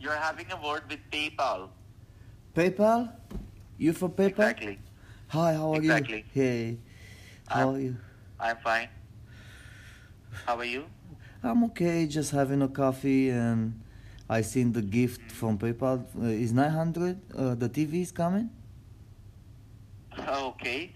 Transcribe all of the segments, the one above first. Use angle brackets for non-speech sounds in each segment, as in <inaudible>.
You're having a word with PayPal. PayPal? You from PayPal? Exactly. Hi, how are you? Exactly. you? Hey, how I'm- are you? I'm fine. How are you? I'm okay, just having a coffee and I seen the gift from PayPal. Uh, is 900? Uh, the TV is coming? <laughs> Okay.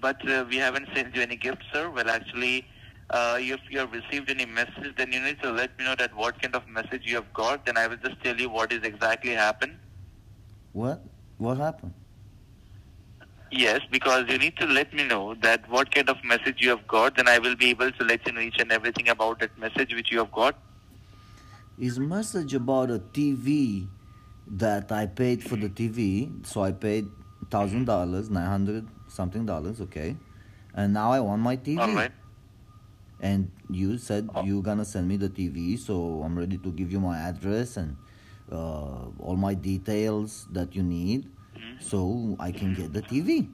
But uh, we haven't sent you any gift, sir. Well, actually, uh, if you have received any message, then you need to let me know that what kind of message you have got. Then I will just tell you what is exactly happened. What? What happened? Yes, because you need to let me know that what kind of message you have got. Then I will be able to let you know each and everything about that message which you have got. Is message about a TV that I paid for the TV. So I paid thousand dollars, nine hundred something dollars, okay. And now I want my TV. All right. And you said Oh. you're gonna send me the TV, so I'm ready to give you my address and uh, all my details that you need, Mhm. so I can get the TV.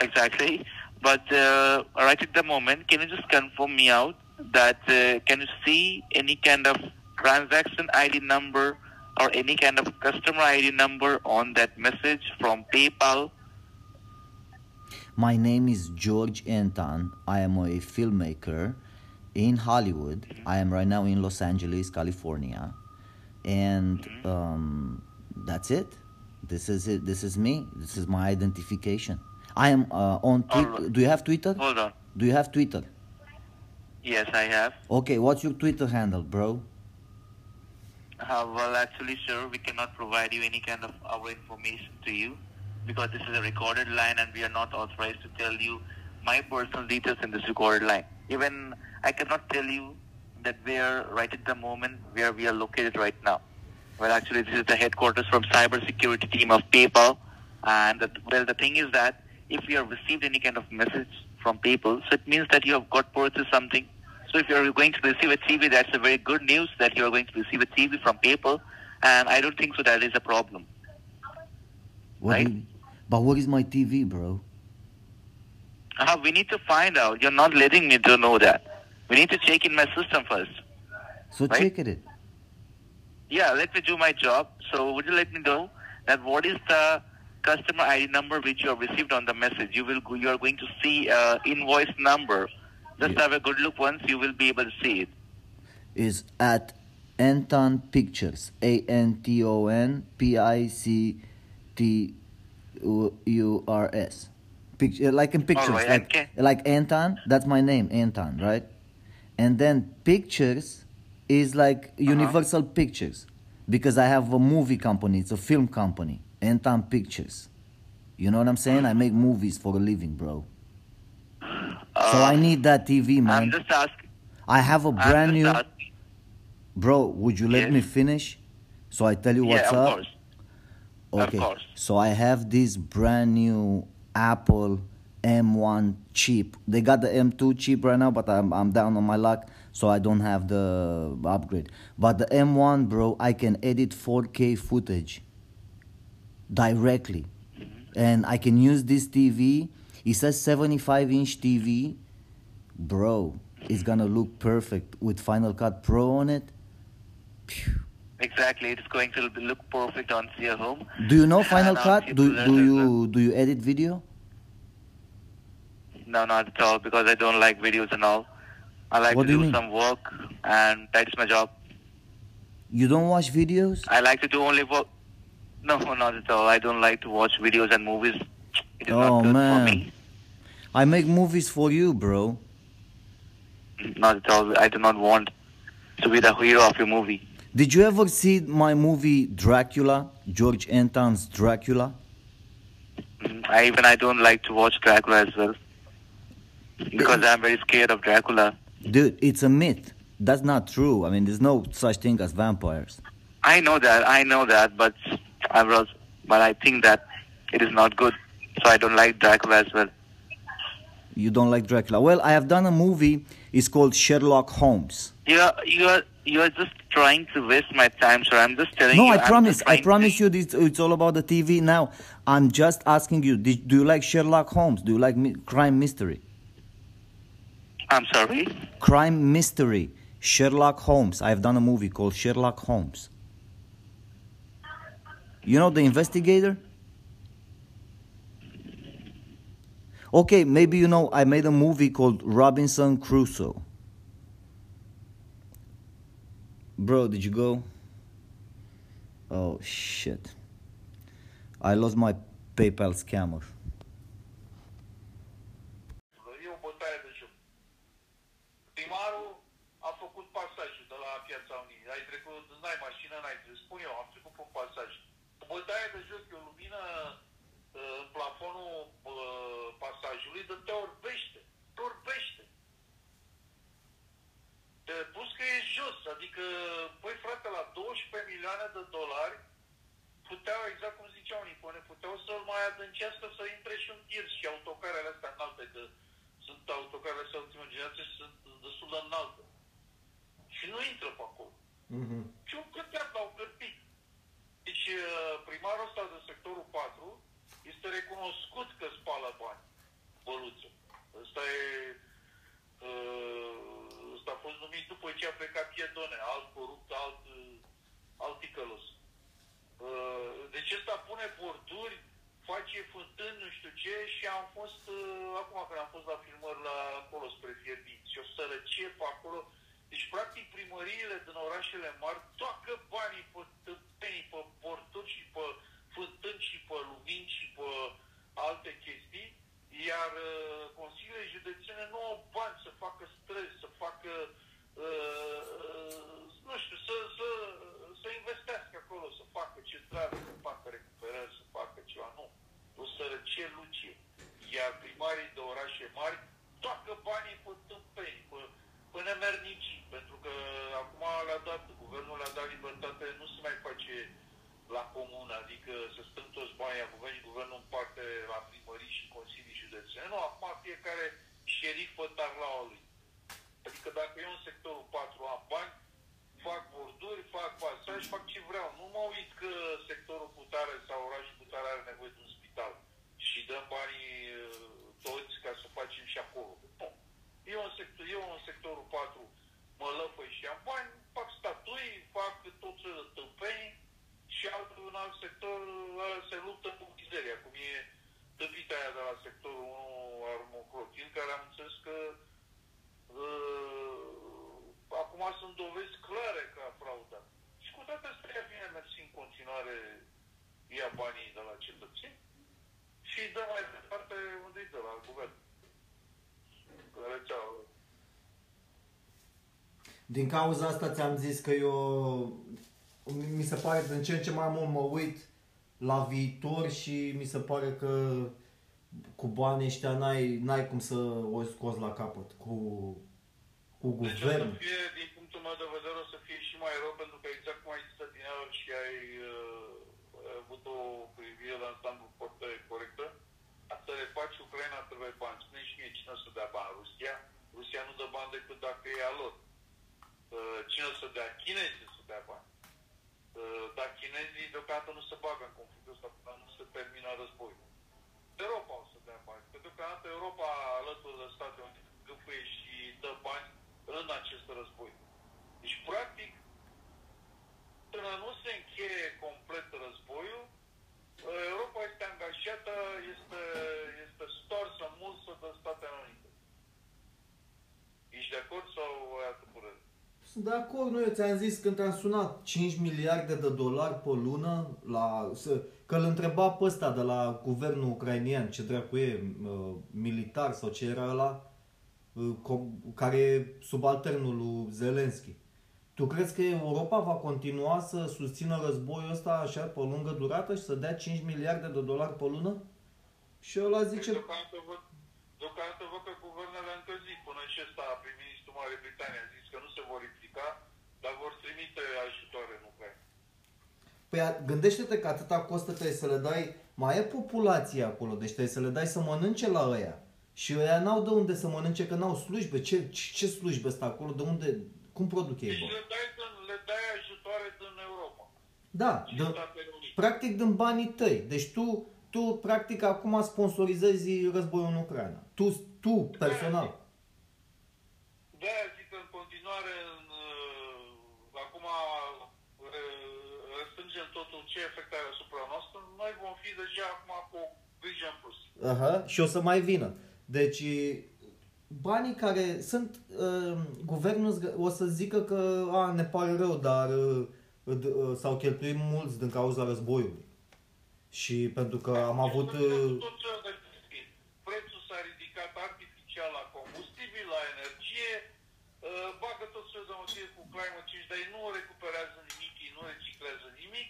Exactly. But uh, right at the moment, can you just confirm me out that uh, can you see any kind of transaction ID number or any kind of customer ID number on that message from PayPal? My name is George Anton. I am a filmmaker in Hollywood. I am right now in Los Angeles, California, and um, that's it. This is it. This is me. This is my identification. I am uh, on Twitter. Do you have Twitter? Hold on. Do you have Twitter? Yes, I have. Okay, what's your Twitter handle, bro? Uh, well, actually, sir, we cannot provide you any kind of our information to you because this is a recorded line and we are not authorized to tell you my personal details in this recorded line. Even I cannot tell you that we are right at the moment where we are located right now. Well, actually, this is the headquarters from cybersecurity team of PayPal. And the, well, the thing is that if you have received any kind of message from PayPal, so it means that you have got purchased something. So if you're going to receive a TV, that's a very good news that you're going to receive a TV from PayPal. And I don't think so that is a problem. What do Right. you- but what is my TV, bro? Uh, we need to find out. You're not letting me to know that. We need to check in my system first. So Right. check it. Yeah, let me do my job. So would you let me know that what is the customer ID number which you have received on the message? You will go, you are going to see uh, invoice number. Just Yeah. have a good look once. You will be able to see it. Is at Anton Pictures. A N T O N P I C T U R S. Picture like in pictures, Alright, like, okay. like Anton. That's my name, Anton, right? And then pictures is like Uh-huh. Universal Pictures because I have a movie company. It's a film company, Anton Pictures. You know what I'm saying? I make movies for a living, bro. so I need that TV, man. Uh, I'm just asking. I have a brand new. asking. Bro, would you let Yes. me finish? So I tell you what's yeah, up. course. Okay. Of course. So I have this brand new Apple M1 chip. They got the M2 chip right now, but I'm I'm down on my luck, so I don't have the upgrade. But the M1, bro, I can edit 4K footage directly, and I can use this TV. It says 75 inch TV, bro. It's gonna look perfect with Final Cut Pro on it. Phew. Exactly. It's going to look perfect on your home. Do you know Final Cut? Do, do you do you edit video? No, not at all, because I don't like videos and all. I like What to do do some work, and that's my job. You don't watch videos? I like to do only work. No, not at all. I don't like to watch videos and movies. It is Oh, not good man. for me. I make movies for you, bro. Not at all. I do not want to be the hero of your movie. Did you ever see my movie Dracula? George Anton's Dracula? Mm, I even I don't like to watch Dracula as well because I'm very scared of Dracula. Dude, it's a myth. That's not true. I mean, there's no such thing as vampires. I know that. I know that, but I was, but I think that it is not good. So I don't like Dracula as well. You don't like Dracula. Well, I have done a movie. It's called Sherlock Holmes. Are you are you are just trying to waste my time, sir. I'm just telling No, you. I I'm promise. I promise you this. It's all about the TV. Now, I'm just asking you. Did, do you like Sherlock Holmes? Do you like mi- crime mystery? I'm sorry. Crime mystery. Sherlock Holmes. I've done a movie called Sherlock Holmes. You know the investigator? Okay, maybe you know I made a movie called Robinson Crusoe. Bro, did you go? Oh shit. I lost my PayPal scammer. De dolari puteau, exact cum ziceau unii, până puteau să-l mai adâncească să intre și un tir și autocarele astea înalte, că sunt autocarele astea ultimă generație și sunt destul de înalte. Și nu intră pe acolo. Mm-hmm. Și un cârteat l-au cârpit. Deci uh, primarul ăsta de sectorul 4 este recunoscut că spală bani. Băluță. Ăsta e uh, ăsta a fost numit după ce a plecat Piedone, alt corupt, alt, uh, alt ticălos. Uh, deci ăsta pune borduri, face fântâni, nu știu ce, și am fost, uh, acum când am fost la filmări la acolo spre Fierbinți, și o sărăcie pe acolo, deci practic primăriile din orașele mari toacă banii pe tâmpenii, pe borduri și pe fântâni și pe lumini și pe alte chestii, iar uh, consiliile județene nu au bani să facă străzi, să facă, uh, uh, nu știu, să, să, să investească acolo, să facă centrale, să facă recuperări, să facă ceva. Nu. O sărăcie lucie. Iar primarii de orașe mari toacă banii pe tâmpeni, pe, pe nemernici, pentru că acum le-a dat, guvernul le-a dat libertate, nu se mai face la comună, adică să stăm toți banii acum și guvernul în parte la primării și consilii județene. Nu, acum fiecare șerif pe tarlaua lui. Adică dacă eu în sectorul 4 am bani, fac borduri, fac pasaj, fac ce vreau. Nu mă uit că sectorul putare sau orașul putare are nevoie de un spital și dăm banii uh, toți ca să facem și acolo. Nu. Eu în, sector, eu în sectorul 4 mă lăpăi și am bani, fac statui, fac tot felul de tâmpeni și altul în alt sector ăla se luptă cu mizeria, cum e tăpita aia de la sectorul 1 Armocrotil, care am înțeles că uh, acum sunt dovezi clare că a fraudat. Și cu toate astea ea vine mersi în continuare, ia banii de la cetățeni și îi dă mai departe unde îi dă, la guvern. La rețeaua lui. Din cauza asta ți-am zis că eu mi se pare că din ce în ce mai mult mă uit la viitor și mi se pare că cu banii ăștia n-ai, n-ai cum să o scoți la capăt cu, cu Deci o guvern. să fie, din punctul meu de vedere, o să fie și mai rău, pentru că exact cum ai zis adineauri și ai uh, avut o privire la ansamblu foarte corectă, să refaci Ucraina trebuie bani. Spune și mie cine o să dea bani? Rusia? Rusia nu dă bani decât dacă e a lor. Uh, cine o să dea? Chinezii să dea bani. Uh, dar chinezii deocamdată nu se bagă în conflictul ăsta până nu se termină războiul. Europa o să dea bani. Pentru că deocamdată Europa alături de Statele Unite gâfâie și dă bani în acest război. Deci, practic, până nu se încheie complet războiul, Europa este angajată, este, este storsă, mulsă de Statele Unite. Ești de acord sau ai altă părere? Sunt de acord, nu, eu ți-am zis când te-am sunat 5 miliarde de dolari pe lună la, să, că îl întreba pe ăsta de la guvernul ucrainian, ce dracu e, uh, militar sau ce era ăla, uh, co- care e subalternul lui Zelenski. Tu crezi că Europa va continua să susțină războiul ăsta așa pe o lungă durată și să dea 5 miliarde de dolari pe lună? Și ăla zice, Deocamdată văd, deocamdată văd că guvernele încă zic, până și ăsta, prim-ministrul Marii Britanii a zis că nu se vor implica, dar vor trimite ajutoare în Ucraina. Păi a- gândește-te că atâta costă trebuie să le dai, mai e populație acolo, deci trebuie să le dai să mănânce la ăia. Și ăia n-au de unde să mănânce, că n-au slujbe. Ce, ce, ce slujbe asta acolo? De unde? Cum produc ei? Deci le dai, din, Europa. Da, de practic din banii tăi. Deci tu, tu practic acum sponsorizezi războiul în Ucraina. Tu, tu personal. Da, zic că în continuare în, uh, acum răstângem totul ce efect are asupra noastră, noi vom fi deja acum cu grijă în plus. Aha, și o să mai vină. Deci, banii care sunt, uh, guvernul zg- o să zică că a, ne pare rău, dar uh, uh, s-au cheltuit mulți din cauza războiului. Și pentru că am avut... Pentru că Uh, tot felul de chestii. Prețul s-a ridicat artificial la combustibil, la energie, uh, bagă tot felul de motive cu climate change, dar ei nu recuperează nimic, ei nu reciclează nimic.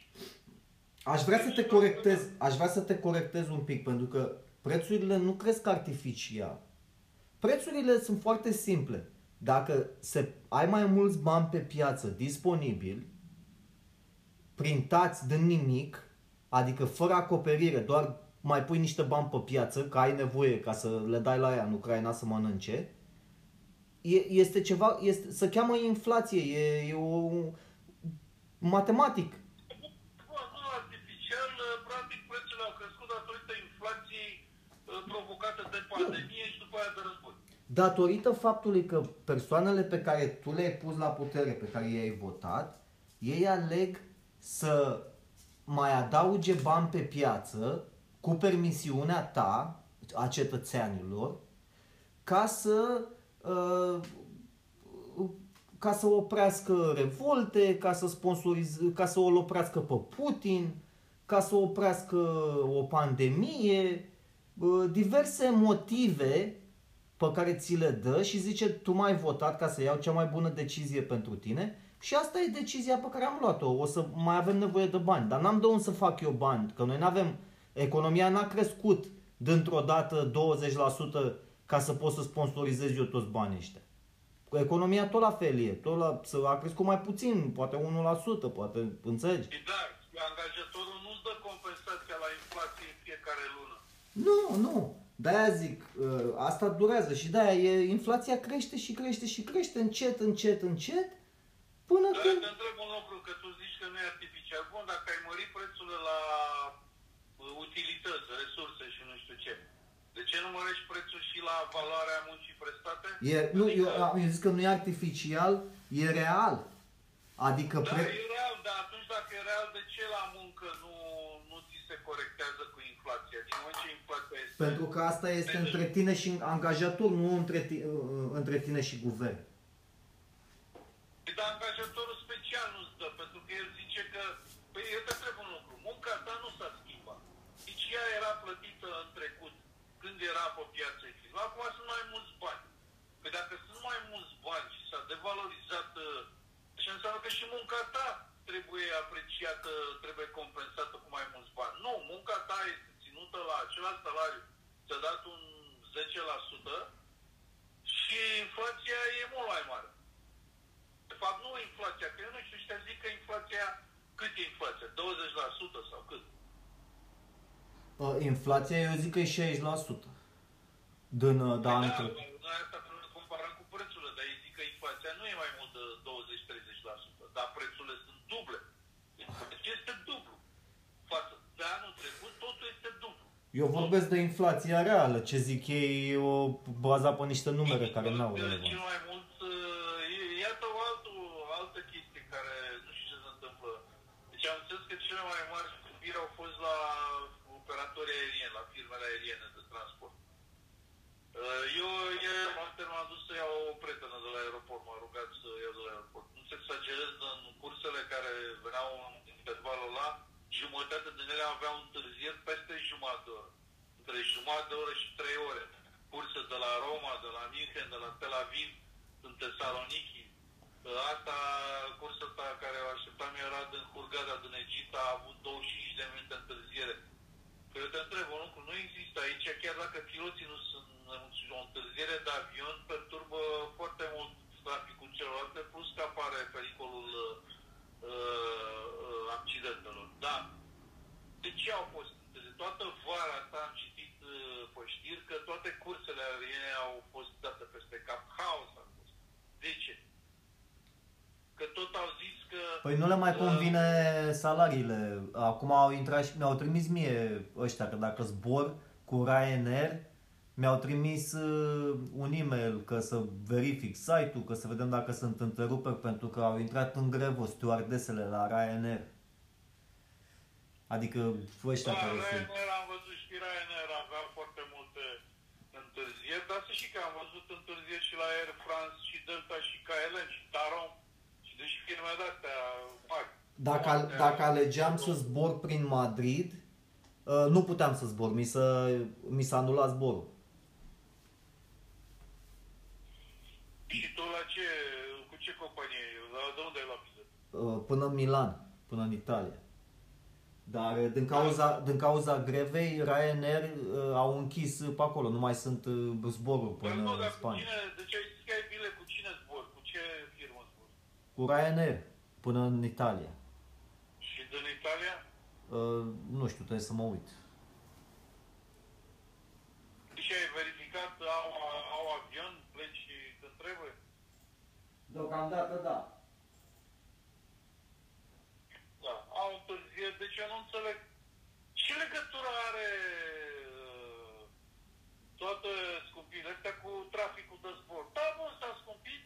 Aș vrea să te corectez, aș vrea să te corectez un pic, pentru că prețurile nu cresc artificial. Prețurile sunt foarte simple. Dacă se, ai mai mulți bani pe piață disponibili, printați din nimic, adică fără acoperire, doar mai pui niște bani pe piață, că ai nevoie ca să le dai la ea în Ucraina să mănânce, e, este ceva, este, se cheamă inflație, e, e o matematic. Nu, nu artificial, uh, practic prețurile au crescut datorită inflației uh, provocată de pandemie și după aia de război. Datorită faptului că persoanele pe care tu le-ai pus la putere, pe care i-ai votat, ei aleg să mai adauge bani pe piață cu permisiunea ta, a cetățeanilor, ca să uh, ca să oprească revolte, ca să sponsorize, ca să o oprească pe Putin, ca să oprească o pandemie, uh, diverse motive pe care ți le dă și zice tu m-ai votat ca să iau cea mai bună decizie pentru tine și asta e decizia pe care am luat-o. O să mai avem nevoie de bani, dar n-am de unde să fac eu bani, că noi n-avem, economia n-a crescut dintr-o dată 20% ca să pot să sponsorizez eu toți banii ăștia. Cu economia tot la fel e, tot la, să a crescut mai puțin, poate 1%, poate, înțelegi? Și da, angajatorul nu-ți dă compensația la inflație în fiecare lună. Nu, nu. De-aia zic, ă, asta durează și de-aia e, inflația crește și crește și crește încet, încet, încet, până Dar când... te întreb un lucru, că tu zici că nu e artificial. Bun, dacă ai mărit prețurile la uh, utilități, resurse și nu știu ce, de ce nu mărești prețul și la valoarea muncii prestate? E, nu, Adică- eu, am- eu zic că nu e artificial, e real. Adică Da, pre... e real, dar atunci dacă e real, de ce la încă nu, nu ți se corectează cu inflația? Din moment ce inflația este... Pentru că asta este între tine și angajator, nu între, ti- între tine și guvern. Dar angajatorul special nu-ți dă, pentru că el zice că... Păi eu te întreb un lucru, munca ta nu s-a schimbat. Deci ea era plătită în trecut, când era pe piață echilibră. Acum sunt mai mulți bani. Păi dacă sunt mai mulți bani și s-a devalorizat, și înseamnă că și munca ta trebuie apreciată, trebuie compensată cu mai mulți bani. Nu, munca ta este ținută la același salariu, ți-a dat un 10% și inflația e mult mai mare. De fapt, nu inflația, că eu nu știu, ăștia zic că inflația, cât e inflația? 20% sau cât? Uh, Inflația, eu zic că e 60%. Din uh, da, anul da, trecut. noi asta trebuie să comparăm cu prețurile, dar ei zic că inflația nu e mai mult de 20-30%, dar prețurile sunt duble. Deci este dublu. Față de anul trecut, totul este dublu. Eu vorbesc de inflația reală, ce zic ei, o baza pe niște numere care n-au Cel relevanță. mai mult, uh, e- iată o altă, altă chestie care nu știu ce se întâmplă. Deci am înțeles că cele mai mari scutiri au fost la operatorii aerieni, la firmele aeriene de transport. Uh, Eu ieri noapte m-am dus să iau o prietenă de la aeroport, m-a rugat să iau de la aeroport. Nu se exagerez, în cursele care veneau în intervalul ăla, jumătate din ele aveau întârzieri peste jumătate de oră. Între jumătate de oră și trei ore. Curse de la Roma, de la München, de la Tel Aviv, în Tesaloniki. Asta, cursa asta care o așteptam era din Hurghada, din Egipt, a avut 25 de minute întârziere. Că eu te întreb un lucru, nu există aici, chiar dacă piloții nu sunt o întârziere de avion, perturbă foarte mult traficul celorlalte, plus că apare pericolul uh, uh, accidentelor. Da. De ce au fost întârzieri? Toată vara asta am citit uh, pe știri că toate cursele aeriene au fost date peste cap. Haos a fost. De ce? Că tot au zis că... Păi nu le mai uh, convine salariile. Acum au intrat și mi-au trimis mie ăștia că dacă zbor cu Ryanair, mi-au trimis uh, un e-mail că să verific site-ul, că să vedem dacă sunt întreruperi pentru că au intrat în grevă stewardesele la Ryanair. Adică ăștia Da, care sunt. Ryanair am văzut și Ryanair avea foarte și că am văzut întârzieri și la Air France și Delta și KLM și Tarom și deci firme de-astea mari. Dacă, al- Foarte- dacă alegeam să zbor prin Madrid, uh, nu puteam să zbor, mi s-a, mi s-a anulat zborul. Și tu la ce, cu ce companie, la, de unde ai la bilet? Uh, până în Milan, până în Italia. Dar uh, din cauza, din cauza grevei, Ryanair uh, au închis uh, pe acolo, nu mai sunt uh, zboruri Dar până nu, în dar cu Spania. cine, deci ai zis că ai bilet, cu cine zbor, cu ce firmă zbor? Cu Ryanair, până în Italia. Și din Italia? Uh, nu știu, trebuie să mă uit. Și ai verificat, au, au avion, pleci când trebuie? Deocamdată da. Da, au întârzieri, deci eu nu înțeleg. Ce legătură are uh, toate scumpirile astea cu traficul de zbor? Da, bun, s-a scumpit,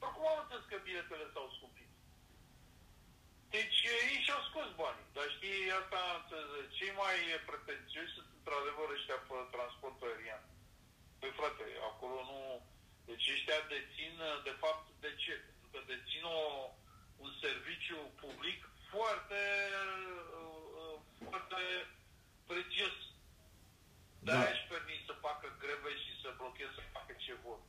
dar cum am înțeles că biletele s-au scumpit? Deci ei și-au scos banii, dar știi, asta am înțeles. Cei mai pretențioși sunt într-adevăr ăștia pe transportul aerian. Păi frate, acolo nu... Deci ăștia dețin, de fapt, de ce? Pentru că dețin o, un serviciu public foarte, uh, foarte prețios. Da. De-aia își permit să facă greve și să blocheze, să facă ce vor.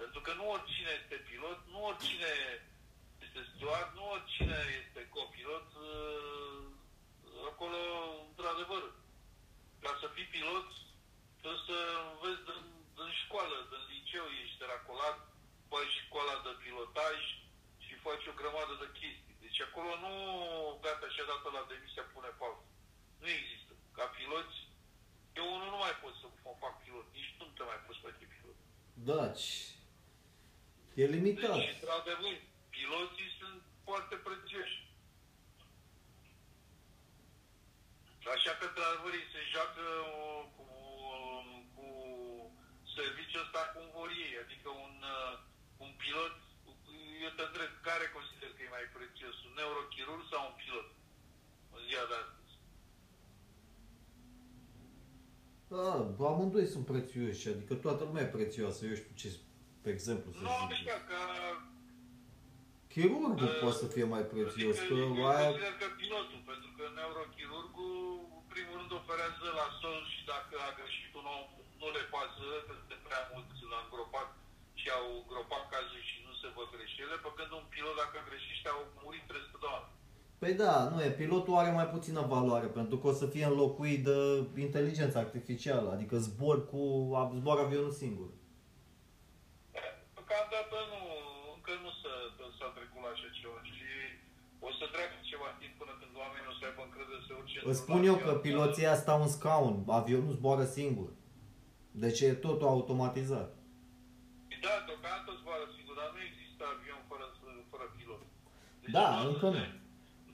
Pentru că nu oricine este pilot, nu oricine este steward, nu oricine este copilot. uh, Acolo, într-adevăr, ca să fii pilot, trebuie să înveți din, din școală, din liceu, ești racolat, faci școala de pilotaj și faci o grămadă de chestii. Deci acolo nu, gata, și-a dat la demisia, pune pauză. Nu există. Ca piloți, eu unul nu mai pot să mă fac pilot, nici tu nu te mai poți face pilot. Da, ci- e limitat. Deci, într-adevăr, piloții sunt foarte prețioși. Așa că, într-adevăr, ei se joacă uh, cu, cu serviciul ăsta cum vor ei. Adică un, uh, un pilot, eu te întreb, care consider că e mai prețios? Un neurochirurg sau un pilot? În ziua de astăzi. Da, amândoi sunt prețioși, adică toată lumea e prețioasă, eu știu ce, pe exemplu, să Nu, zic. așa, ca... Chirurgul Uh, poate să fie mai prețios, Adică că eu aia... consider că pilotul, pentru că neurochirurgul, în primul rând, operează la sol și dacă a greșit un om, nu le pasă, că de prea mulți l-au îngropat și au îngropat cazul și nu se văd greșelile, pe când un pilot, dacă greșește, au murit 300 de oameni. Păi da, nu e, pilotul are mai puțină valoare, pentru că o să fie înlocuit de inteligență artificială, adică zbor cu, zbor avionul singur. Deocamdată nu, încă nu s-a, s-a trecut la așa ceva și o să treacă ceva timp până când oamenii o să aibă încredere să urce Îți într-un spun eu că avion. piloții ăia stau în scaun, avionul zboară singur. Deci e totul automatizat. Da, deocamdată zboară sigur, dar nu există avion fără, fără pilot. Deci Da, nu o să încă nu. se-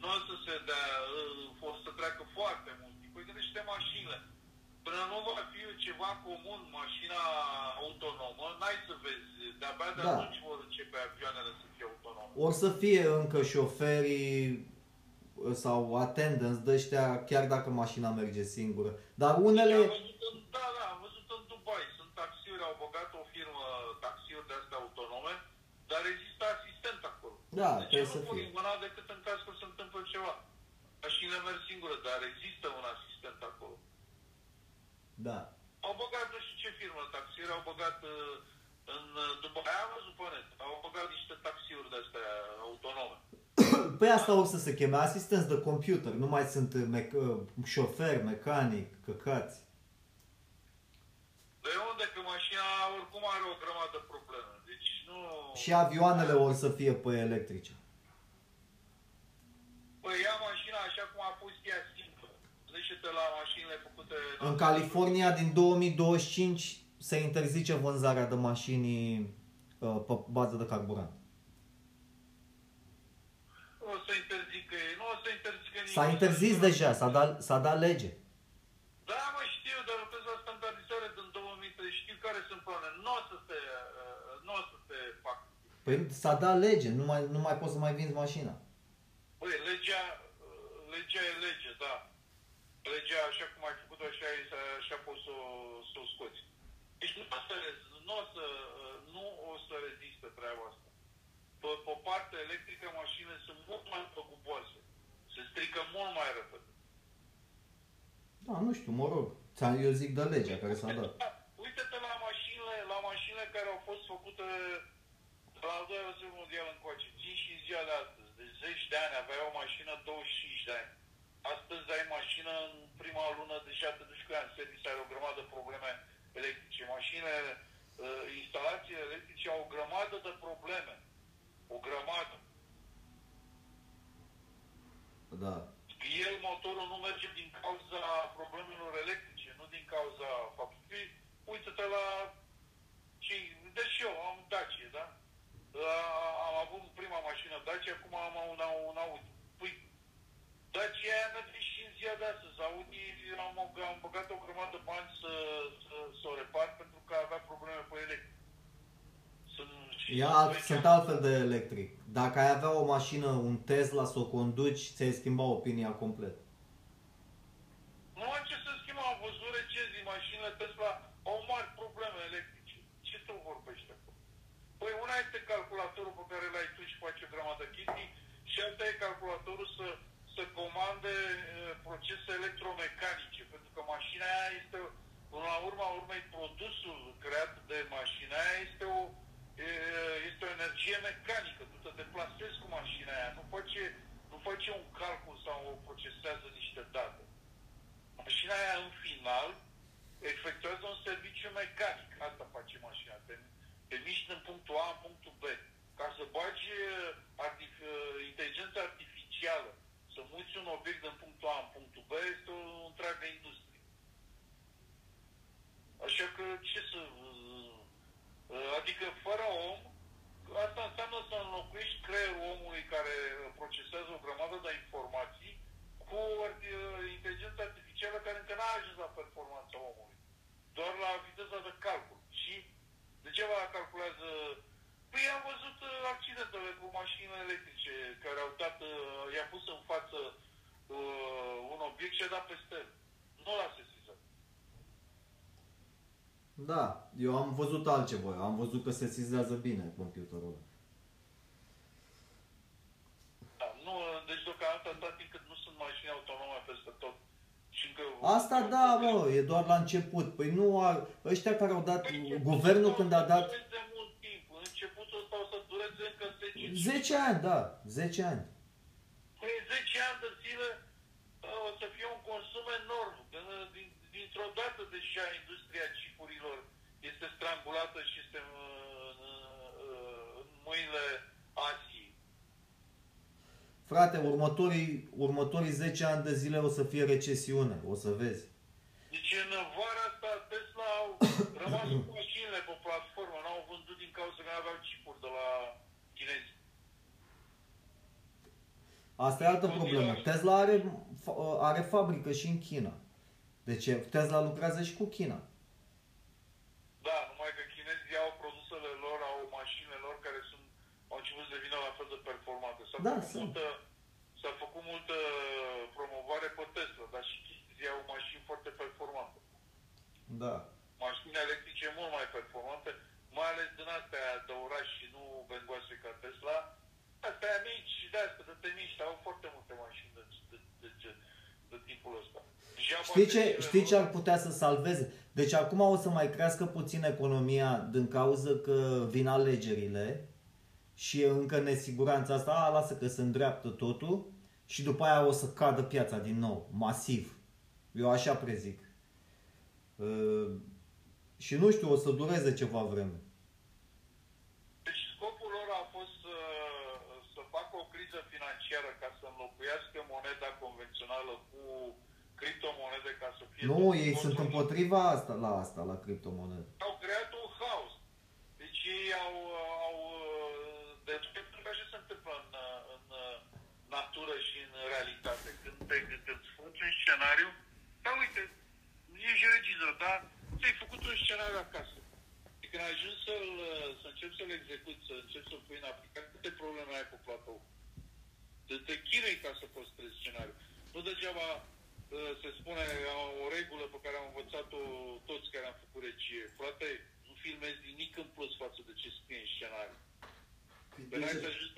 Nu o să se dea, uh, o să treacă foarte mult timp. Păi gândește mașinile. Până nu va fi ceva comun, mașina autonomă, n-ai să vezi, de-abia de Da. atunci vor începe avioanele să fie autonome. Or să fie încă șoferii sau attendants de ăștia, chiar dacă mașina merge singură. Dar unele... Deci am văzut în, da, da, am văzut în Dubai, sunt taxiuri, au băgat o firmă taxiuri de astea autonome, dar există asistent acolo. Da, deci trebuie nu să pui fie. mâna decât în caz că se întâmplă ceva. Mașinile merg singure, dar există un asistent acolo. Da. Au băgat nu știu ce firmă taxiuri, au băgat uh, în uh, Dubai, am văzut pe net, au băgat niște taxiuri de astea autonome. <coughs> Păi asta o să se cheme asistenți de computer, nu mai sunt mec- șofer, mecanic, căcați. De unde? Că mașina oricum are o grămadă de probleme. Deci nu... Și avioanele or să fie pe electrice. Păi ia mașina așa cum a fost ea simplă. Gândește-te la mașinile făcute... În California din 2025 se interzice vânzarea de mașini uh, pe bază de carburant. Nu o să interzică ei, nu o să interzică nimic. S-a interzis deja, s-a dat, s-a dat lege. Da, mă știu, dar lucrez la standardizare din 2003, știu care sunt planele. Nu o să se, uh, nu o să se facă. Păi s-a dat lege, nu mai, nu mai poți să mai vinzi mașina. Băi, legea, uh, legea e lege, da. Legea, așa cum ai făcut-o, așa, e, așa poți să, o- să o scoți. Deci nu poți să, nu o să, nu o să rezistă treaba asta. Pe, pe partea electrică, mașinile sunt mult mai păguboase. Se strică mult mai repede. Da, nu știu, mă rog. Ți-am- Eu zic de legea care s-a dat. Da, Uite-te la mașinile, la mașinile care au fost făcute de la al doilea război mondial încoace. Țin și în ziua de astăzi. De zeci de ani aveai o mașină 25 de ani. Astăzi ai mașină în prima lună, deja te duci cu ea în serviciu, ai o grămadă de probleme electrice. Mașinile, uh, instalațiile electrice au o grămadă de probleme. O grămadă. Da. El, motorul nu merge din cauza problemelor electrice, nu din cauza faptului. Uite-te la cei, deci eu am Dacia, da? A- Am avut prima mașină Dacia, acum am un, un Audi. Păi, Dacia aia merge și în ziua de astăzi. Audi am, am băgat o grămadă de bani să, să, să o repar pentru că avea probleme cu electric. Sunt, și Ia, sunt alt, vechi sunt ani. altfel de electric. Dacă ai avea o mașină, un Tesla, să o conduci, ți-ai schimba opinia complet. Nu am ce să schimb, am văzut recenzii, mașinile Tesla au mari probleme electrice. Ce tu vorbești acum? Păi una este calculatorul pe care l-ai tu și faci o grămadă chestii și alta e calculatorul să, să comande uh, procese electromecanice, pentru că mașina aia este, până la urma urmei, produsul creat de mașina aia este o, e, este o energie mecanică. Tu te deplasezi cu mașina aia, nu face, nu face un calcul sau o procesează niște date. Mașina aia, în final, efectuează un serviciu mecanic. Asta face mașina. Te, te miști din punctul A în punctul B. Ca să bagi uh, artif- uh, inteligența artificială, să muți un obiect din punctul A în punctul B, este o întreagă industrie. Așa că ce să... uh, uh, Adică fără om, asta înseamnă să înlocuiești creierul omului care procesează o grămadă de informații cu uh, inteligența artificială care încă n-a ajuns la performanța omului. Doar la viteza de calcul. Și degeaba calculează... Păi am văzut uh, accidentele cu mașinile electrice care au dat, uh, i-a pus în față uh, un obiect și a dat peste el. Nu l-a sesizat. Da, eu am văzut altceva. Am văzut că se sizează bine computerul ăla. Da, nu, deci deocamdată atât timp cât nu sunt mașini autonome peste tot. Și încă Asta da, mă, e doar la început. Păi nu ar... Ăștia care au dat... Guvernul când a dat... De mult timp. Începutul ăsta o să dureze încă 10 10 ani, da, 10 ani. Păi 10 ani de zile uh, o să fie un consum enorm. Când, uh, din, dintr-o dată deja industria chipurilor este strangulată și este uh, în, uh, în mâinile Asiei. Frate, următorii, următorii 10 ani de zile o să fie recesiune, o să vezi. Deci în vara asta Tesla au rămas cu mașinile pe platformă, n-au vândut din cauza că nu aveau chipuri de la chinezi. Asta e altă problemă. Tesla are, fa- are fabrică și în China. Deci Tesla lucrează și cu China. Da, numai că chinezii au produsele lor, au mașinile lor care sunt, au început să devină la fel de performante. S-a, Da, făcut, sunt. multă, s-a făcut multă promovare pe Tesla, dar și chinezii au mașini foarte performante. Da. Mașini electrice mult mai performante, mai ales din astea de oraș și nu bengoase ca Tesla. Astea mici și de astea de temiști, au foarte multe mașini de, de, de, de, de tipul ăsta. Degeaba Știi ce, bateriile știi ce lor- ar putea să salveze? Deci acum o să mai crească puțin economia din cauză că vin alegerile și e încă nesiguranța asta, a, lasă că se îndreaptă totul și după aia o să cadă piața din nou, masiv. Eu așa prezic. Uh, și nu știu, o să dureze ceva vreme. Deci scopul lor a fost să, să facă o criză financiară ca să înlocuiască moneda convențională cu criptomonede ca să fie... Nu, tot ei sunt controlul. împotriva asta, la asta, la criptomonede. Au începi să-l execuți, să începi să-l pui în aplicare, câte probleme ai cu platou? Te, te chinui ca să păstrezi scenariul. Nu degeaba ă, se spune o regulă pe care am învățat-o toți care am făcut regie. Frate, nu filmezi nimic în plus față de ce scrie în scenariu. Păi, Pe să ajungi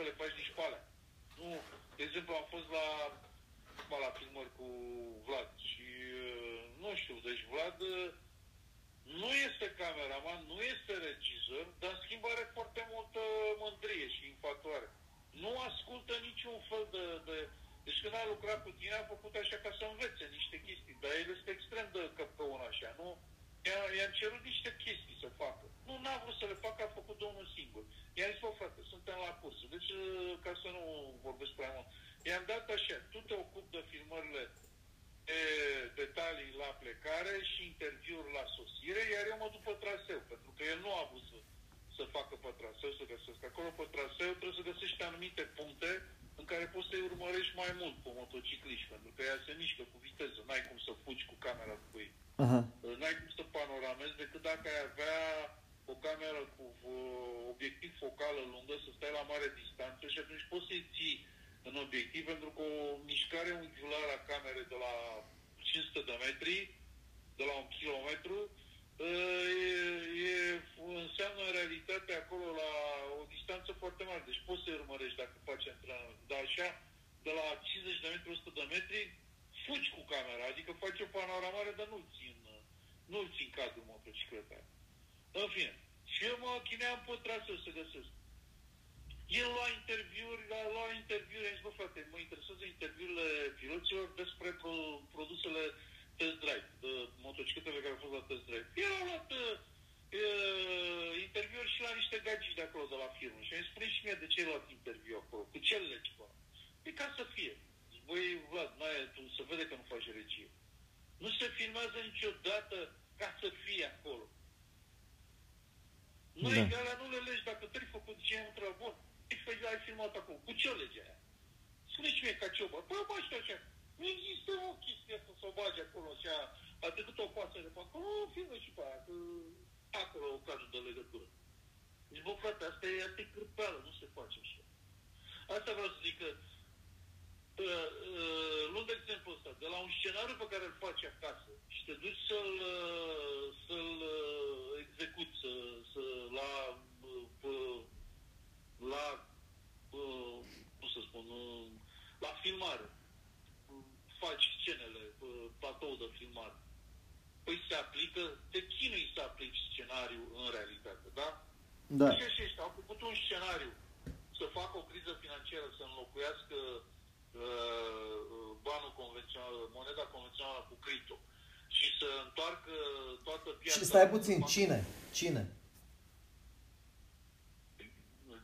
Stai puțin, cine? Cine?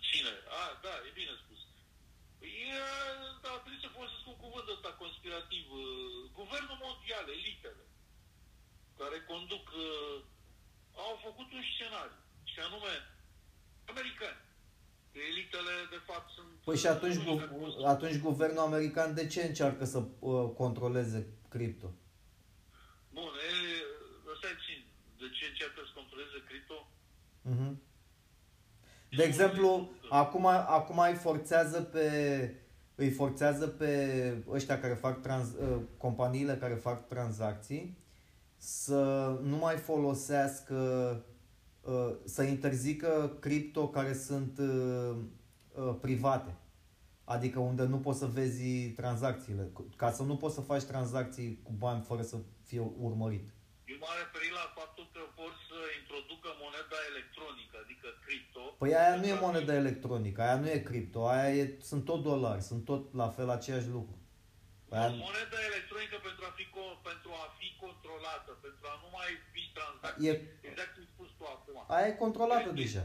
Cine? Ah, da, e bine spus. E, da, trebuie să folosesc un cuvânt ăsta conspirativ. Uh, guvernul mondial, elitele, care conduc, uh, au făcut un scenariu, și anume, americani. Elitele, de fapt, sunt... Păi și atunci, uh, atunci guvernul american de ce încearcă să uh, controleze cripto? Uh, exemplu, acum, acum îi forțează pe îi forțează pe ăștia care fac trans, ă, companiile care fac tranzacții să nu mai folosească ă, să interzică cripto care sunt ă, private. Adică unde nu poți să vezi tranzacțiile. Ca să nu poți să faci tranzacții cu bani fără să fie urmărit. Eu m-am referit la faptul că vor Păi aia nu e moneda electronică, aia nu e cripto, aia e, sunt tot dolari, sunt tot la fel aceeași lucru. Aia... O electronică pentru a, fi, pentru a fi controlată, pentru a nu mai fi tranzacții, e... exact cum spus tu acum. Aia e controlată deci, deja.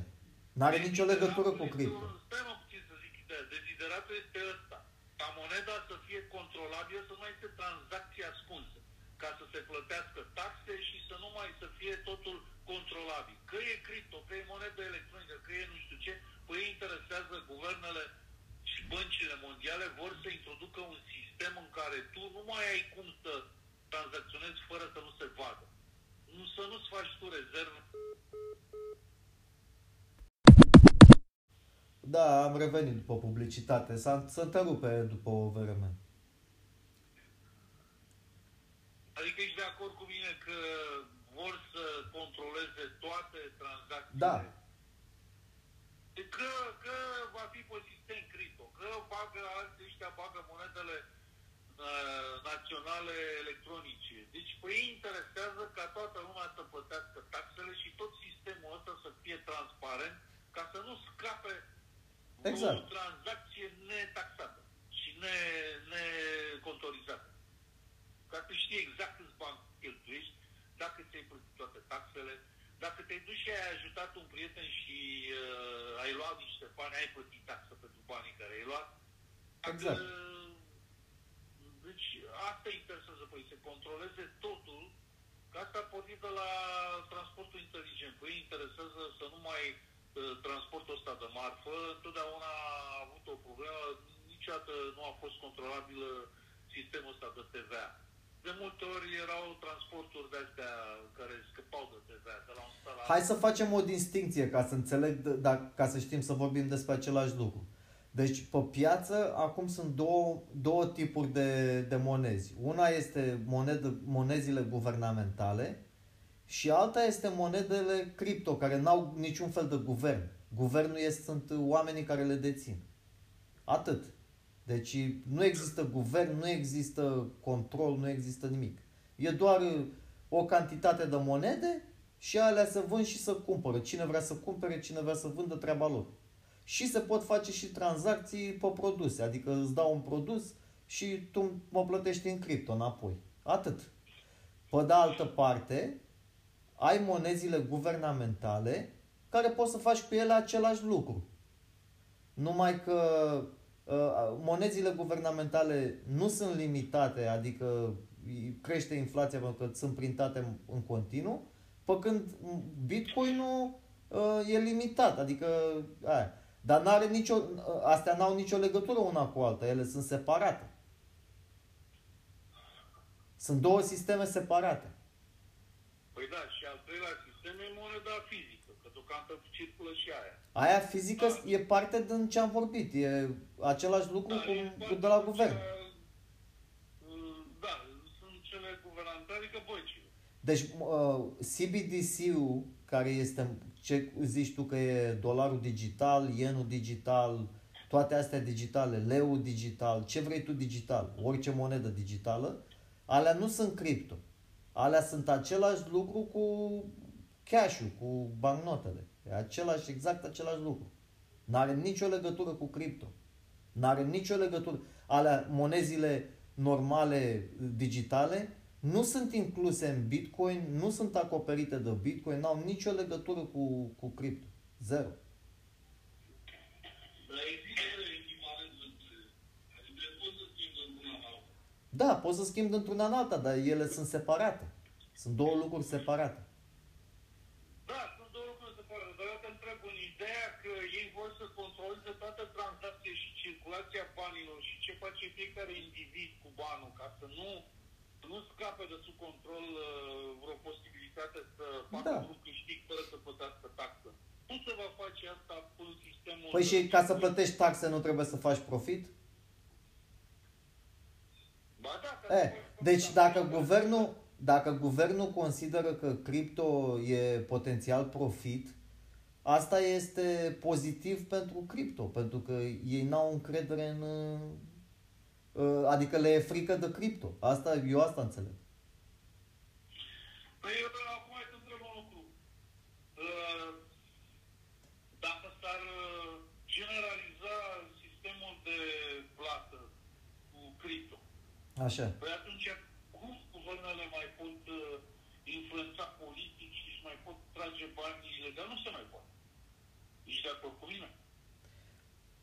N-are nicio deci, legătură cu cripto. Stai mă puțin să zic, de, dezideratul este ăsta. Ca moneda să fie controlabilă, să nu mai este tranzacții ascunse, ca să se plătească taxe și să nu mai să fie totul controlabil. Că e cripto, că e monedă electronică, că e nu știu ce, păi interesează guvernele și băncile mondiale vor să introducă un sistem în care tu nu mai ai cum să tranzacționezi fără să nu se vadă. Nu, să nu-ți faci tu rezervă. Da, am revenit după publicitate. S-a, întrerupe după o vreme. Adică ești de acord cu mine că vor să la. Da. Că, că va fi consistent cripto, că bagă alții ăștia, bagă monedele uh, naționale electronice. Deci pe ei interesează ca toată lumea să plătească taxele și tot sistemul ăsta să fie transparent ca să nu scape exact. o tranzacție netaxată și ne, necontorizată. Ca să știi exact câți bani cheltuiești, dacă ți-ai plătit toate taxele, dacă te-ai dus și ai ajutat un prieten și uh, ai luat niște bani, ai plătit taxă pentru banii care ai luat. Dacă, Exact. Deci asta îi interesează, păi să controleze totul, că asta a pornit de la transportul inteligent. Păi îi interesează să nu mai uh, transportul ăsta de marfă, întotdeauna a avut o problemă, niciodată nu a fost controlabilă sistemul ăsta de TVA. De multe ori erau transporturi de astea care scăpau de TVA, de la un stat la Hai să facem o distinție ca să înțeleg, d- da, ca să știm să vorbim despre același lucru. Deci, pe piață, acum sunt două, două tipuri de, de monezi. Una este monedă, monezile guvernamentale și alta este monedele cripto, care n-au niciun fel de guvern. Guvernul este, sunt oamenii care le dețin. Atât. Deci nu există guvern, nu există control, nu există nimic. E doar uh, o cantitate de monede și alea să vând și să cumpără. Cine vrea să cumpere, cine vrea să vândă, treaba lor. Și se pot face și tranzacții pe produse, adică îți dau un produs și tu mă plătești în cripto înapoi. Atât. Pe de altă parte, ai monezile guvernamentale care poți să faci cu ele același lucru. Numai că uh, monezile guvernamentale nu sunt limitate, adică crește inflația pentru că sunt printate în, în continuu, pe când Bitcoin-ul uh, e limitat, adică aia. Dar n-are nicio, uh, astea n-au nicio legătură una cu alta, ele sunt separate. Sunt două sisteme separate. Păi da, și al treilea sistem e moneda fizică, că deocamdată circulă și aia. Aia fizică e parte din ce am vorbit, e același lucru Da, e cu, cu foarte de la guvern. cea- Da, sunt cele guvernamentale, adică băncile. Deci uh, CBDC-ul, care este, ce zici tu că e dolarul digital, yenul digital, toate astea digitale, leu digital, ce vrei tu digital, orice monedă digitală, alea nu sunt cripto. Alea sunt același lucru cu cash-ul, cu bancnotele. E același, exact același lucru. N-are nicio legătură cu cripto. N-are nicio legătură. Alea, monezile normale digitale nu sunt incluse în Bitcoin, nu sunt acoperite de Bitcoin, n-au nicio legătură cu, cu cripto. Zero. Dar există echivalent între. Adică poți să schimbi într-una în alta. Da, poți să schimbi într-una în alta, dar ele sunt separate. Sunt două lucruri separate. Da, sunt două lucruri separate, dar eu te întreb în ideea că ei vor să controleze toată tranzacția și circulația banilor și ce face fiecare individ cu banul ca să nu, nu scape de sub control uh, vreo posibilitate să facă Da. un câștig fără să plătească taxă. Cum se va face asta cu sistemul... Păi de- și ca să plătești taxe nu trebuie să faci profit? Ba da, ca să E, faci deci profit, dacă dar- guvernul, dacă guvernul consideră că cripto e potențial profit, asta este pozitiv pentru cripto, pentru că ei n-au încredere în... uh, Adică le e frică de cripto. Asta, eu asta înțeleg. Păi eu acum hai să întreb un lucru. Uh, Dacă s-ar uh, generaliza sistemul de plată cu cripto, Așa. păi atunci cum guvernele mai pot uh, influența politic și își mai pot trage bani ilegal? Nu se mai poate. Ești de acord cu mine?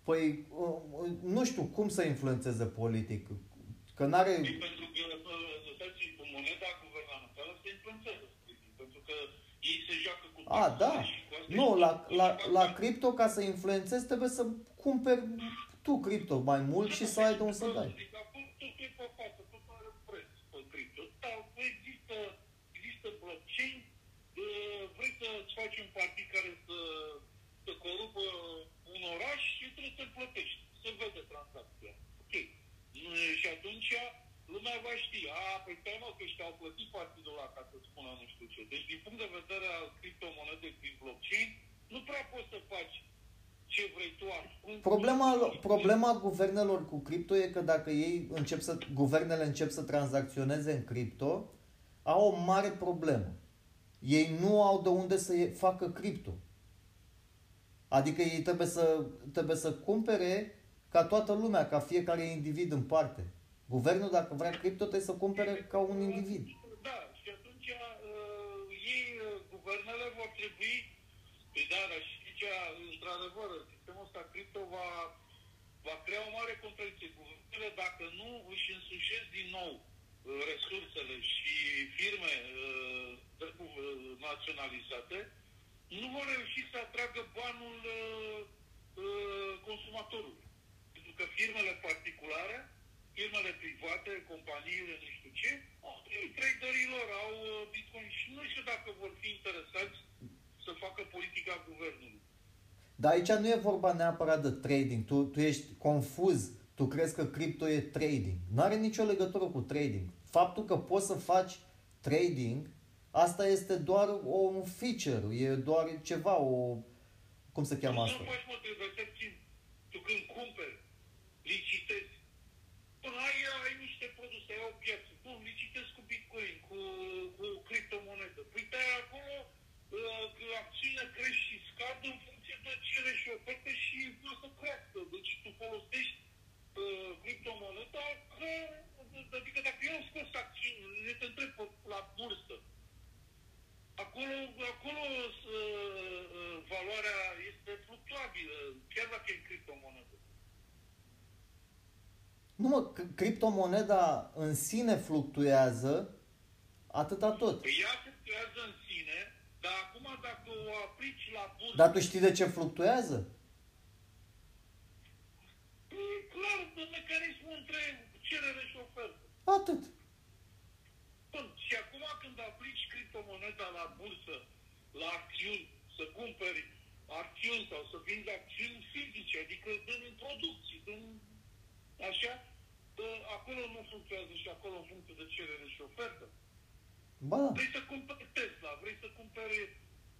Păi, uh, uh, nu știu cum să influențeze politic. Că n-are... Păi pentru că uh, stați, cu moneda guvernamentală se influențează. Pentru că ei se joacă cu A, da. taxele și cu astea Nu, și la, cu- la, și cu la asta. cripto, ca să influențezi, trebuie să cumperi tu cripto mai mult și să ai de unde să dai. Adică acum tot e pe față, tot are preț pe cripto. Da, există, există blockchain, uh, vrei să-ți faci un partid care să, să corupă un oraș și trebuie să-l plătești. Se vede tranzacția. Ok. Mm, Și atunci lumea va ști, a, păi stai mă, că ăștia au plătit partidul ăla ca să spună nu știu ce. Deci din punct de vedere al criptomonedei prin blockchain, nu prea poți să faci ce vrei tu ascunzi. Problema, problema guvernelor cu cripto e că dacă ei încep să, guvernele încep să tranzacționeze în cripto, au o mare problemă. Ei nu au de unde să ie- facă cripto. Adică ei trebuie să, trebuie să cumpere ca toată lumea, ca fiecare individ în parte. Guvernul, dacă vrea cripto, trebuie să cumpere ca un individ. Da, și atunci uh, ei, uh, guvernele vor trebui, păi da, dar și aici, într-adevăr, sistemul ăsta cripto va, va crea o mare contradicție. Guvernele, dacă nu își însușesc din nou uh, resursele și firme uh, uh, naționalizate, nu vor reuși să atragă banul uh, uh, consumatorului. Pentru că firmele particulare, firmele private, companiile, nu știu ce, au traderilor, au uh, bitcoin și nu știu dacă vor fi interesați să facă politica guvernului. Dar aici nu e vorba neapărat de trading. Tu, tu ești confuz. Tu crezi că cripto e trading. Nu are nicio legătură cu trading. Faptul că poți să faci trading, asta este doar o, un feature, e doar ceva, o... Cum se cheamă Nu asta? faci, mă, trebuie să țin. Tu când cumperi, licitezi. Până ai, ai niște produse, ai o piață. Bun, licitezi cu bitcoin, cu, cu criptomonedă. Păi te acolo uh, că acțiunea crește și scade în funcție de cerere și ofertă și o să crească. Deci tu folosești uh, criptomoneda că, adică dacă eu am scos acțiuni, ne te întreb pe- la bursă, Acolo, acolo uh, valoarea este fluctuabilă, chiar dacă e în criptomonedă. Nu mă, c- criptomoneda în sine fluctuează atâta tot. Păi ea fluctuează în sine, dar acum dacă o aplici la bursă, Dar tu știi de ce fluctuează? e clar de mecanismul între cerere și ofertă. Atât. Bun, și acum când aplici criptomoneda la bursă, la acțiuni, să cumperi acțiuni sau să vinzi acțiuni fizice, adică din producții, din așa, ă, acolo nu fluctuează și acolo în funcție de cerere și ofertă. Ba da. Vrei să cumperi Tesla, vrei să cumperi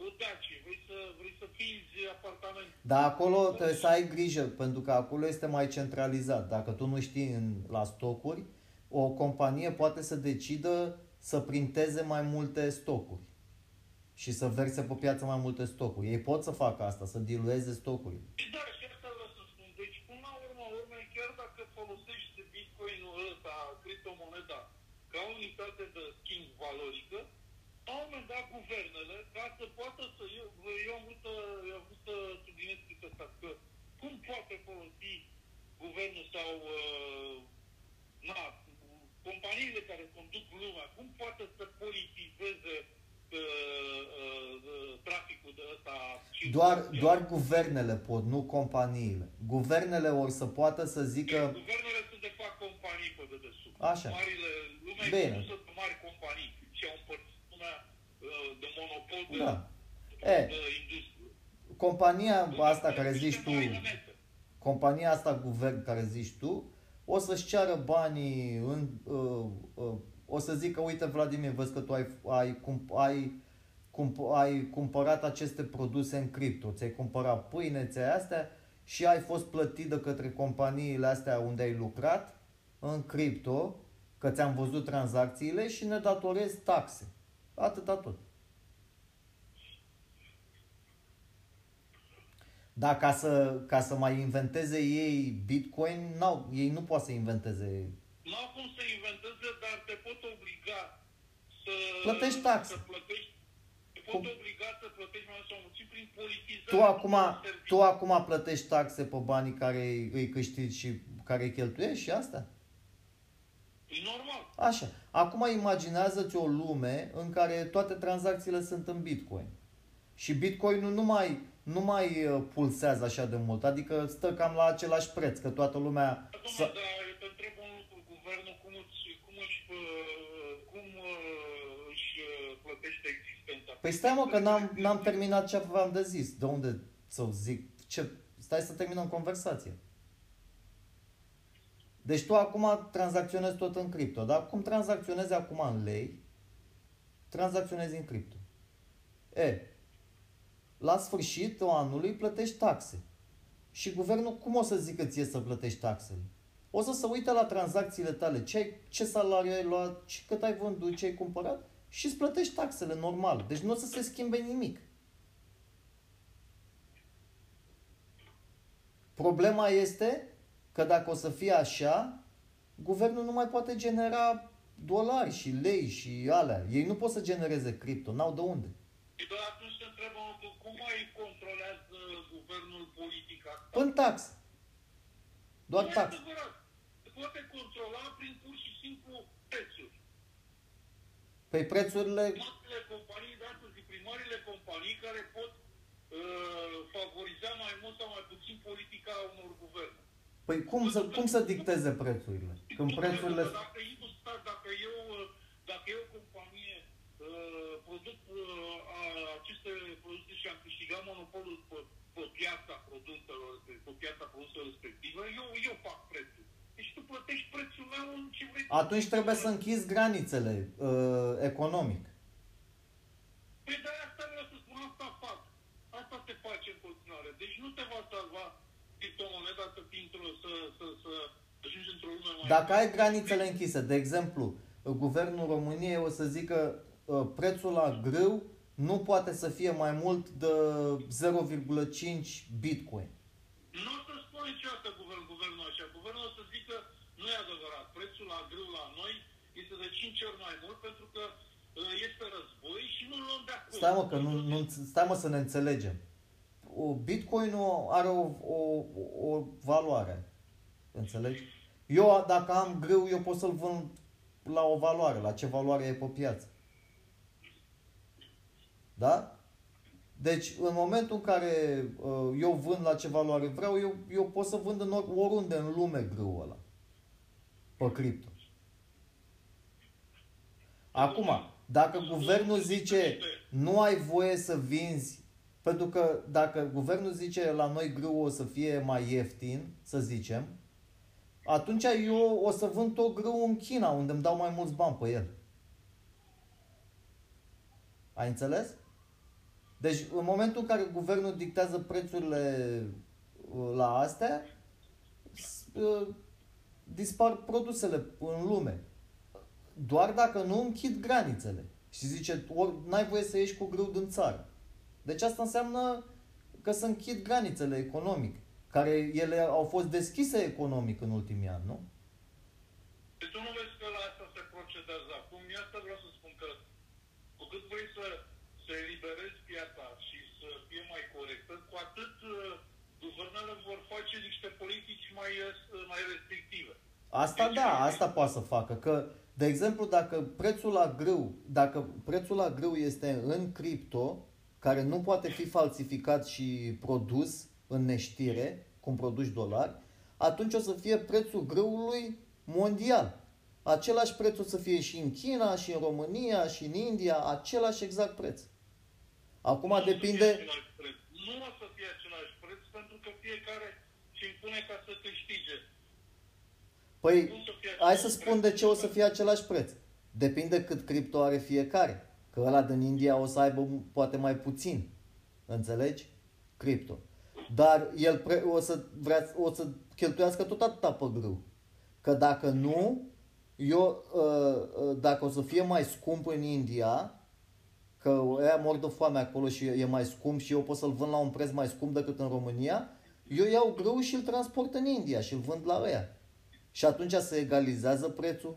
o Dacia, vrei să, vrei să vinzi apartament. Dar acolo trebuie să ai grijă, pentru că acolo este mai centralizat. Dacă tu nu știi în, la stocuri, o companie poate să decidă să printeze mai multe stocuri și să verse pe piață mai multe stocuri. Ei pot să facă asta, să dilueze stocurile. Și da, și asta vreau să spun. Deci, până la urmă, urmă, chiar dacă folosești bitcoinul ăsta, criptomoneda, ca unitate de schimb valorică, la un moment dat, guvernele, ca să poată să... Eu, eu am vrut să, eu am vrut să subliniez chestia asta, că cum poate folosi guvernul sau uh, na, companiile care conduc lumea, cum poate să politizeze uh, uh, traficul de ăsta? Doar, doar guvernele pot, nu companiile. Guvernele or să poată să zică, Guvernele sunt de fapt companii pe dedesubt. Așa. Marile, lumea Bine. e condusă de mari companii și au împărțit lumea uh, de monopol de, Da. de, E. de industrie. compania asta care Niște zici tu, marionete. compania asta guvern care zici tu, o să-și ceară banii în, uh, uh, o să zică, uite Vladimir, văd că tu ai, ai, cum, ai, cum, ai cumpărat aceste produse în cripto, ți-ai cumpărat pâine, ți-ai astea și ai fost plătit de către companiile astea unde ai lucrat în cripto, că ți-am văzut tranzacțiile și ne datorezi taxe. Atâta tot. Dar ca să, ca să mai inventeze ei Bitcoin, n-au, ei nu pot să inventeze. Nu au cum să inventeze, dar te pot obliga să... Plătești taxe. Să plătești, te pot Cum? obliga să plătești mai mult sau mai puțin prin politizare. Tu acum, servicii. tu acum plătești taxe pe banii care îi câștigi și care îi cheltuiești și asta? E normal. Așa. Acum imaginează-ți o lume în care toate tranzacțiile sunt în Bitcoin. Și Bitcoinul nu mai, nu mai uh, pulsează așa de mult, adică stă cam la același preț, că toată lumea... Acum, Să... dar eu te întreb un lucru, guvernul cum, îți, cum, își, uh, cum uh, își uh, plătește existența? Păi stai mă că n-am, n-am terminat ce aveam de zis. De unde să zic? Ce? Stai să terminăm conversația. Deci tu acum tranzacționezi tot în cripto, da? Cum tranzacționezi acum în lei, tranzacționezi în cripto. E, la sfârșitul anului plătești taxe. și guvernul cum o să zică ție să plătești taxele? O să se uite la tranzacțiile tale, ce, ai, ce salariu ai luat, ce, cât ai vândut, ce ai cumpărat și îți plătești taxele normal. Deci nu o să se schimbe nimic. Problema este că dacă o să fie așa, guvernul nu mai poate genera dolari și lei și alea. Ei nu pot să genereze cripto, n-au de unde. Și doar atunci se întrebă cum mai controlează guvernul politica asta? Până tax. Doar nu e tax. adevărat. Se poate controla prin pur și simplu prețuri. Păi prețurile... Marile companii de astăzi, primarile companii care pot uh, favoriza mai mult sau mai puțin politica unor guverne. Păi cum să, cum să dicteze prețurile? Când prețurile... Pentru că Dacă eu, stat, dacă eu, uh, dacă eu companie uh, produc uh, a- aceste produse și am câștigat monopolul pe, pe piața produselor, pe piața produselor respectivă, eu, eu fac prețul. Deci tu plătești prețul meu în ce vrei. tu. Atunci trebuie să închizi granițele uh, economic. Păi de asta vreau să spun, asta fac. Asta se face în continuare. Deci nu te va salva criptomoneda să fii într-o, să, să, să ajungi într-o lume mai... Dacă ai granițele închise, de exemplu, guvernul României o să zică uh, prețul la grâu nu poate să fie mai mult de 0,5 bitcoin. Nu o să spune niciodată guvern, guvernul așa. Guvernul o să zică, nu e adevărat, prețul la grâu la noi este de 5 ori mai mult pentru că uh, este război și nu luăm de acord. Stai mă, că nu, nu, stai mă să ne înțelegem. O Bitcoinul are o, o, o valoare. Înțelegi? Eu, dacă am grâu, eu pot să-l vând la o valoare, la ce valoare e pe piață. Da? Deci, în momentul în care uh, eu vând la ce valoare vreau, eu, eu pot să vând în or, oriunde în lume grâul ăla. Pe cripto. Acum, dacă guvernul zice nu ai voie să vinzi, pentru că dacă guvernul zice la noi grâu o să fie mai ieftin, să zicem, atunci eu o să vând tot grâu în China, unde îmi dau mai mulți bani pe el. Ai înțeles? Deci, în momentul în care guvernul dictează prețurile uh, la astea, s- uh, dispar produsele în lume. Doar dacă nu închid granițele. Și zice, ori n-ai voie să ieși cu grâu din țară. Deci asta înseamnă că să închid granițele economic, care ele au fost deschise economic în ultimii ani, nu? Deci tu nu vezi că la asta se procedează acum. Eu asta vreau să spun că cu cât vrei să, să eliberezi piața și să fie mai corectă, cu atât uh, guvernele vor face niște politici mai, uh, mai restrictive. Asta da, asta poate să facă. Că, de exemplu, dacă prețul la grâu, dacă prețul la grâu este în cripto, care nu poate fi falsificat și produs în neștire, cum produci dolari, atunci o să fie prețul grâului mondial. Același preț o să fie și în China, și în România, și în India, același exact preț. Acum Nu o să fie depinde... același preț. Nu o să fie același preț pentru că fiecare și impune ca să câștige. Păi, Nu o să fie hai să același spun preț. de ce o să fie același preț. Depinde cât cripto are fiecare. Că ăla din India o să aibă poate mai puțin. Înțelegi? Cripto. Dar el pre- o, să vrea, o să cheltuiască tot atâta pe grâu. Că dacă nu, eu, uh, uh, dacă o să fie mai scump în India, că ea mor de foame acolo și e mai scump și eu pot să-l vând la un preț mai scump decât în România, eu iau grâu și îl transport în India și îl vând la ăia. Și atunci se egalizează prețul?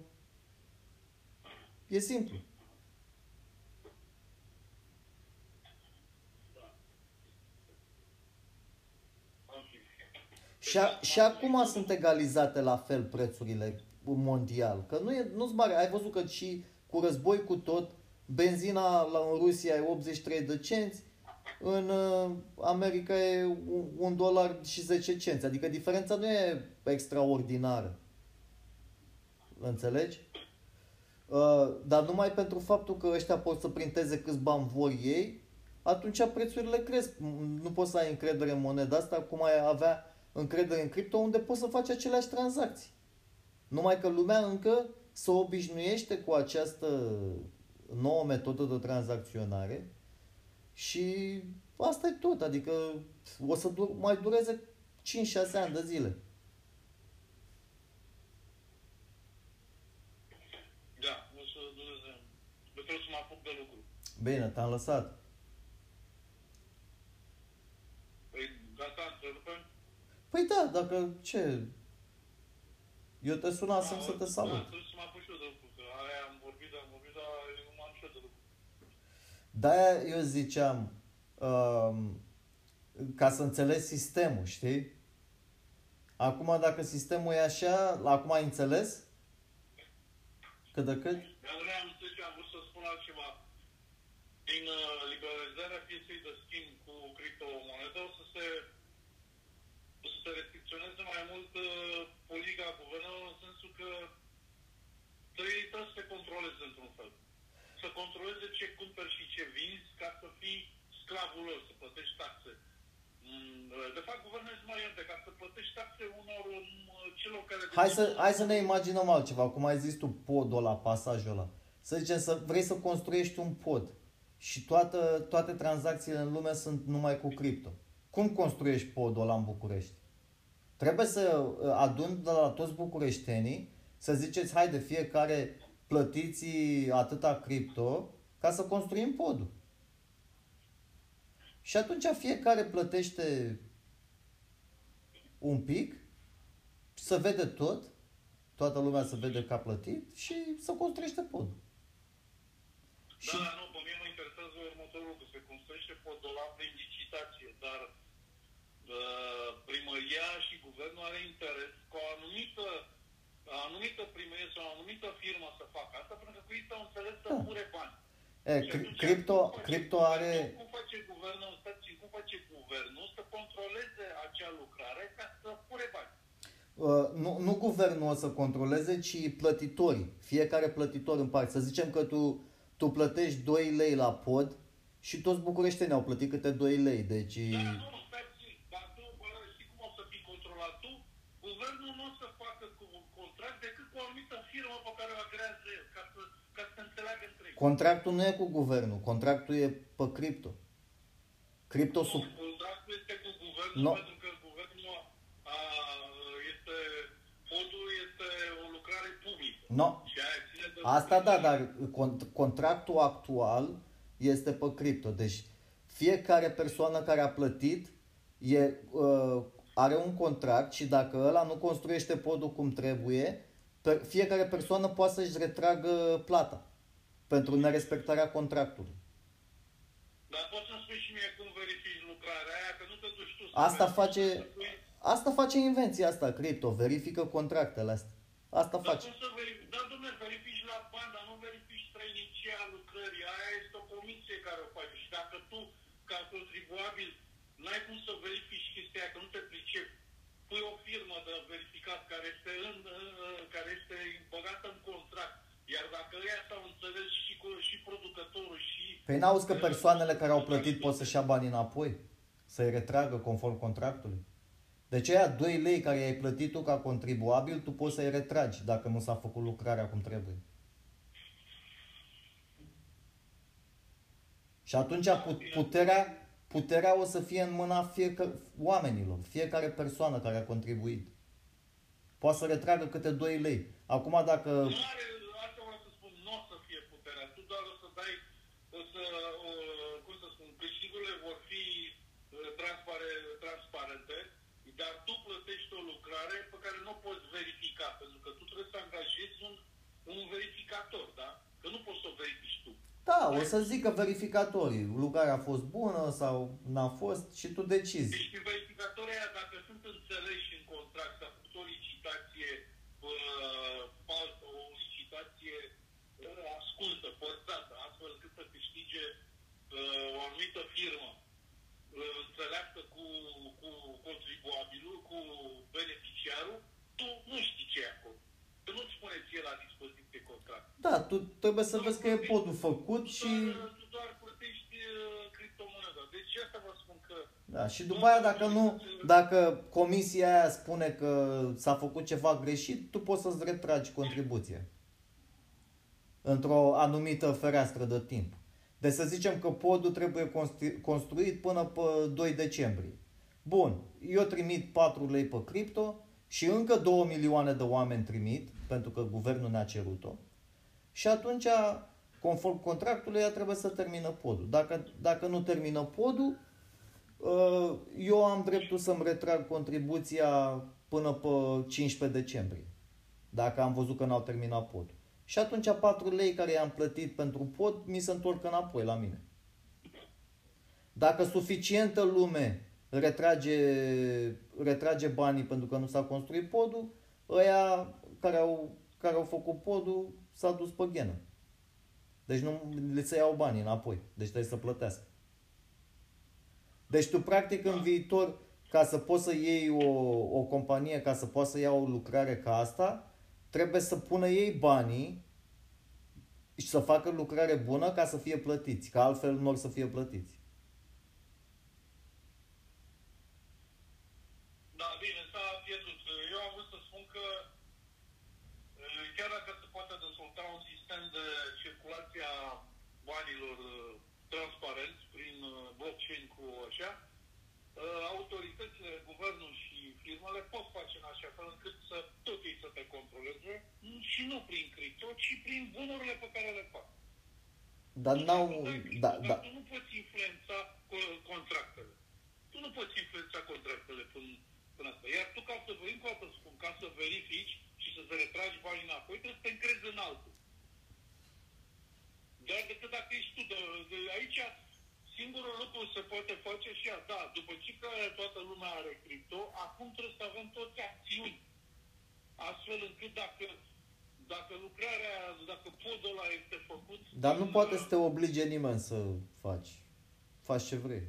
E simplu. Și, a, și acum sunt egalizate la fel prețurile mondial. Că nu e, nu-ți mare. Ai văzut că și cu război cu tot, benzina la, în Rusia e 83 de cenți, în uh, America e un, un dolar și 10 cenți. Adică diferența nu e extraordinară. Înțelegi? Uh, dar numai pentru faptul că ăștia pot să printeze câți bani vor ei, atunci prețurile cresc. M- Nu poți să ai încredere în moneda asta cum ai avea încredere în cripto unde poți să faci aceleași tranzacții. Numai că lumea încă se obișnuiește cu această nouă metodă de tranzacționare și asta e tot. Adică o să dur- mai dureze 5-6 ani de zile. Da, o să dureze. Eu trebuie să mă apuc de lucru. Bine, te-am lăsat. Păi, gata, întrerupem? Păi da, dacă ce? Eu te sunasem să te Da, salut. trebuie să mă apuc și eu de lucru, că aia am vorbit, am vorbit, dar eu m-am și eu de lucru. De-aia eu ziceam, um, ca să înțelegi sistemul, știi? Acum dacă sistemul e așa, acum ai înțeles? Cât de cât? Dar vreau să zic, am vrut să spun altceva. Din uh, liberalizarea pieței de schimb cu criptomonedă o să se o să se restricționeze mai mult uh, politica guvernelor în sensul că trebuie, trebuie să se controleze într-un fel. Să controleze ce cumperi și ce vinzi ca să fii sclavul lor, să plătești taxe. Mm, De fapt, guvernele sunt mai ca să plătești taxe unor um, celor care... Hai să, hai să ne imaginăm altceva, cum ai zis tu, podul ăla, pasajul ăla. Să zicem, să vrei să construiești un pod și toată, toate tranzacțiile în lume sunt numai cu cripto. Cum construiești podul ăla în București? Trebuie să uh, aduni de la toți bucureștenii, să ziceți, haide, fiecare plătiți atâta cripto ca să construim podul. Și atunci fiecare plătește un pic, să vede tot, toată lumea să vede că a plătit și să construiește podul. Și Da, nu, pe mine mă interesează următorul lucru. Se construiește podul prin licitație, dar uh, primăria și guvernul are interes ca o anumită, o anumită primărie sau o anumită firmă să facă asta, pentru că cu ei au înțeles să Da. fure bani. e, Și cri- atunci, cripto, cum face cripto guvernul- are... Cum face guvernul, stați, cum face guvernul să controleze acea lucrare ca să fure bani? Uh, nu, nu guvernul o să controleze, ci plătitorii. Fiecare plătitor în parte. Să zicem că tu, tu plătești 2 lei la pod și toți bucureștenii au plătit câte 2 lei. Deci... Da, nu, stați, dar tu, bă, știi cum o să fii controlat tu? Guvernul nu o să facă cu un contract decât cu o anumită firmă pe care o agrează el, ca să, ca să se înțeleagă între ei. Contractul nu e cu guvernul, contractul e pe cripto. Cripto sub... Contractul este cu guvernul No. pentru că guvernul a, este, podul este o lucrare publică. No. Și aia ține de Asta da, dar cont- contractul actual este pe cripto. Deci fiecare persoană care a plătit e, uh, are un contract și dacă ăla nu construiește podul cum trebuie, pe, fiecare persoană poate să-și retragă plata pentru nerespectarea contractului. Dar poți să-mi spui și mie cum verifici lucrarea aia, că nu te duci tu să Asta verifici, face, să spui- asta face invenția asta, cripto, verifică contractele astea. Asta Dar face. cum să verifici? Da, domnule, verifici la bani, dar nu verifici trăinicia lucrării. Aia este o comisie care o face. Și dacă tu, ca contribuabil, n-ai cum să verifici chestia aia, că nu te pricepi, pui o firmă de verificat care este, în, în- care este băgată în contract, iar dacă ăia s-au înțeles și, cu, și producătorul și... Păi n-auzi că persoanele care au plătit pot să-și ia banii înapoi? Să-i retragă conform contractului? Deci aia 2 lei care ai plătit tu ca contribuabil, tu poți să-i retragi dacă nu s-a făcut lucrarea cum trebuie. Și atunci pu- puterea, puterea o să fie în mâna fiecare, oamenilor, fiecare persoană care a contribuit. Poate să retragă câte 2 lei. Acum dacă... Nu are, asta vreau să spun, nu o să fie puterea. Tu doar o să dai, o să, o, cum să spun, câștigurile vor fi uh, transpare, transparente, dar tu plătești o lucrare pe care nu o poți verifica, pentru că tu trebuie să angajezi un, un verificator, da? Că nu poți să o verifici tu. Da, o să zică verificatorii, lucrarea a fost bună sau n-a fost și tu decizi. Deci verificatorii aia, dacă sunt înțeleși în contract, s-a făcut o licitație uh, falsă, o licitație uh, ascultă, păstrată, astfel încât să câștige uh, o anumită firmă uh, înțelească cu, cu contribuabilul, cu beneficiarul, tu nu știi ce e acolo. Că nu-ți spune ție la dispoziție contract. Da, tu trebuie să vezi că e podul făcut Tu și... doar, tu doar plătești uh, criptomoneda. Deci asta vă spun că Da, și după aia dacă nu, dacă comisia aia spune că s-a făcut ceva greșit, tu poți să-ți retragi contribuția. Într-o anumită fereastră de timp. Deci să zicem că podul trebuie constru- construit până pe 2 decembrie. Bun, eu trimit 4 lei pe cripto și încă 2 milioane de oameni trimit, pentru că guvernul ne-a cerut-o. Și atunci, conform contractului, ea trebuie să termină podul. Dacă, dacă nu termină podul, uh, eu am dreptul să-mi retrag contribuția până pe 15 decembrie. Dacă am văzut că n-au terminat podul. Și atunci 4 lei care i-am plătit pentru pod, mi se întorc înapoi la mine. Dacă suficientă lume retrage, retrage banii pentru că nu s-a construit podul, ăia care au, care au făcut podul s-a dus pe ghenă. Deci nu le se iau banii înapoi. Deci trebuie să plătească. Deci tu practic în viitor, ca să poți să iei o, o companie, ca să poți să iau o lucrare ca asta, trebuie să pună ei banii și să facă lucrare bună ca să fie plătiți, că altfel nu or să fie plătiți. Da, bine, s-a pierdut. Eu am vrut să spun că eh, chiar dacă se poate dezvolta un sistem de circulație a banilor eh, transparent prin eh, blockchain cu așa, autoritățile, guvernul și firmele pot face în așa fel încât să tot ei să te controleze și nu prin cripto, ci prin bunurile pe care le fac. Dar n-au... Da, Dar da. tu nu poți influența co- contractele. Tu nu poți influența contractele până, până asta. Iar tu, ca să, încă o dată spun, ca să verifici și să-ți retragi banii înapoi, trebuie să te încrezi în altul. Doar decât dacă ești tu. De, de, aici, singurul lucru se poate face și ea, da, după ce că toată lumea are cripto, acum trebuie să avem toate acțiuni. Astfel încât dacă, dacă lucrarea, dacă podul ăla este făcut... Dar nu în, poate uh, să te oblige nimeni să faci. Faci ce vrei.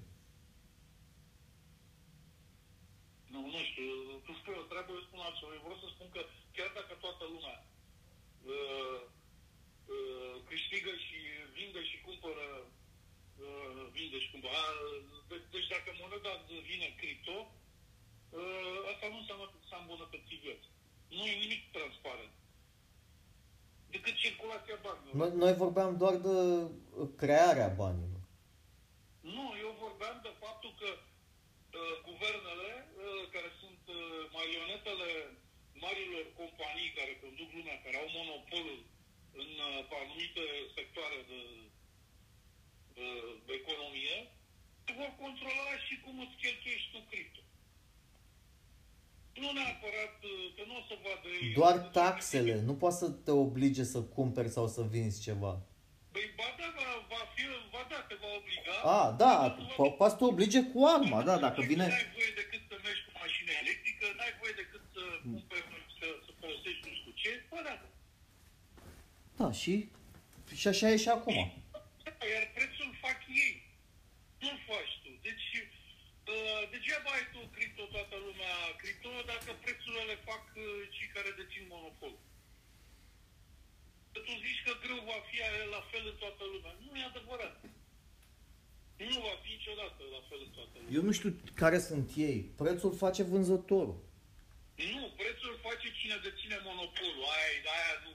Nu, nu știu, tu spui o treabă, eu spun altceva. Eu vreau să spun că chiar dacă toată lumea uh, uh, câștigă și vinde și cumpără, uh, vinde și cumpără, a, de- deci dacă moneda devine cripto, uh, asta nu înseamnă că s-a îmbunătățit viața. Nu e nimic transparent. Decât circulația banilor. Noi, noi vorbeam doar de uh, crearea banilor. Nu, eu vorbeam de faptul că uh, guvernele, uh, care sunt uh, marionetele marilor companii care conduc lumea, care au monopolul în uh, pe anumite sectoare de, uh, de economie, vor controla și cum îți cheltuiești tu cripto. Nu neapărat uh, că nu o să vadă ei. Doar taxele. Nu poate să te oblige să cumperi sau să vinzi ceva. Păi, ba da, va, va fi, va da, te va obliga. A, da, Dar nu va- po- poate să te oblige cu arma, da, dacă vine... N-ai voie decât să mergi cu mașină electrică, n-ai voie decât să cumperi, să, să folosești nu știu ce, bă, da. Da, și, și așa e și acum. Iar prețul fac ei. Nu-l faci tu. Deci, uh, degeaba ai tu cripto, toată lumea cripto, dacă prețurile le fac uh, cei care dețin monopol. Tu zici că greu va fi la fel în toată lumea. Nu e adevărat. Nu va fi niciodată la fel în toată lumea. Eu nu știu care sunt ei. Prețul face vânzătorul. Nu, prețul face cine deține monopolul. Aia, aia nu.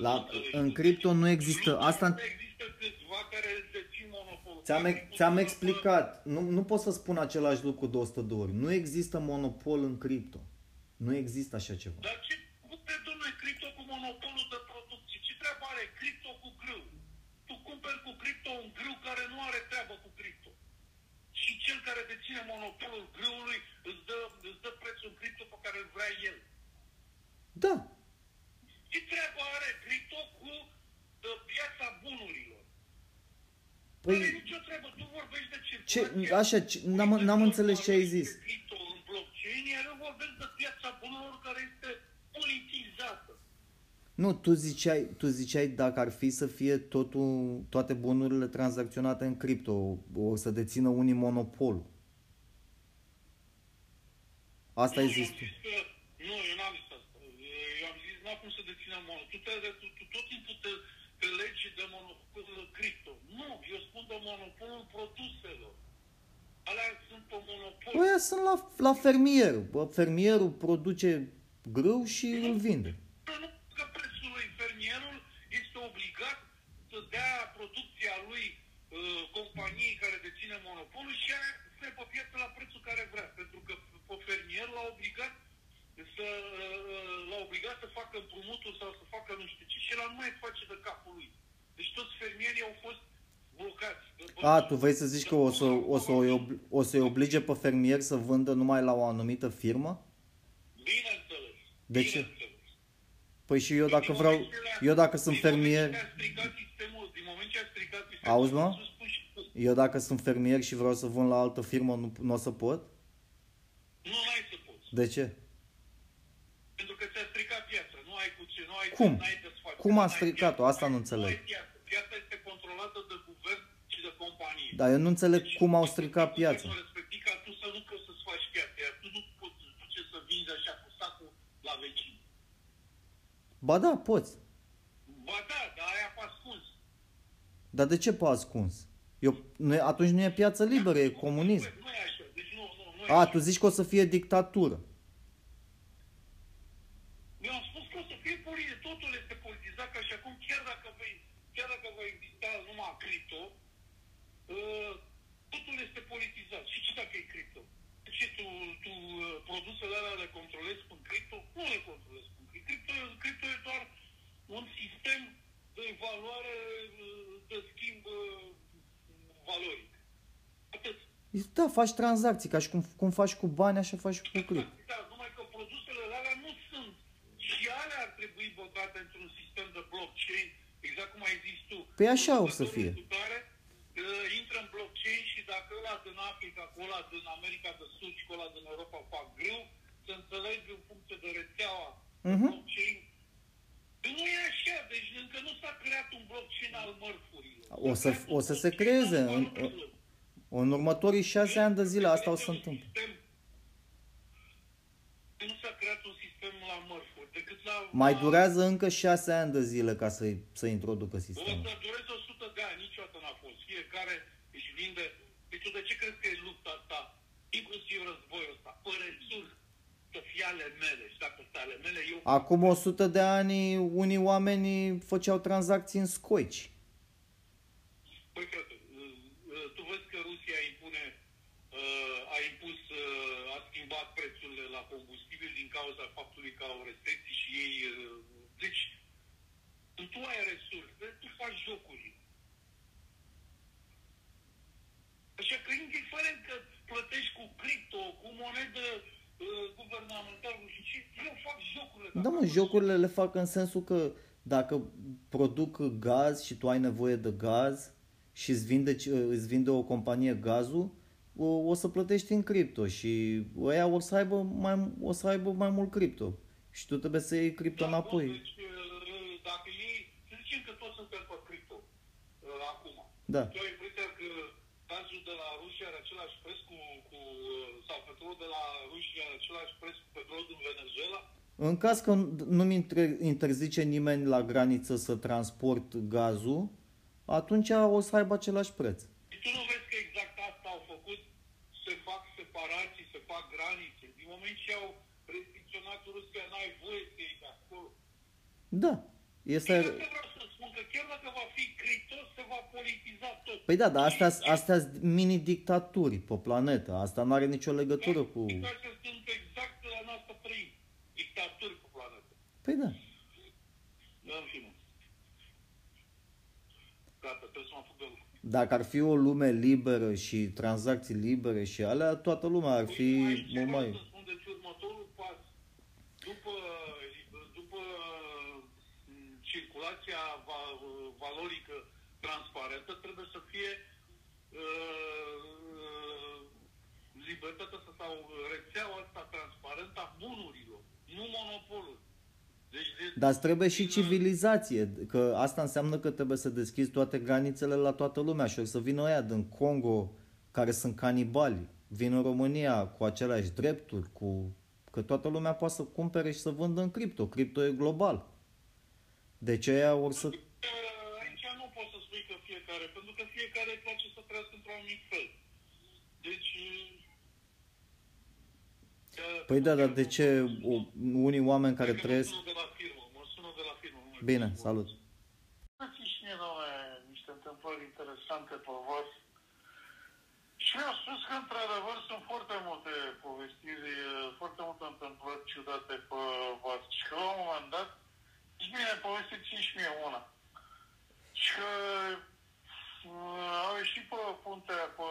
La, nu- în cripto nu există. Asta Există câțiva care dețin monopolul. ți-am, Care ex- ți-am pot să- explicat. Nu, nu pot să spun același lucru de 100 de ori. Nu există monopol în cripto. Nu există așa ceva. Dar ce cumpere, domnule, cripto cu monopolul de producție? Ce treabă are cripto cu grâu? Tu cumperi cu cripto un grâu care nu are treabă cu cripto. Și cel care deține monopolul grâului îți dă, îți dă prețul în cripto pe care îl vrea el. Da. Ce treabă are cripto cu uh, piața bunurilor? Nu are Păi, nicio treabă. Tu vorbești de ce, circulație. așa, ce, n-am, n-am înțeles ce ai zis. Cripto în blockchain, iar eu vorbesc de piața bunurilor care este politizată. Nu, tu ziceai, tu ziceai dacă ar fi să fie totul, toate bunurile tranzacționate în cripto, o să dețină unii monopol. Asta ai Nu, zis eu am tu. zis că, nu, eu n-am zis asta. Eu am zis, n-am cum să dețină monopol. Tu, te, tu, tu tot timpul te, te legi de monopolul cripto. Nu, sunt pe monopolul produselor. Alea sunt pe monopol. Păi aia sunt la, la fermier. Fermierul produce grâu și nu, îl vinde. Nu că prețul lui fermierul este obligat să dea producția lui uh, companiei care deține monopolul și aia se pe piață la prețul care vrea. Pentru că pe fermier l-a obligat să, uh, l-a obligat să facă împrumuturi sau să facă nu știu ce și el nu mai face de capul lui. Deci toți fermierii au fost blocați. A, tu vrei să zici că o, să, o, să, o, să-i oblige pe fermier să vândă numai la o anumită firmă? Bineînțeles. De ce? bineînțeles. Păi și eu dacă vreau, eu dacă sunt fermier, Din moment ce a stricat sistemul, din moment ce a stricat sistemul, Auzi, mă? s-a spus și tu. eu dacă sunt fermier și vreau să vând la altă firmă, nu, nu o să pot? Nu, n-ai să poți. De ce? Pentru că ți-a stricat piața. Nu ai cu ce, nu ai Cum? N-ai desfac. Cum a N-ai stricat-o? piață. Asta nu înțeleg. ai piață. Piața este controlată de guvern și de companie. Dar eu nu înțeleg Deci, cum au stricat guvernul piața. Respectiv ca tu să nu poți să-ți faci piața, iar tu nu poți duce să vinzi așa cu sacul la vecin. Ba da, poți. Ba da, dar aia pe ascuns. Dar de ce pe ascuns? Eu, nu e, atunci nu e piață liberă, e comunism. Nu e așa, deci nu, nu, nu e A, așa. tu zici că o să fie dictatură. Eu am spus că o să fie politic, totul este politizat ca și acum, chiar dacă vei, chiar dacă va exista numai cripto, uh, totul este politizat. Și ce dacă e cripto? Ce tu, tu uh, produsele alea le controlezi cu cripto? Nu le controlezi cu cripto. Cripto, cripto e doar un sistem de evaluare, uh, de schimb uh, valoric. Atât. Da, faci tranzacții, ca și cum, cum faci cu bani, așa faci și cu cripto. Da, numai că produsele alea nu sunt. Și alea ar trebui băgate într-un sistem de blockchain, exact cum ai zis tu. Păi așa o să fie. Cu Care, uh, intră în blockchain și dacă ăla din Africa, cu ăla din America de Sud și cu ăla din Europa fac greu, să înțelegi în funcție de rețeaua Mhm. blockchain. Păi Nu e așa, deci încă nu s-a creat un blockchain al mărfurilor. O S-a să- creat o un să se blockchain creeze al în- valorilor. În următorii șase ani de zile asta o să se Un întâmple. sistem- Nu s-a creat un sistem la mărfuri, decât la... Mai la- durează încă șase ani de zile ca să, să introducă O sistemul. să dureze 100 de ani, niciodată n-a fost. Fiecare își vinde... Deci tu de ce crezi că e lupta asta, inclusiv războiul ăsta, pe rețuri, să fie ale mele și dacă sunt ale mele, eu... Acum 100 de ani unii oameni făceau tranzacții în scoici. Păi, frate, uh, uh, tu vezi că Rusia impune, uh, a impus, uh, a schimbat prețurile la combustibil din cauza faptului că au restricții și ei... uh, Deci, când tu ai resurse, tu faci jocuri. Așa că indiferent că plătești cu cripto, cu monedă uh, guvernamentală și ce, eu fac jocurile. Da, mă, jocurile le fac în sensul că dacă produc gaz și tu ai nevoie de gaz și îți vinde, îți vinde o companie gazul, o, o să plătești în cripto și ăia o să aibă mai, o să aibă mai mult cripto. Și tu trebuie să iei cripto Da, înapoi. bun, Deci, uh, dacă ei, să zicem că toți suntem pe cripto uh, acum. Da. Tu ai impresia că gazul de la Rusia are același preț cu, cu uh, sau petrolul de la Rusia are același preț cu petrolul din Venezuela? În caz că nu-mi intre- interzice nimeni la graniță să transport gazul, atunci o să aibă același preț. Și tu nu vezi că exact asta au făcut? Se fac separații, se fac granițe. Din moment ce au restricționat Rusia, n-ai voie să iei de acolo. Da. Este... Și asta vreau să spun, că chiar dacă va fi cripto, se va politiza tot. Păi da, dar astea astea sunt mini-dictaturi pe planetă. Asta nu are nicio legătură cu... Astea sunt exact la noastră trăim. Dictaturi pe planetă. Păi da. În fine. Gata, trebuie să mă apuc de lucru. Dacă ar fi o lume liberă și tranzacții libere și alea, toată lumea ar fi Aici mult vreau mai... să spun, deci următorul pas, după, după m, circulația va, valorică transparentă, trebuie să fie uh, libertatea asta sau rețeaua asta transparentă a bunurilor, nu monopolul. Deci de, Dar îți trebuie și civilizație, că asta înseamnă că trebuie să deschizi toate granițele la toată lumea și o să vină ăia din Congo care sunt canibali, vin în România cu aceleași drepturi, cu că toată lumea poate să cumpere și să vândă în cripto. Cripto e global. Deci ăia or să... Uh, Aici nu poți să spui că fiecare, pentru că fiecare îi place să trăiască într-un anumit fel. Deci... uh, Păi da, dar de ce o, unii oameni care Cred că trăiesc... Mă sună de la firmă, mă sună de la firmă. nu mai Bine, pot să salut. Dați și mie, doamne, niște întâmplări interesante pe vas. Și mi-au spus că, într-adevăr, sunt foarte multe povestiri, foarte multe întâmplări ciudate pe vas. Și că, la un moment dat, Și bine, povestiți și mie una. Și că uh, au ieșit pe puntea, pe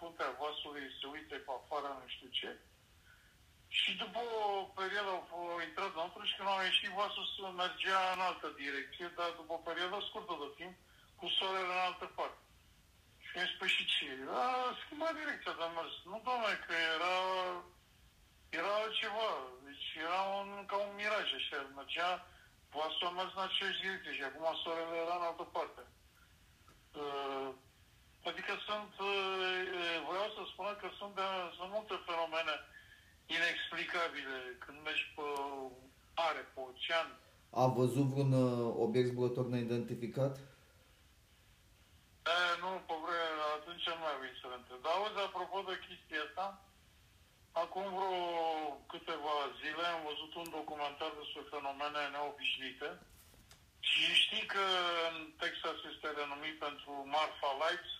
puntea vasului, se uite pe afară, nu știu ce. Și după o perioadă au, au intrat înăuntru și când au ieșit vasul să mergea în altă direcție, dar după o perioadă scurtă de timp, cu soarele în altă parte. Și mi-a spus și ce? A schimbat direcția de mers. Nu, doamne, că era, era altceva. Deci era un, ca un miraj așa. Mergea, vasul a mers în aceeași direcție și acum soarele era în altă parte. Uh, Adică sunt, uh, vreau să spun că sunt, de, sunt multe fenomene inexplicabile când mergi pe mare, pe ocean. A văzut vreun uh, obiect zburător neidentificat? E, nu, pe vreme, atunci nu mai avem să le întreb. Dar auzi, apropo de chestia asta, acum vreo câteva zile am văzut un documentar despre fenomene neobișnuite și știi că în Texas este renumit pentru Marfa Lights.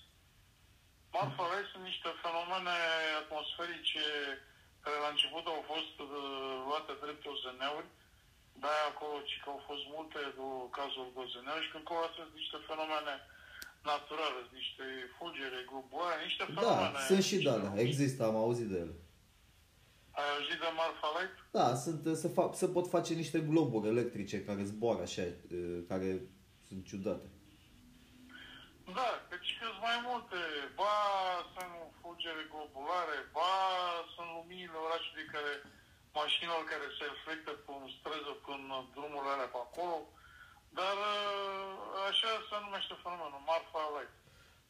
Marfa Lights sunt niște fenomene atmosferice care la început au fost uh, luate drept OZN-uri, dar acolo ci că au fost multe cazuri de OZN-uri și că acolo sunt niște fenomene naturale, niște fulgere, globoare, niște Da, fenomene. sunt și de alea. Există, am auzit de ele. Ai auzit de Marfa Light? Da, sunt, se, fac, se pot face niște globuri electrice care zboară așa, uh, care sunt ciudate. Da, deci sunt mai multe. Ba sunt fulgere globulare, ba sunt luminile orașului care, mașinilor care se reflectă pe un străză până drumurile alea pe acolo. Dar uh, așa se numește fenomenul, Marfa Light.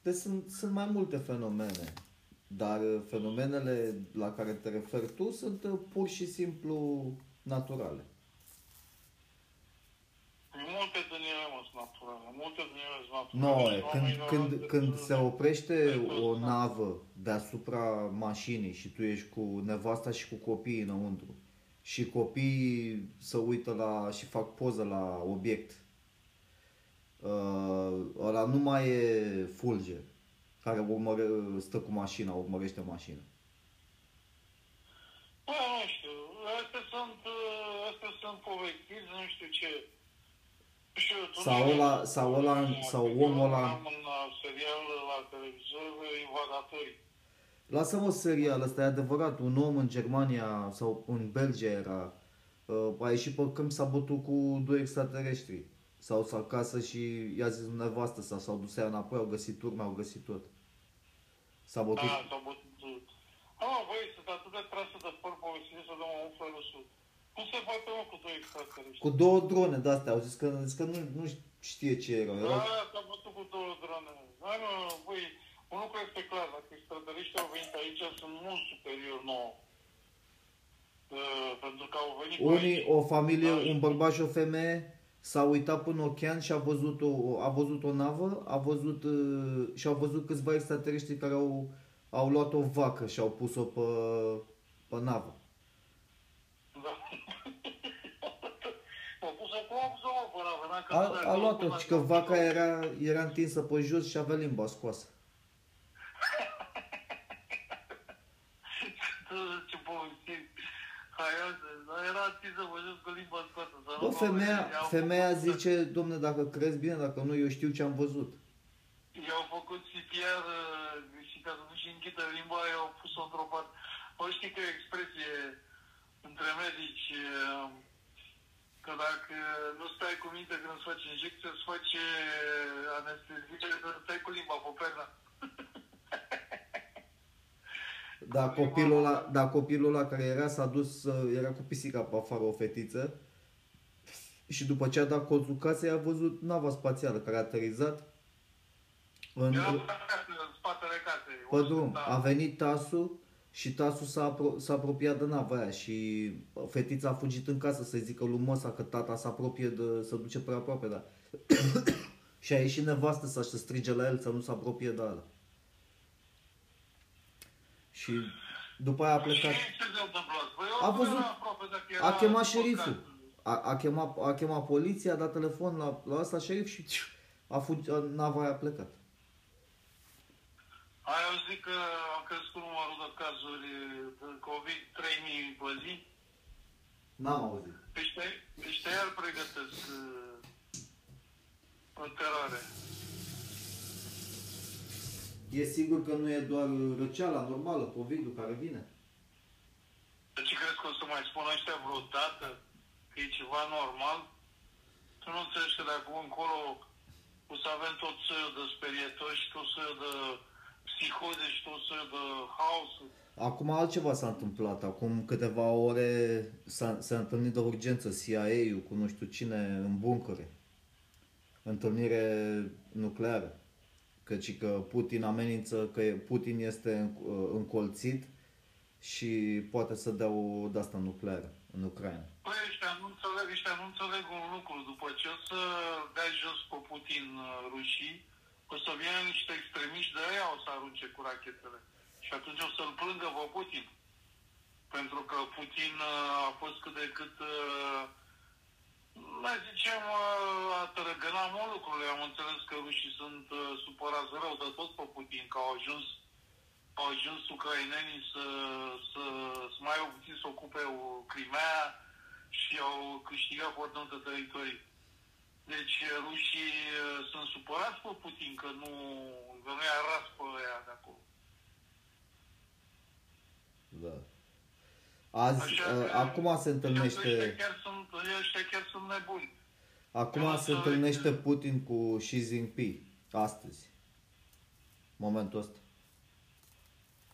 Deci sunt, sunt mai multe fenomene, dar uh, fenomenele la care te referi tu sunt uh, pur și simplu naturale. Noe, când, când, când se oprește o navă deasupra mașinii și tu ești cu nevasta și cu copiii înăuntru și copiii se uită la și fac poză la obiect, uh, ăla nu mai e fulger care urmăre, stă cu mașina, urmărește mașina. Bă, nu știu, astea sunt, uh, astea sunt povestiri, nu știu ce nu știu, tu Sau nu- ăla- sau ăla- sau omul ăla- Am un uh, serial la televizor, Invadatorii. Lasă-mă serial, ăsta e adevărat, un om în Germania sau în Belgia era, uh, a ieșit pe câmp, s-a bătut cu doi extraterestri. Sau s-a acasă și i-a zis nevastă sa, s-au dus ea înapoi, au găsit urme, au găsit tot. S-a bătut. Da, s-au bătut. Mă, băi, sunt atât de trase de păr povestire să dăm un fel sus. Cum se poate, mă, cu doi extraterestri? Cu două drone de astea, au zis că, zis că nu, nu știe ce erau. Da, erau s-a bătut cu două drone. Hai, mă, băi, un lucru este clar, dacă extraterestrii au venit aici, sunt mult superior nouă. Uh, pentru că au venit cu Unii, aici. o familie, Da, un bărbat și o femeie, s-a uitat până în ocean și a văzut o, a văzut o navă, a văzut, uh, și au văzut câțiva extraterestri care au, au luat o vacă și au pus-o pe, pe navă. Da. M-a pus acum, am pus-o, mă, până venea că... A, a luat-o și că vaca era, era întinsă pe jos și avea limba scoasă. Ce povestiri haioase, dar era atinsă pe jos cu limba scoasă. să Bă, nu mă femeia, vezi. I-au femeia făcut- zice, domne, dacă crezi bine, dacă nu, eu știu ce am văzut. I-au făcut CPR uh, și ca să nu-și închidă limba, i-au pus-o într-o parte. Bă, știi că e o expresie între medici uh, că dacă nu stai cu minte când îți faci injecție, îți face anestezie, că stai cu limba pe pernă. <laughs> Dar copilul ăla, dar copilul ăla care era s-a dus, uh, era cu pisica pe afară, o fetiță, și după ce a dat colțul casei a văzut nava spațială care a aterizat în, Era pe acasă, în spatele casei. pe unde drum. stătea. A venit tasul și tasul s-a, apro- s-a apropiat de nava aia și fetița a fugit în casă să-i zică lui măsa că tata se apropie de, să duce prea aproape, dar... <coughs> și a ieșit nevastă să să strige la el să nu se apropie de ala. Și după aia a plecat. Și ce s-a întâmplat? Băi, A eu nu văzut- eram aproape dacă era A chemat păcat. șeriful. A, a, chemat, a chemat poliția, a dat telefon la, la ăsta șerif și a fugit, a, nava aia a plecat. Ai auzit că a crescut numărul de cazuri de COVID 3000 pe zi? N-am auzit. Ăștia, ăștia iar pregătesc uh, o terare. E sigur că nu e doar răceala normală, COVID-ul care vine? De ce crezi că o să mai spună ăștia vreodată că e ceva normal? Tu nu înțelegi că de acum încolo o să avem tot soiul de sperietoși, tot soiul de psihoze și tot soiul de haos. Acum altceva s-a întâmplat. Acum câteva ore s-a, s-a întâlnit de urgență CIA-ul cu nu știu cine în buncăre. Întâlnire nucleară. Căci că Putin amenință că Putin este în- încolțit și poate să dea o de-asta nucleară în Ucraina. Păi ăștia nu înțeleg, ăștia nu înțeleg un lucru. După ce o să dea jos pe Putin uh, rușii, o să vină niște extremiști de aia o să arunce cu rachetele. Și atunci o să-l plângă pe Putin. Pentru că Putin uh, a fost cât de cât, uh, mai zicem, uh, a tărăgănat mult lucrurile. Am înțeles că rușii sunt uh, supărați rău de tot pe Putin, că au ajuns au ajuns ucrainenii să, să, să mai au puțin să ocupe o Crimea și au câștigat foarte multe teritorii. Deci rușii uh, sunt supărați pe Putin că nu, că nu i-a ras pe ăia de acolo. Da. Azi, Așa uh, că- acum se întâlnește... Ăștia chiar sunt, ăștia chiar sunt nebuni. Acum Eu se să- întâlnește Putin cu Xi Jinping astăzi. Momentul ăsta.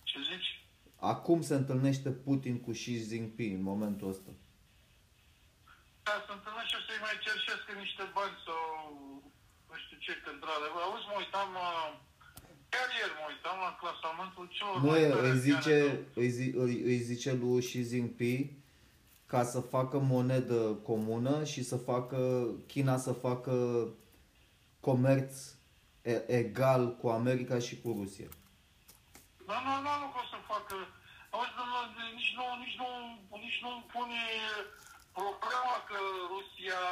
Ce zici? Acum se întâlnește Putin cu Xi Jinping în momentul ăsta. Da, să întâlnesc și o să-i mai cerșesc niște bani sau nu știu ce, că într-adevăr. Auzi, mă uitam, uh, chiar ieri mă uitam la clasamentul celor Nu, mai e, tare îi zice, aviane îi, zi, îi, îi zice lui Xi Jinping ca să facă monedă comună și să facă China să facă comerț e- egal cu America și cu Rusia. Da, nu, nu, nu pot să facă. Auzi, domnule, nici nu, nici nu, nici nu pune problema că Rusia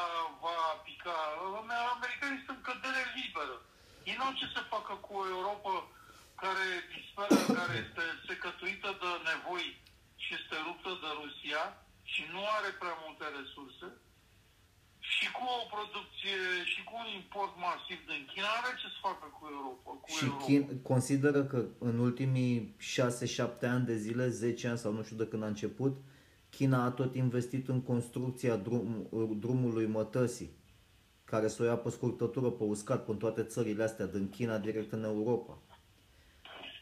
va pica. Americanii sunt cădere liberă. Ei nu au ce să facă cu o Europa care disperă, care este secătuită de nevoi și este ruptă de Rusia și nu are prea multe resurse și cu o producție și cu un import masiv din China are ce să facă cu Europa. Cu Și Europa. Chin, consideră că în ultimii 6-7 ani de zile, 10 ani sau nu știu de când a început, China a tot investit în construcția drum, drumului mătăsii, care să o ia pe scurtătură, pe uscat, până toate țările astea, din China direct în Europa.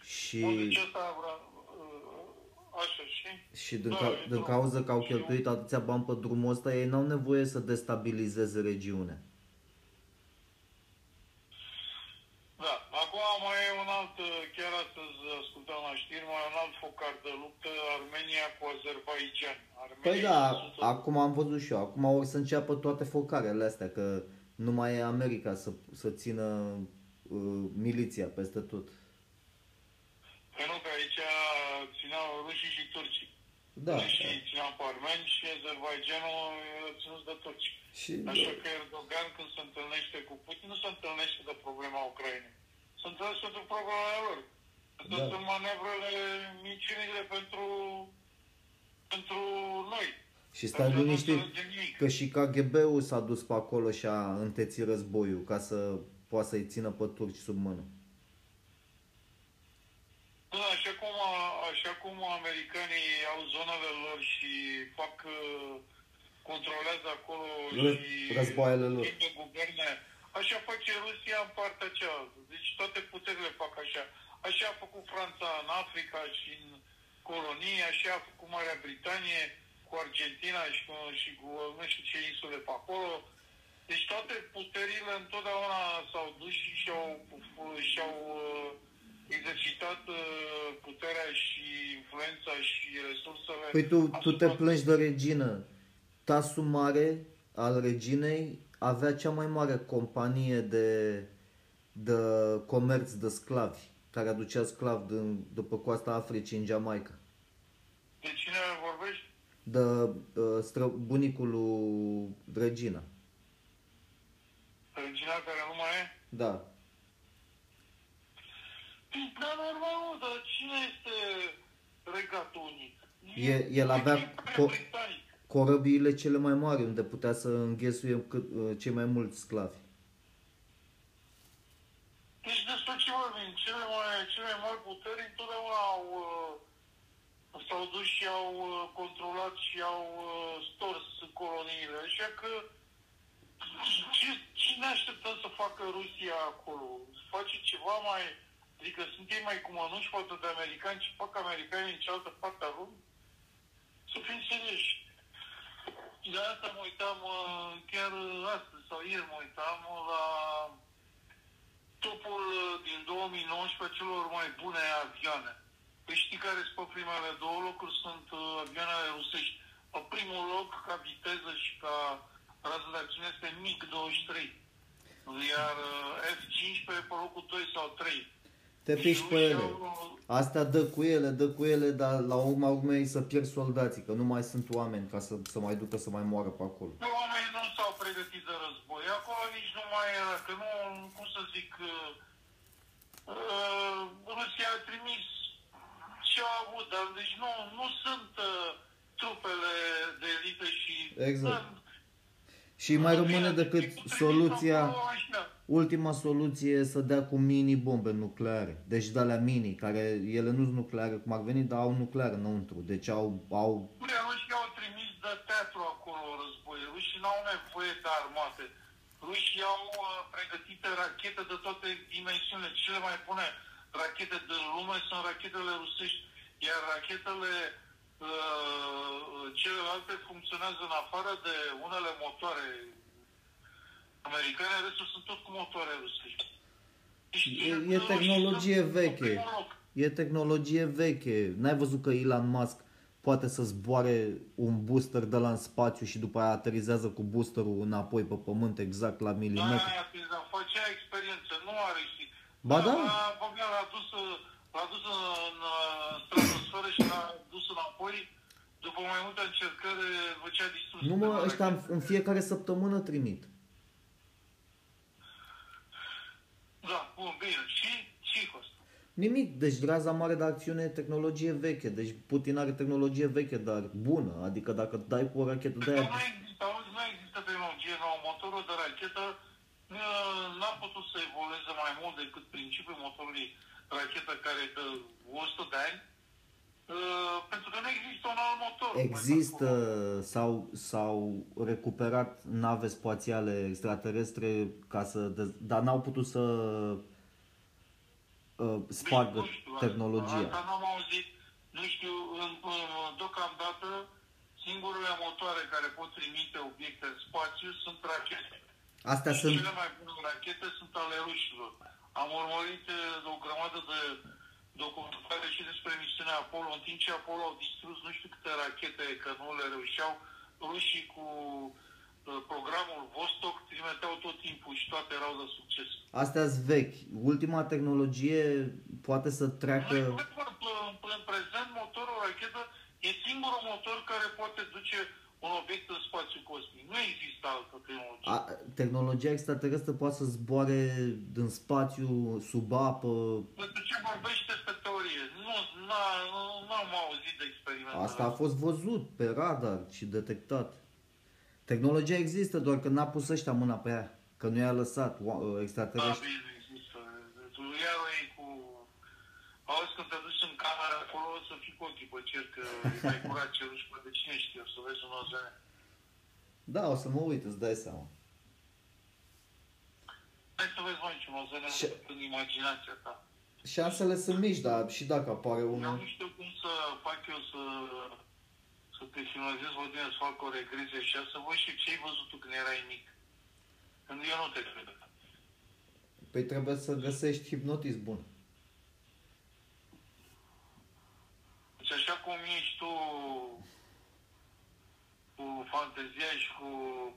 Și, Bun, deci asta vrea, uh, așa și... și din, Da, ca, e din drum. cauza că au Și cheltuit atâția bani pe drumul ăsta, ei n-au nevoie să destabilizeze regiunea. Da, acum mai e un alt, uh, chiar astăzi ascultam la știri, mai e un alt focar de luptă, Armenia cu Azerbaijan. Armenia Păi da, e sută- acum am văzut și eu. Acum o să înceapă toate focarele astea, că nu mai e America să, să țină uh, miliția peste tot. Că nu, că aici țineau rușii și turcii. Da. Rușii țineau pe armeni și Azerbaijanul e ținut de turci. Și Așa că Erdogan când se întâlnește cu Putin, nu se întâlnește de problema Ucrainei. Se întâlnește de problema lor. Astea Da. sunt manevrele, minciunile pentru, pentru noi. și stai Pentru că nu liniștit înțelegem nimic. că și KGB-ul s-a dus pe acolo și a întețit războiul ca să poată să-i țină pe turci sub mână. Da, așa cum, așa cum americanii au zonele lor și fac, uh, controlează acolo Ră- și războaiele lor. schimbă guverne, așa face Rusia în partea cealaltă. Deci toate puterile fac așa. Așa a făcut Franța în Africa și în colonii, așa a făcut Marea Britanie cu Argentina și cu, și cu nu știu ce insule pe acolo. Deci toate puterile întotdeauna s-au dus și și-au, și-au uh, exercitat uh, puterea și influența și resursele. Păi tu, tu te asupra- plângi de regină. Tasul mare al reginei avea cea mai mare companie de, de comerț de sclavi, care aducea sclavi din, de pe coasta Africii în Jamaica. De cine vorbești? De uh, stră, bunicul lui Regina. Regina care nu mai e? Da. Da, normal, nu, dar cine este regatul unic? E- el avea Imperiul co- Britanic. corăbiile cele mai mari, unde putea să înghesuie cât, uh, cei mai mulți sclavi. Deci despre ce vorbim? Cele mai, cele mai mari puteri întotdeauna au, uh, s-au dus și au uh, controlat și au uh, stors coloniile. Așa că ce, ce ne așteptăm să facă Rusia acolo? Să face ceva mai... Adică sunt ei mai cu mănuși față de americani și fac americanii în cealaltă parte a lumii? Să fim serioși. De asta mă uitam uh, chiar astăzi sau ieri mă uitam la topul uh, din 2019 celor mai bune avioane. Păi știi care sunt pe primele două locuri? Sunt uh, avioanele rusești. Pe primul loc, ca viteză și ca rază de acțiune, este MiG-23. Iar uh, F-15 pe locul 2 sau 3. Te piși pe ele. au- Asta dă cu ele, dă cu ele, dar la urma urmei să pierd soldații, că nu mai sunt oameni ca să, să mai ducă să mai moară pe acolo. Nu, oamenii nu s-au pregătit de război. Acolo nici nu mai era, că nu, cum să zic, uh, uh, Rusia a trimis ce a avut, dar deci nu, nu sunt uh, trupele de elită și... Exact. Sunt- Și mai rămâne decât Trimis soluția, acolo, așa. ultima soluție e să dea cu mini-bombe nucleare. Deci de alea mini, care ele nu sunt nucleare cum ar veni, dar au nucleare înăuntru. Deci au, au Bine, rușii au trimis de teatru acolo război. Rușii n-au nevoie de armate. Rușii au uh, pregătite rachete de toate dimensiunile. Cele mai bune rachete din lume sunt rachetele rusești, iar rachetele uh, celelalte funcționează în afară de unele motoare americane, restul sunt tot cu motoare rusești. Deci, E- e rușii tehnologie sunt pe veche. primul loc. E tehnologie veche. N-ai văzut că Elon Musk poate să zboare un booster de la în spațiu și după aia aterizează cu boosterul înapoi pe pământ exact la milimetri? Aia, da, făcea experiență, nu are și... Ba da. L-a, Bogdan l-a dus, l-a dus în, în stratosferă și l-a dus înapoi. După mai multe încercări, făcea distrus. Nu mă, ăștia în, în fiecare săptămână trimit. Da, bun, bine. Și ce cu asta? Nimic, deci raza mare de acțiune e tehnologie veche. Deci Putin are tehnologie veche, dar bună. Adică dacă dai cu o rachetă de Dar aia... nu există, auzi, nu există tehnologie nouă. Motorul de rachetă uh, n-a putut să evolueze mai mult decât principiul motorului rachetă care dă 100 de ani. Uh, pentru că nu există un alt motor. Există, s-au, s-au recuperat nave spațiale extraterestre ca să, dez- dar n-au putut să uh, spargă Nu știu, tehnologia. Asta n-am auzit. Nu știu, în, în, deocamdată, singurele motoare care pot trimite obiecte în spațiu sunt rachete. Astea Și sunt, Cele mai bune rachete sunt ale rușilor. Am urmărit eh, o grămadă de documentare și despre misiunea Apollo, în timp ce Apollo au distrus nu știu câte rachete, că nu le reușeau, rușii cu eh, programul Vostok trimiteau tot timpul și toate erau de succes. astea sunt vechi. Ultima tehnologie poate să treacă... Noi, în, în, în prezent, motorul rachetă e singurul motor care poate duce un obiect în spațiu cosmic. Nu există altă tehnologie. A, tehnologia extraterestră poate să zboare din spațiu, sub apă. Pentru ce vorbești despre teorie? Nu, n-a- nu- n-am auzit de experimente. Asta a fost văzut pe radar și detectat. Tehnologia există, doar că n-a pus ăștia mâna pe ea. Că nu i-a lăsat oa- Da, extraterestri. bine, există. Tu iau ei cu... Auzi când te duci în cameră acolo să fii cu ochii pe cer, că e mai curat cerul și poate cine știe, o să vezi un OZN. Da, o să mă uit, îți dai seama. Hai să vezi mai ce un OZN Și- în imaginația ta. Șansele sunt mici, dar și dacă apare Eu unul... nu știu cum să fac eu să, să te finalizez pe tine, să fac o regresie și să văd și ce ai văzut tu când erai mic. Când eu nu te cred. Păi trebuie să găsești hipnotism bun. Deci așa cum ești tu cu fantezia și cu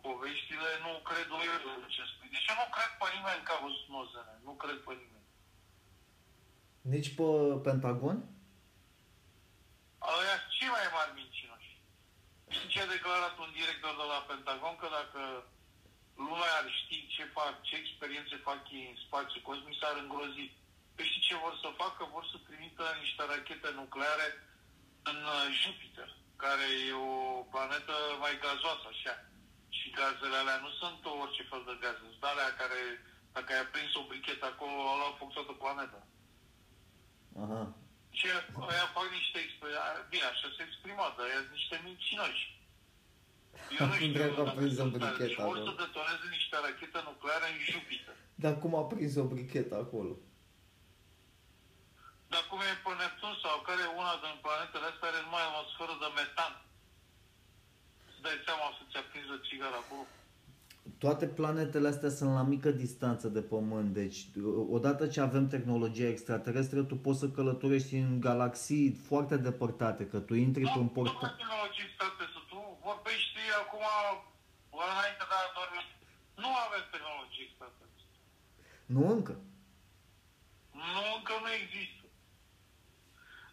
poveștile, nu cred eu ce spui. Deci eu nu cred pe nimeni că a văzut nozele. Nu cred pe nimeni. Nici pe Pentagon? Aia cei mai mari mincinoși. Știi ce a declarat un director de la Pentagon? Că dacă lumea ar ști ce fac, ce experiențe fac ei în spațiu cosmic, s-ar îngrozi. Păi știi ce vor să facă? Vor să trimită niște rachete nucleare în uh, Jupiter, care e o planetă mai gazoasă, așa. Și gazele alea nu sunt orice fel de gaze. Sunt alea care, dacă ai aprins o brichetă acolo, au luat foc toată planeta. Aha. Și aia fac niște experimente, bine, așa se exprima, dar aia sunt niște mincinoși. <laughs> Eu nu Cum știu dracu a dacă prins o sunt tare. brichetă Și vor acolo? să detoneze niște rachete nucleare în Jupiter. Dar cum a prins o brichetă acolo? Dar cum e pe Neptun sau care e una din planetele astea are numai atmosferă de metan? Îți dai seama să-ți aprinzi o țigară acolo? Toate planetele astea sunt la mică distanță de Pământ, deci odată ce avem tehnologia extraterestră, tu poți să călătorești în galaxii foarte depărtate, că tu intri pe un Nu, nu portal... pe tehnologii state, să tu vorbești acum înainte de a dormi. Nu avem tehnologii state. Nu încă. Nu, încă nu există.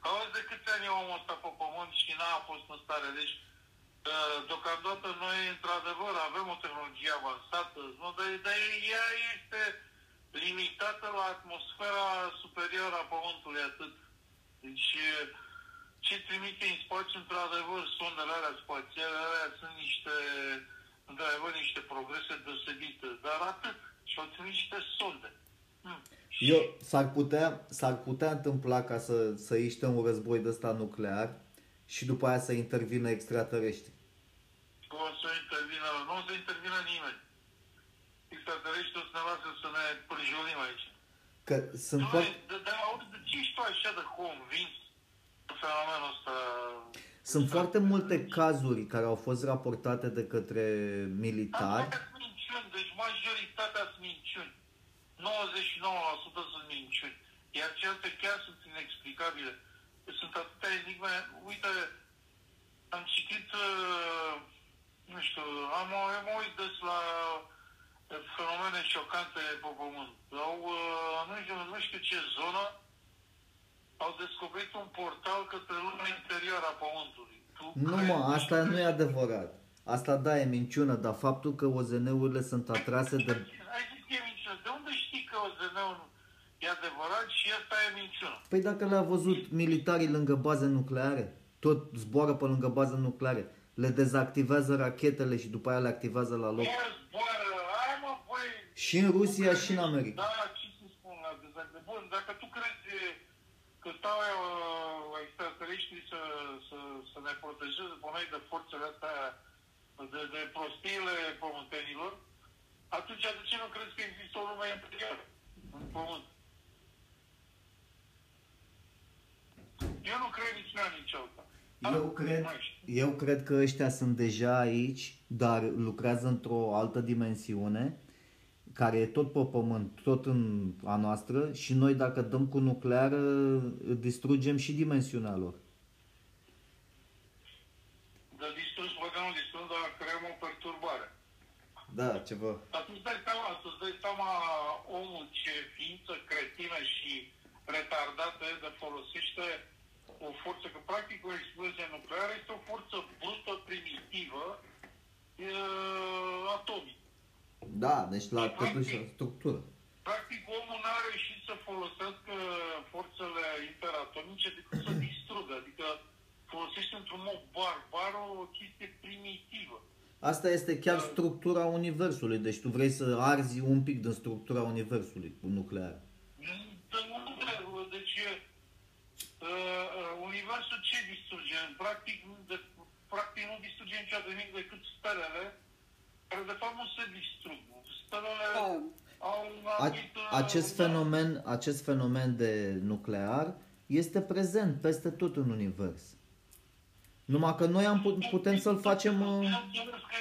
Auzi de câți ani e omul ăsta pe pământ și n-a fost în stare. Deci, uh, deocamdată noi, într-adevăr, avem o tehnologie avansată, nu, dar, dar ea este limitată la atmosfera superioară a Pământului, atât. Deci, uh, ce trimite în spațiu, într-adevăr, sondele alea spațiale, alea sunt niște, într-adevăr, niște progrese deosebite, dar atât. Și au trimis niște sonde. Hmm. Și- Eu, s-ar putea, s-ar putea întâmpla ca să, să iște un război de ăsta nuclear și după aia să intervină extraterestri. o să intervină, nu o să intervină nimeni. Extraterestri o să ne lasă să ne prăjolim aici. Că sunt Doamne, foarte, de, de, auzi, de ce ești tu așa de convins în fenomenul ăsta? sunt foarte multe cazuri care au fost raportate de către militari. Dar sunt minciuni, deci majoritatea sunt minciuni. 99% sunt minciuni. Iar celelalte chiar sunt inexplicabile. Sunt atâtea enigme. Uite, am citit, uh, nu știu, am, am mă uit des la uh, fenomene șocante pe pământ. Au, uh, nu știu, nu știu ce zonă, au descoperit un portal către lumea interioară a pământului. Tu Nu crezi- mă, asta nu e adevărat. Asta da, e minciună, dar faptul că OZN-urile sunt atrase de... Ai zis că e minciună. De unde știi că OZN-ul e adevărat și asta e minciună? Păi dacă le-a văzut militarii lângă baze nucleare, tot zboară pe lângă baze nucleare, le dezactivează rachetele și după aia le activează la loc. Bă, zboară, hai mă, băi... Și în Rusia și în America. Da, ce să spun la dezactiv? Bun, dacă tu crezi că stau uh, extraterestrii să, să, să ne protejeze pe noi de forțele astea, de, de prostiile pământenilor, atunci de ce nu crezi că există o lume imperială în pământ? Eu nu cred nici una, nici alta. Eu cred, Nu știu. eu cred că ăștia sunt deja aici, dar lucrează într-o altă dimensiune, care e tot pe pământ, tot în a noastră și noi dacă dăm cu nucleară distrugem și dimensiunea lor. De distrus, băgăm nu distrus, dar creăm o perturbare. Da, ceva. Dar tu îți dai seama, tu îți dai seama omul ce ființă cretină și retardată e de folosește o forță, că practic o explozie nucleară este o forță brută, primitivă, e, atomică. Da, deci la totuși la structură. Practic omul n-a reușit să folosească forțele interatomice decât să distrugă, adică folosește într-un mod barbar o chestie primitivă. Asta este chiar structura Universului, deci tu vrei să arzi un pic din structura Universului cu nuclear. Dar nu trebuie, deci uh, uh, universul ce distruge? Practic, de, practic nu distruge niciodată nimic decât stelele, care de fapt nu se distrug. Stelele au un A, anumit, uh, acest fenomen, acest fenomen de nuclear este prezent peste tot în univers. Numai că noi am put, putem să-l facem... uh, Am înțeles că,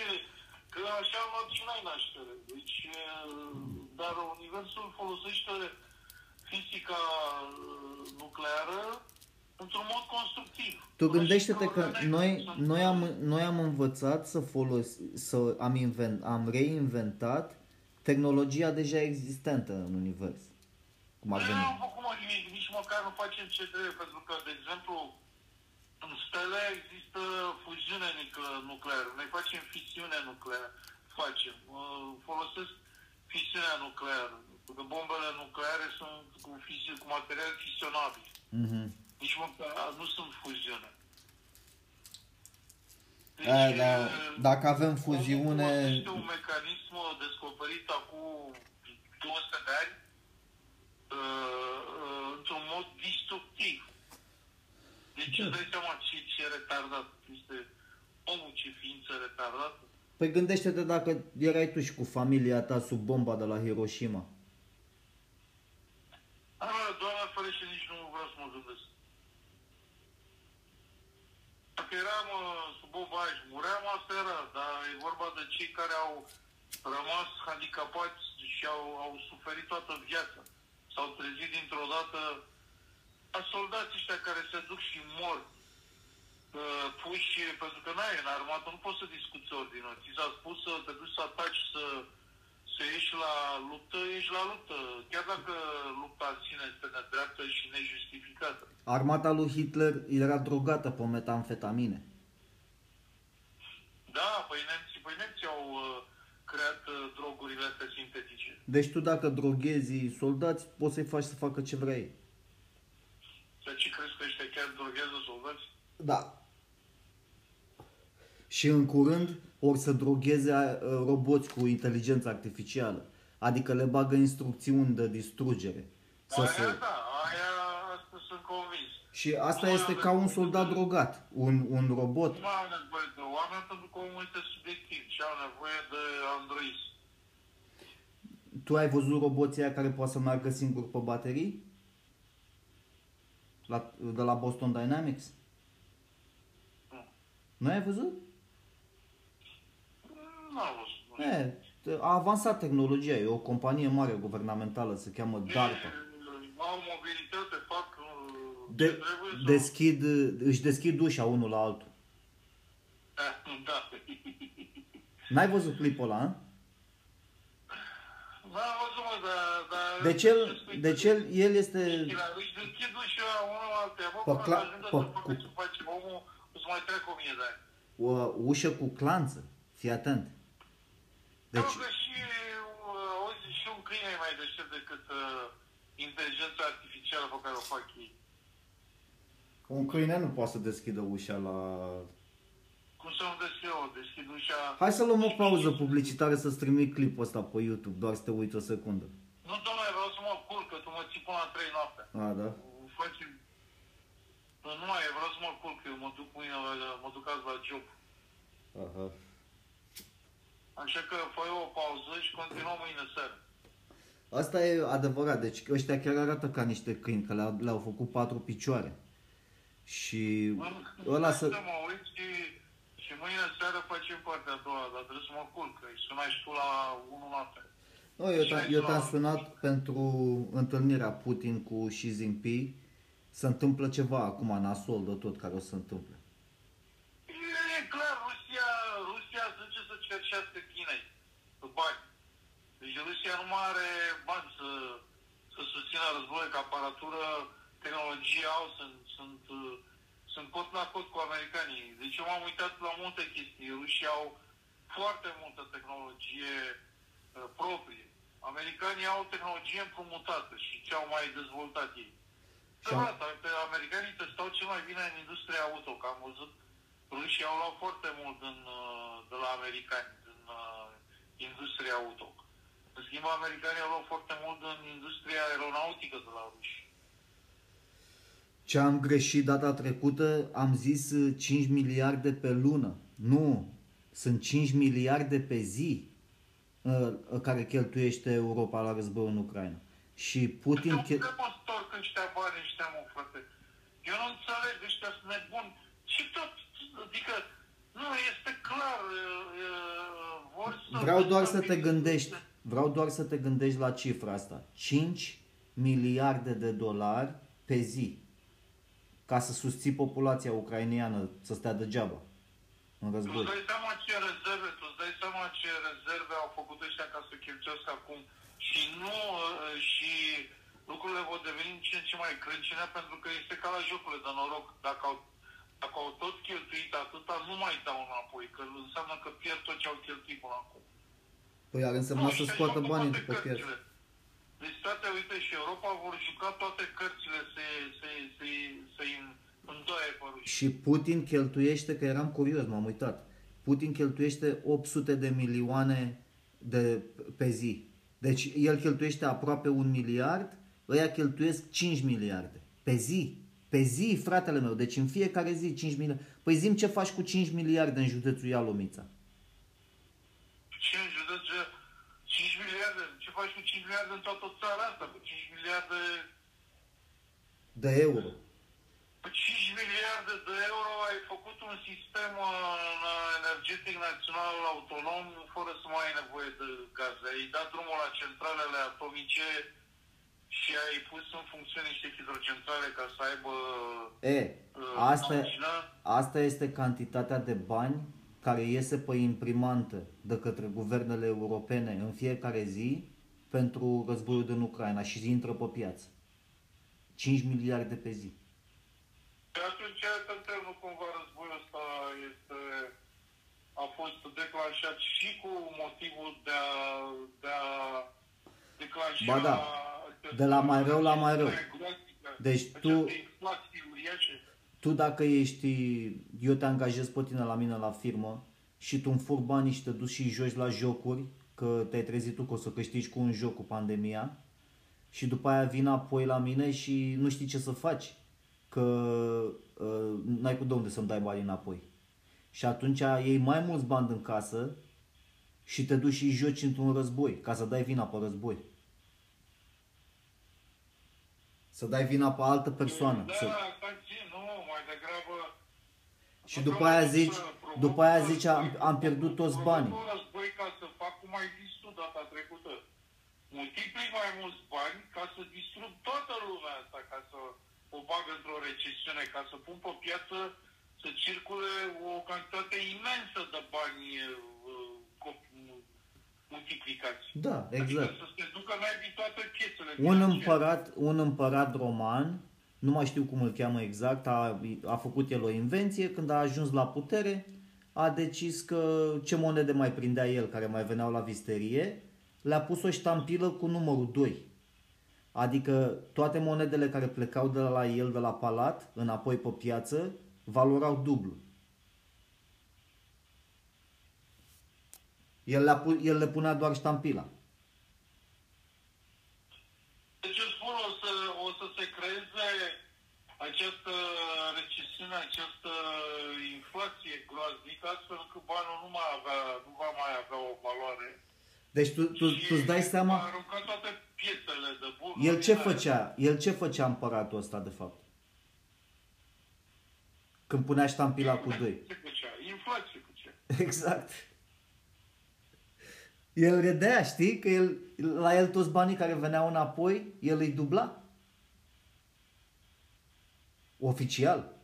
că așa am luat și noi naștere. Deci, uh, dar universul folosește fizica uh, nucleară într-un mod constructiv. Tu Așa gândește-te că oamenii noi, sunt- noi, am, noi am învățat să folos, să am, invent, am reinventat tehnologia deja existentă în univers. Cum ar Noi veni. nu am făcut mă, nimic, nici măcar nu facem ce trebuie, pentru că, de exemplu, în stele există fuziune nucle- nucleară, noi facem fisiune nucleară, facem, uh, folosesc fisiunea nucleară, pentru că bombele nucleare sunt cu, fisi- cu material fisionabil, Mhm. nici măcar nu sunt fuziune. Deci, A, da, uh, dacă avem fuziune... Este un mecanism descoperit acum 200 de ani uh, uh, într-un mod destructiv. Deci îți dai seama ce, ce retardat este omul, ce ființă retardată. Păi gândește-te dacă erai tu și cu familia ta sub bomba de la Hiroshima. Ah, doamne ferește, nici nu vreau să mă gândesc. Dacă eram uh, sub bomba aia și muream, asta era, dar e vorba de cei care au rămas handicapați și au, au suferit toată viața. S-au trezit dintr-o dată a soldații ăștia care se duc și mor uh, puși, pentru că n-ai în armată, nu poți să discuți ordine. Ți s-a spus să te duci să ataci, să, să ieși la luptă, ești la luptă. Chiar dacă lupta în sine este nedreaptă și nejustificată. Armata lui Hitler era drogată pe metamfetamine. Da, păi nemții, păi nemții au uh, creat uh, drogurile astea sintetice. Deci tu dacă droghezi soldați, poți să-i faci să facă ce vrei. Dar ce crezi că ăștia chiar droghează soldați? Da. Și în curând or să drogheze uh, roboți cu inteligență artificială. Adică le bagă instrucțiuni de distrugere. Să aia, se... da, aia, asta sunt convins. Și asta Nu este avem ca un nevoie soldat de- drogat, un, un robot. Nu au nevoie de oameni pentru că omul este subiectiv și au nevoie de android. Tu ai văzut roboții aia care poate să meargă singur pe baterii? La, de la Boston Dynamics? Nu. Nu ai văzut? Nu am văzut. nu știu. E, a avansat tehnologia, e o companie mare guvernamentală, se cheamă DARPA. E, Au mobilitate, fac uh, ce De, trebuie să... deschid, își deschid ușa unul la altul. Da. N-ai văzut clipul ăla, a? N-am văzut, mă, dar... dar Deci el, deci el, el este... Își deschid ușa unul altuia, bă, Pe până cla- să ajungă pe- să facă cu- ce face omul, o să mai treacă o mie de ani. O ușă cu clanță, fii atent. Deci... Deci, că și, uh, auzi, și un câine e mai deștept decât uh, inteligența artificială pe care o fac ei. un câine nu poate să deschidă ușa la... Cum să nu deschid eu? Deschid ușa... Hai să luăm o pauză publicitară să-ți trimit clipul ăsta pe YouTube, doar să te uiți o secundă. Nu, domnule, vreau să mă culc, că tu mă ții până la 3 noapte. A, da? Facem... Nu, nu mai, e, vreau să mă culc, eu mă duc mâine, la- mă duc azi la job. Aha. Așa că fă o pauză și continuăm mâine seară. Asta e adevărat, deci ăștia chiar arată ca niște câini, că le-au, le-au făcut patru picioare. Și ăla să... Să mă uit și, și mâine seară facem partea a doua, dar trebuie să mă culc, că îi sunai și tu la 1 noapte. Nu, eu, te- eu te-am sunat pentru întâlnirea Putin cu Xi Jinping. Se întâmplă ceva acum nasol de tot care o să se întâmple. E clar, Rusia, Rusia zice să cerșească Chinei pe bani. Deci Rusia nu mai are bani să, să susțină războiul, că aparatură, tehnologie au, sunt, sunt, uh, sunt cot la cot cu americanii. Deci eu m-am uitat la multe chestii. Rusia au foarte multă tehnologie uh, proprie. Americanii au tehnologie împrumutată și ce au mai dezvoltat ei. Și am- Da, dar americanii testau cel mai bine în industria auto, că am văzut rușii au luat foarte mult din, uh, de la americani, din uh, industria auto. În schimb, americanii au luat foarte mult din industria aeronautică de la ruși. Ce am greșit data trecută, am zis uh, 5 miliarde pe lună. Nu, sunt 5 miliarde pe zi uh, care cheltuiește Europa la războiul în Ucraina. Și Putin... De Che- unde mă storc ăștia bani ăștia, mă, frate? Eu nu înțeleg, ăștia sunt nebuni. Și tot, adică, nu, este clar, uh, uh, vor să... Vreau doar să te gândești, vreau doar să te gândești la cifra asta. 5 miliarde de dolari pe zi ca să susții populația ucraineană să stea degeaba în Tu război. îți dai seama ce rezerve, tu îți dai seama ce rezerve au făcut ăștia ca să cheltuiesc acum și nu, uh, și lucrurile vor deveni în ce în ce mai crâncine pentru că este ca la jocurile de noroc. Dacă au, dacă au tot cheltuit atâta, nu mai dau înapoi, că înseamnă că pierd tot ce au cheltuit până acum. Păi ar însemna să și scoată așa banii toate de pe piață. cărțile. Deci, toate, uite, și Europa vor juca toate cărțile să, să, să, să, să-i îndoie pe ruși. Și Putin cheltuiește, că eram curios, m-am uitat, Putin cheltuiește 800 de milioane de, pe zi. Deci el cheltuiește aproape un miliard, ăia cheltuiesc 5 miliarde. Pe zi. Pe zi, fratele meu. Deci în fiecare zi 5 miliarde. Păi zim ce faci cu 5 miliarde în județul Ialomița. Ce în județul 5 miliarde? Ce faci cu 5 miliarde în toată țara asta? Cu 5 miliarde... De euro. Cu 5 miliarde de euro ai făcut un sistem uh, energetic național autonom fără să mai ai nevoie de gaze. Ai dat drumul la centralele atomice și ai pus în funcțiune niște hidrocentrale ca să aibă E, uh, asta, mașină. asta este cantitatea de bani care iese pe imprimantă de către guvernele europene în fiecare zi pentru războiul din Ucraina și intră pe piață. 5 miliarde pe zi. Și atunci te nu cumva războiul ăsta este, a fost declanșat și cu motivul de a, de a declanșa Ba da, de la mai rău la mai rău. Deci tu- Aceste inflații uriașe. Tu dacă ești, eu te angajez pe tine la mine la firmă și tu îmi fur banii și te duci și joci la jocuri, că te-ai trezit tu că o să câștigi cu un joc cu pandemia și după aia vin apoi la mine și nu știi ce să faci, că uh, n-ai cu de unde să-mi dai banii înapoi. Și atunci iei mai mulți bani în casă și te duci și joci într-un război, ca să dai vina pe război. Să dai vina pe altă persoană. Da, să... asta zi, nu, mai degrabă... Și după aia zici, după aia zici am, am pierdut toți banii. Provoc un război ca să fac cum ai zis tu data trecută. Multiplic mai mulți bani ca să distrug toată lumea asta, ca să o bag într-o recesiune, ca să pun pe piață să circule o cantitate imensă de bani uh, co- multiplicați. Da, exact. Adică să se ducă naibii toate piețele. Un financiare. împărat, un împărat roman, nu mai știu cum îl cheamă exact, a, a făcut el o invenție, când a ajuns la putere, a decis că ce monede mai prindea el, care mai veneau la visterie, le-a pus o ștampilă cu numărul 2. Adică toate monedele care plecau de la el, de la palat, înapoi pe piață, valorau dublu. El, le-a pu- el le punea doar ștampila. Deci eu spun, o să, o să se creeze această recesiune, această inflație groaznică, astfel că banul nu, mai avea, nu va mai avea o valoare. Deci tu, tu, tu îți dai seama... A aruncat toate piețele de bunuri. El ce făcea? El ce făcea împăratul ăsta de fapt? Când punea ștampila cu 2. Ce făcea? Inflație făcea. <laughs> Exact. El râdea, știi? Că el, la el toți banii care veneau înapoi, el îi dubla. Oficial.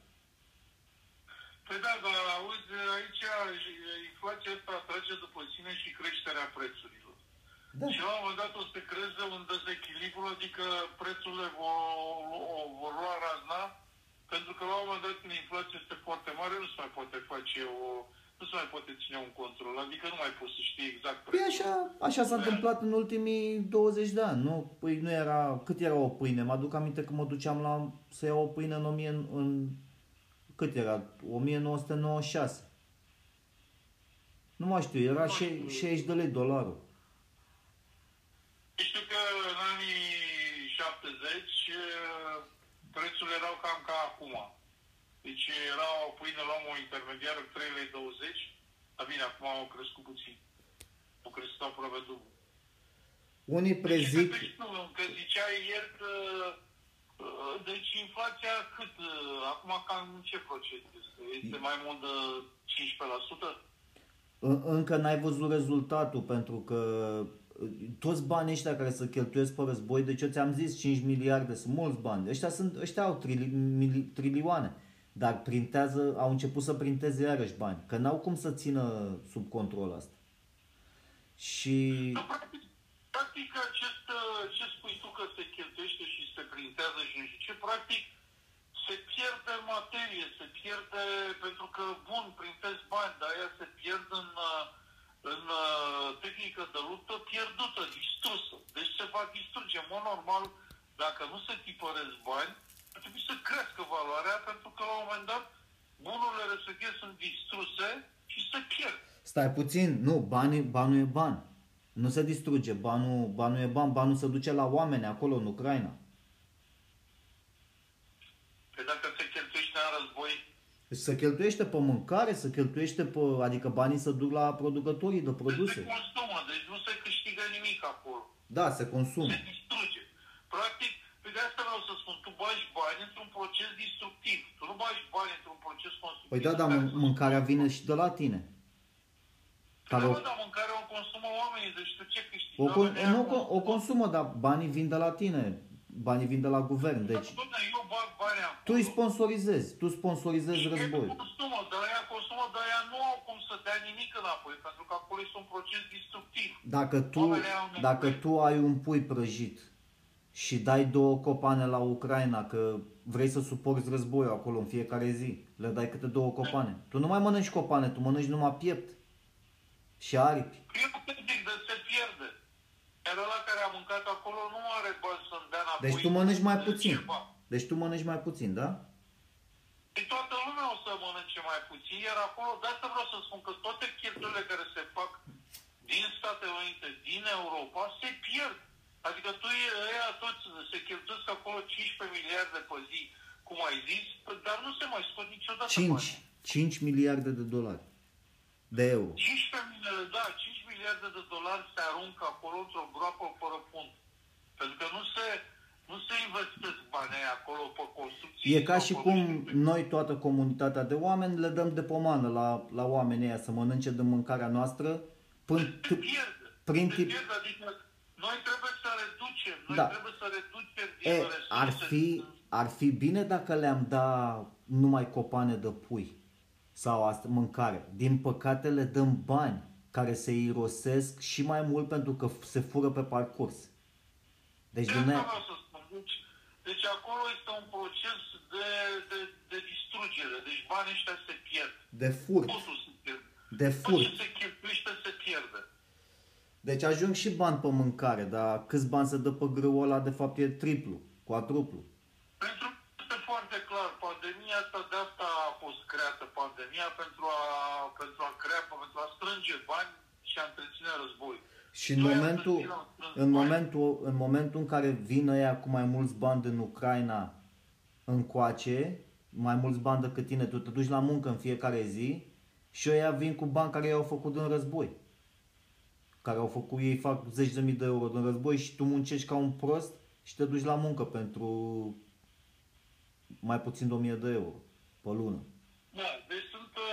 Păi da, dar auzi, aici inflația asta atrage după sine și creșterea prețurilor. Da. Și la un moment dat o să se creeze un dezechilibru, adică prețurile vor, o, vor lua razna, pentru că la un moment dat când inflația este foarte mare, nu se mai poate face o, nu se mai poate ține un control, adică nu mai poți să știi exact Păi prețul. așa, așa s-a întâmplat în ultimii 20 de ani, nu? Păi nu era, cât era o pâine? Mă aduc aminte că mă duceam la, să iau o pâine în, 1000, în, în cât era? 1996. Nu mai știu, era șe- 60 de lei dolarul. Știu că în anii 70 eh, prețurile erau cam ca acum. Deci era o pâine, luam o intermediară 3 lei 20, dar bine, acum au crescut puțin. Au crescut aproape dublu. Unii prezic, Deci, nu, că ziceai ieri că uh, deci inflația cât? uh, Acum cam în ce procent este? Este mai mult de 15%? În- încă n-ai văzut rezultatul pentru că uh, toți banii ăștia care se cheltuiesc pe război, deci eu ți-am zis 5 miliarde, sunt mulți bani. Ăștia, sunt, ăștia au trili, mili, trilioane, dar printează, au început să printeze iarăși bani, că n-au cum să țină sub control asta. Și Nu, practic, practic acest, uh, ce spui tu că se cheltuiește și se printează și nu știu ce, practic se pierde materie, se pierde, pentru că, bun, printezi bani, dar aia se pierd în, uh, în uh, tehnică de luptă pierdută, distrusă. Deci se va distruge. În mod normal, dacă nu se tipăresc bani, ar trebui să crească valoarea, pentru că la un moment dat bunurile respective sunt distruse și se pierd. Stai puțin, nu, banii, banul e ban. Nu se distruge, banul, banul e ban, banul se duce la oameni acolo în Ucraina. Că dacă se cheltuiește în război, Deci se cheltuiește pe mâncare, se cheltuiește pe, adică banii se duc la producătorii de se produse. consumă, deci nu se câștigă nimic acolo. Da, se consumă. Se distruge. Practic, pe de asta vreau să spun, tu bagi bani într-un proces destructiv. Tu nu bagi bani într-un proces constructiv. Păi da, dar care mân- să- mâncarea vine și de la tine. Păi Care da, o, mă, dar mâncarea o consumă oamenii, deci tu ce câștigi? o, con- Oamenii nu, aia o, o consumă, dar banii vin de la tine. Banii vin de la guvern, deci Doamne, tu îi sponsorizezi, tu sponsorizezi Și ei războiul. consumă, dar aia consumă, dar aia nu au cum să dea nimic înapoi, pentru că acolo este un proces destructiv. Dacă tu, Oamenii au nevoie. dacă tu ai un pui prăjit și dai două copane la Ucraina că vrei să suporți războiul acolo în fiecare zi, le dai câte două copane. Tu nu mai mănânci copane, tu mănânci numai piept și aripi. Eu nu te zic, dar se pierde. Iar ăla care a mâncat acolo nu are bani să-mi dea înapoi. Deci tu mănânci mai puțin. ceva. Deci tu mănânci mai puțin, da? Deci toată lumea o să mănânce mai puțin, iar acolo, de asta vreau să spun că toate cheltuielile care se fac din Statele Unite, din Europa, se pierd. Adică tu ăia toți se cheltuiesc acolo 15 miliarde pe zi, cum ai zis, dar nu se mai scot niciodată 5, banii. 5 miliarde de dolari. De euro. 15 miliarde, da, 5 miliarde de dolari se aruncă acolo într-o groapă fără fund. Pentru că nu se, nu se investesc banii aia acolo pe construcții. E ca sau și pe cum nu știu, noi, toată comunitatea de oameni, le dăm de pomană la, la oamenii ăia să mănânce din mâncarea noastră până, Se pierde. prin se tip... pierde, adică noi trebuie să reducem, noi Da. trebuie să reducem din E, resurse. ar fi, ar fi bine dacă le-am da numai copane de pui sau asta, mâncare. Din păcate le dăm bani care se irosesc și mai mult pentru că se fură pe parcurs. Deci De din asta aia- vreau să spun. Deci, deci acolo este un proces de, de, de distrugere. Deci banii ăștia se pierd. de furt, Totul se pierde. de Tot furt. ce se cheltuiește se pierde. Deci ajung și bani pe mâncare, dar câți bani se dă pe grâul ăla, de fapt e triplu, quadruplu. Pentru că este foarte clar, pandemia asta de asta a fost creată, pandemia pentru a, pentru a crea, pentru a strânge bani și a întreține război. Și în Doi ani de momentul, zile au strâns în bani. momentul, în momentul în care vin ăia cu mai mulți bani din Ucraina încoace, mai mulți bani decât tine, tu te duci la muncă în fiecare zi și ăia vin cu bani care i-au făcut din război. Care au făcut, ei fac zeci de mii de euro din război și tu muncești ca un prost și te duci la muncă pentru mai puțin de 1000 de euro pe lună. Da, deci sunt, uh,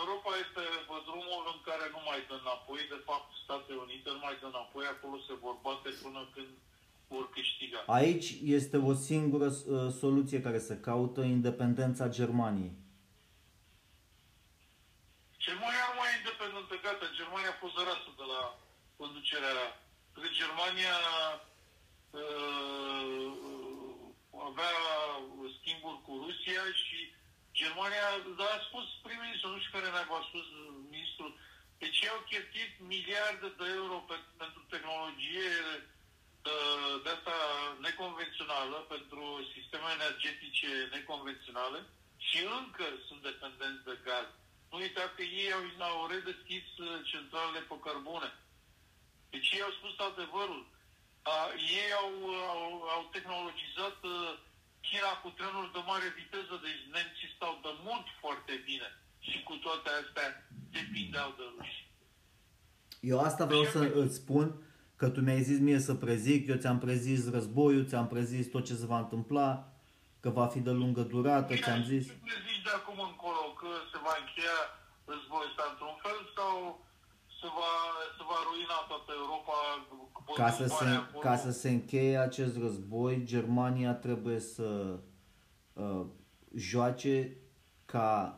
Europa este pe drumul în care nu mai dă înapoi, de fapt Statele Unite nu mai dă înapoi, acolo se vor bate până când vor câștiga. Aici este o singură uh, soluție care se caută, independența Germaniei. Germania nu mai e independentă, gata, Germania a fost zărată de la conducerea. Că Germania uh, avea schimburi cu Rusia și Germania, dar a spus prim-ministru, nu știu care ne-a spus ministrul, deci ei au cheltuit miliarde de euro pe, pentru tehnologie uh, de asta neconvențională, pentru sisteme energetice neconvenționale și încă sunt dependenți de gaz. Nu uita că ei au, au redeschis uh, centralele pe cărbune. Deci ei au spus adevărul. A, ei au, au, au tehnologizat uh, China cu trenul de mare viteză, deci nemții stau de mult foarte bine. Și cu toate astea depindeau de ruși. Eu asta vreau să îți spun că tu mi-ai zis mie să prezic, eu ți-am prezis războiul, ți-am prezis tot ce se va întâmpla, că va fi de lungă durată, ți-am zis. Ce zici de acum încolo că se va încheia războiul ăsta într-un fel sau se va, se va ruina toată Europa Ca să, băgând se, bani acolo? ca să se încheie acest război, Germania trebuie să uh, joace ca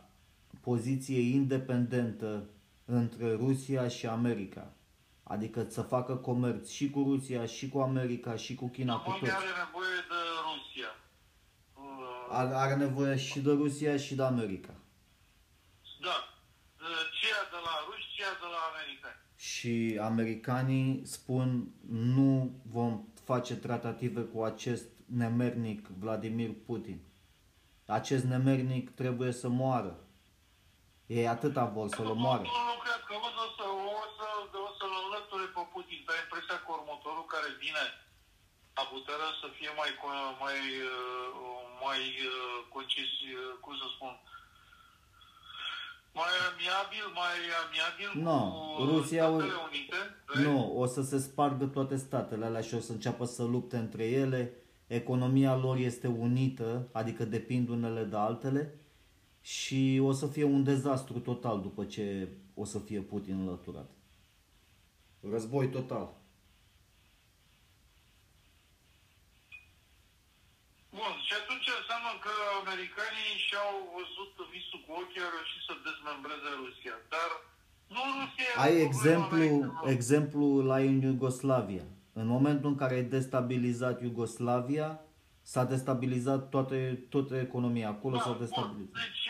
poziție independentă între Rusia și America. Adică să facă comerț și cu Rusia, și cu America, și cu China, cu Germania toți. are nevoie de Rusia. Uh, Are, are nevoie și de Rusia și de America. Da. Uh, Ceea de la ruși, ceea de la americani. Și americanii spun nu vom face tratative cu acest nemernic Vladimir Putin. Acest nemernic trebuie să moară. Ei atâta vor să-l omoare. Nu, nu cred că o să, o să, o să-l înlăture pe Putin. Dar impresia că următorul care vine la putere să fie mai, co- mai, uh, mai uh, concis, uh, cum să spun, mai amiabil, mai amiabil Nu, cu Rusia- Statele Unite. vezi? Nu, o să se spargă toate statele alea și o să înceapă să lupte între ele. Economia lor este unită, adică depind unele de altele și o să fie un dezastru total după ce o să fie Putin înlăturat. Război total. Bun, și atunci înseamnă că americanii și-au văzut visul cu ochii, au reușit să dezmembreze Rusia. Dar nu Rusia era Ai problema exemplu, înainte, nu. exemplu la în Iugoslavia. În momentul în care ai destabilizat Iugoslavia, s-a destabilizat toate, toată economia acolo, s-a bun. destabilizat. Deci,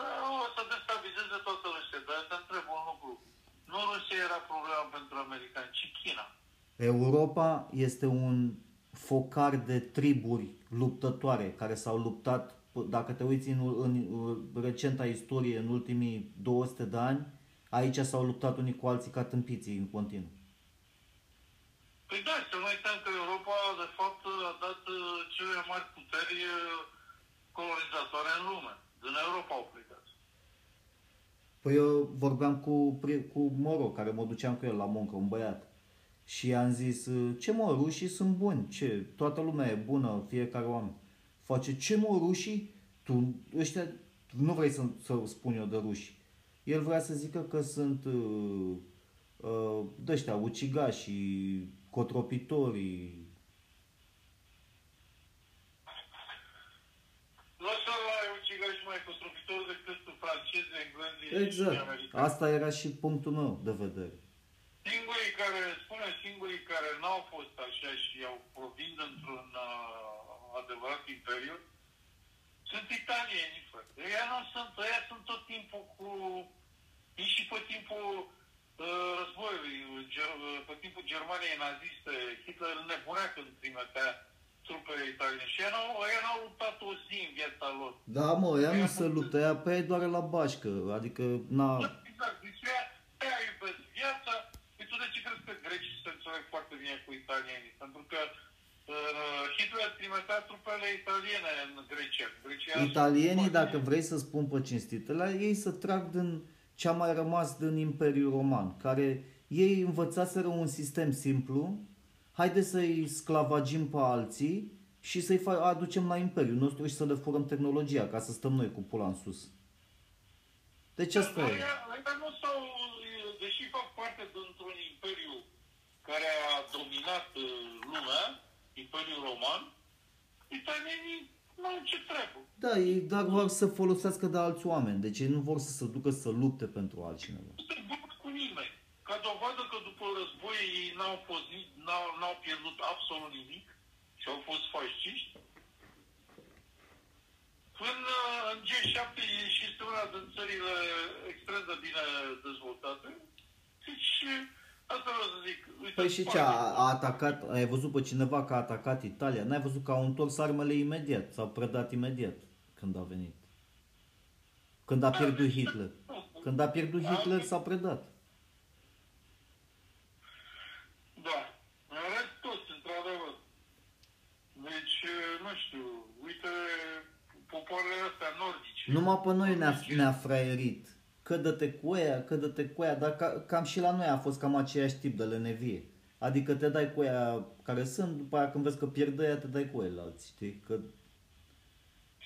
da, o să destabilizeze toată Rusia, dar te întreb un lucru. Nu Rusia era problema pentru americani, ci China. Europa este un focar de triburi luptătoare care s-au luptat, p- dacă te uiți în, în, în recenta istorie, în ultimii 200 de ani, aici s-au luptat unii cu alții ca tâmpiții în continuu. Păi da, să nu uităm că Europa, de fapt, a dat uh, cele mai mari puteri uh, colonizatoare în lume. Din Europa au plecat. Păi eu vorbeam cu, pri- cu Moro, care mă duceam cu el la muncă, un băiat. Și i-am zis, ce mă, rușii sunt buni, ce, toată lumea e bună, fiecare oameni. Face, ce mă, rușii? Tu, ăștia, nu vrei să, să spun eu de ruși. El vrea să zică că sunt uh, uh, de-ăștia, ucigașii, cotropitorii. Nu o să ai ucigași mai constructori decât francezi, englezi și Exact. americani. Asta era și punctul meu de vedere. Singurii care, spune singurii care n-au fost așa și au provin dintr-un uh, adevărat imperiu, sunt italieni, frate. Ăia nu sunt, ăia sunt tot timpul cu... Ei și pe timpul uh, războiului, ger, pe timpul Germaniei naziste, Hitler nebunea când trimitea trupele italiene. Și ăia n-au, ăia n-au luptat o zi în viața lor. Da, mă, ea nu se luptă, ea pe ea doar la bașcă, adică, na, Exact, deci ea, ea iubesc viața. Păi tu de ce crezi că grecii se înțeleg foarte bine cu italienii? Pentru că uh, Hitler trimitea trupele italiene în Grecia. Grecia era Italienii, foarte- dacă vrei să spun pe cinstitele, ei să trag din ce a mai rămas din Imperiul Roman, care ei învățaseră un sistem simplu, haide să-i sclavagim pe alții și să-i fa- aducem la Imperiul nostru și să le furăm tehnologia, ca să stăm noi cu pula în sus. Deci asta Dar e. ăia- ăia nu s-au, deși fac parte dintr-un imperiu care a dominat uh, lumea, Imperiul Roman, italienii nu au ce treabă. Da, ei doar vor să folosească de alți oameni, deci ei nu vor să se ducă să lupte pentru altcineva. Nu te bat cu nimeni. Ca dovadă că după război ei n-au, fost, ni- n-au, n-au pierdut absolut nimic și au fost fasciști. Până în G7 și este una din țările extrem de bine dezvoltate. Deci, asta vreau să zic. Uite, Păi și ce, a, a atacat, ai văzut pe cineva că a atacat Italia? N-ai văzut că au întors armele imediat, s-au predat imediat când a venit. Când a pierdut Hitler. Când a pierdut Hitler s-a predat. Da. În rest, toți, într-adevăr. Deci, nu știu, uite, popoarele astea nordice. Numai pe noi ne-a, ne-a fraierit. Că dă-te cu aia, că dă-te cu aia, dar ca, cam și la noi a fost cam aceeași tip de lenevie. Adică te dai cu aia care sunt, după aia când vezi că pierde aia, te dai cu aia la alții, știi? Că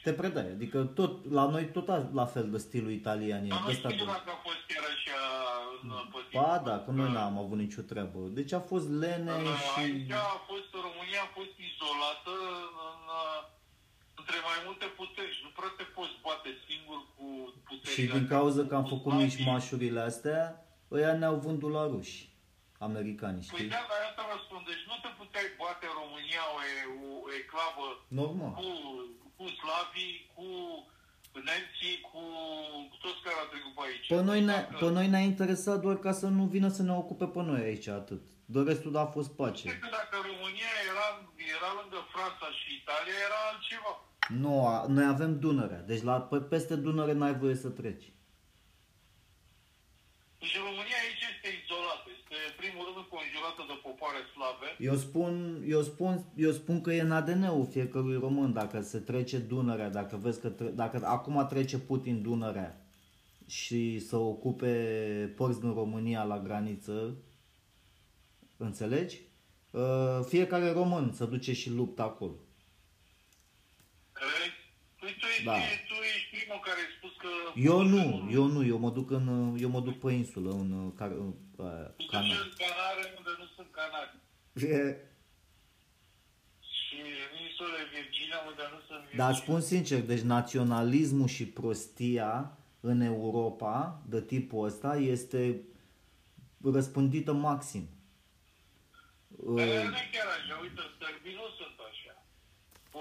te predai. Adică tot, la noi tot a- la fel de stilul italian e. Dar nu de ăsta știu de- dacă a fost chiar așa în pe Ba timpul da, că noi ăsta. n-am avut nicio treabă. Deci a fost lene și... Aici a fost, România a fost izolată în, uh, între mai multe puteri și nu prea te poți bate singur cu puterile Și din astea, cauza cu că am făcut Slavii. mișmașurile astea, ăia ne-au vândut la ruși, americanii, Păi știi? da, dar asta vă spun, deci nu te puteai bate în România o, e- o eclavă Normal. cu, cu slavii, cu nemții, cu, cu toți care au trecut pe aici. Pe noi, ne, Dacă- pe noi ne-a interesat doar ca să nu vină să ne ocupe pe noi aici atât. De restul a fost Cred pace. că dacă România era, era lângă Franța și Italia, era altceva. Nu, a- noi avem Dunărea. Deci la, pe, peste Dunăre n-ai voie să treci. Deci România aici este izolată. Este, în primul rând, înconjurată de popoare slave. Eu spun, eu spun, eu spun că e în ADN-ul fiecărui român dacă se trece Dunărea, dacă vezi că tre- dacă acum trece Putin Dunărea și să ocupe părți din România la graniță, înțelegi? Uh, Fiecare român să duce și luptă acolo. Crezi? Păi tu ești, Da. tu ești primul care ai spus că... Eu nu, eu nu, eu mă duc în, eu mă duc pe insulă, în, uh, Car- în uh, Tu duci Canada. în Canare unde nu sunt canari. Și în insulele Virginia unde nu sunt Virginia. Dar spun sincer, deci naționalismul și prostia în Europa de tipul ăsta este răspândită maxim. Dar Uh, nu e chiar așa. Uite, sărbii nu sunt așa.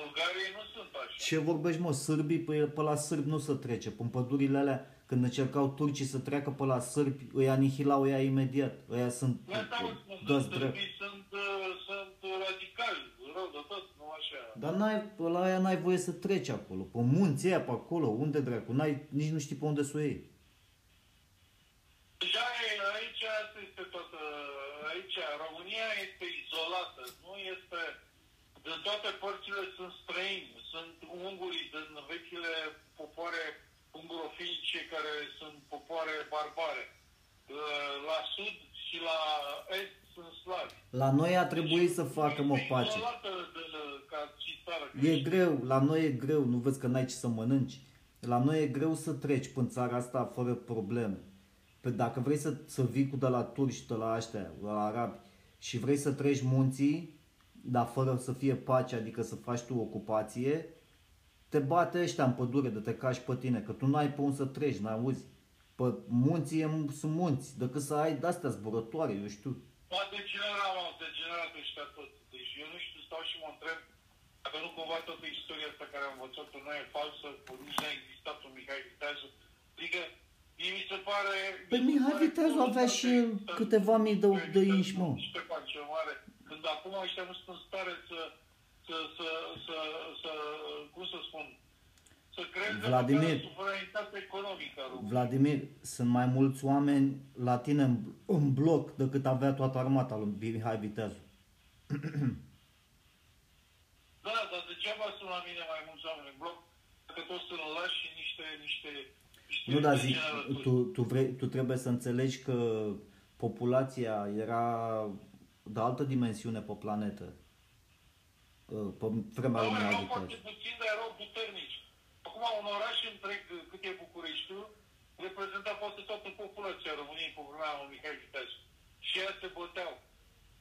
Bulgarii nu sunt așa. Ce vorbești, mă, sârbii, pe, pe la sârbi nu se trece. În pădurile alea, când încercau turcii să treacă pe la sârbi, îi anihilau ea imediat. Ăia sunt Nu asta mă spun, că dați drept. sărbii sunt, uh, sunt radicali, rău de tot, nu așa. Dar n-ai, pe la aia n-ai voie să treci acolo. Pe munții aia, pe acolo, unde dracu, n-ai, nici nu știi pe unde să o iei. Deja e- aici asta este toată, aici România este izolată, nu este, din toate părțile sunt străini, sunt ungurii din vechile popoare ungurofinice care sunt popoare barbare. Uh, La sud și la est sunt slavi. La noi a trebuit să facă, mă, Este pace. izolată de, ca și țară. E greu, la noi e greu, nu vezi că n-ai ce să mănânci. La noi e greu să treci până țara asta fără probleme. Pe dacă vrei să, să vii cu de la turci, de la ăștia, de la arabi și vrei să treci munții, dar fără să fie pace, adică să faci tu ocupație, te bate ăștia în pădure de te cași pe tine, că tu n-ai pe unde să treci, n-auzi. Pe munții e- sunt munți, decât să ai de-astea zburătoare, eu știu. Poate degenera, mă, degenerat ăștia tot. Deci eu nu știu, stau și mă întreb dacă nu cumva toată istoria asta care am învățat-o noi e falsă, că nici n-a existat un Mihai Viteazu. Adică, mie mi se pare... Păi mi se Mihai pare Viteazu că avea nu și poate el exista câteva mii de- niște de inși, mă. Niște face mare. Când acum ăștia nu sunt în stare să, să, să, să, să, cum să spun, să creeze Vladimir. măcar suveranitate economică. a României. Vladimir, sunt mai mulți oameni la tine în, în bloc decât avea toată armata lui Mihai Viteazu. <clears throat> Da, dar degeaba sunt la mine mai mulți oameni în bloc, dacă toți sunt lași și niște, niște, niște Nu, dar zic, degenerături. tu, tu, vrei, tu trebuie să înțelegi că populația era de altă dimensiune pe planetă. uh, Pe vremea lui Oamenii Mihai erau foarte Viteazu. puțini, dar erau puternici. Acum, un oraș întreg, cât e Bucureștiul, reprezenta poate toată populația României pe vremea lui Mihai Viteazu. Și ea se băteau.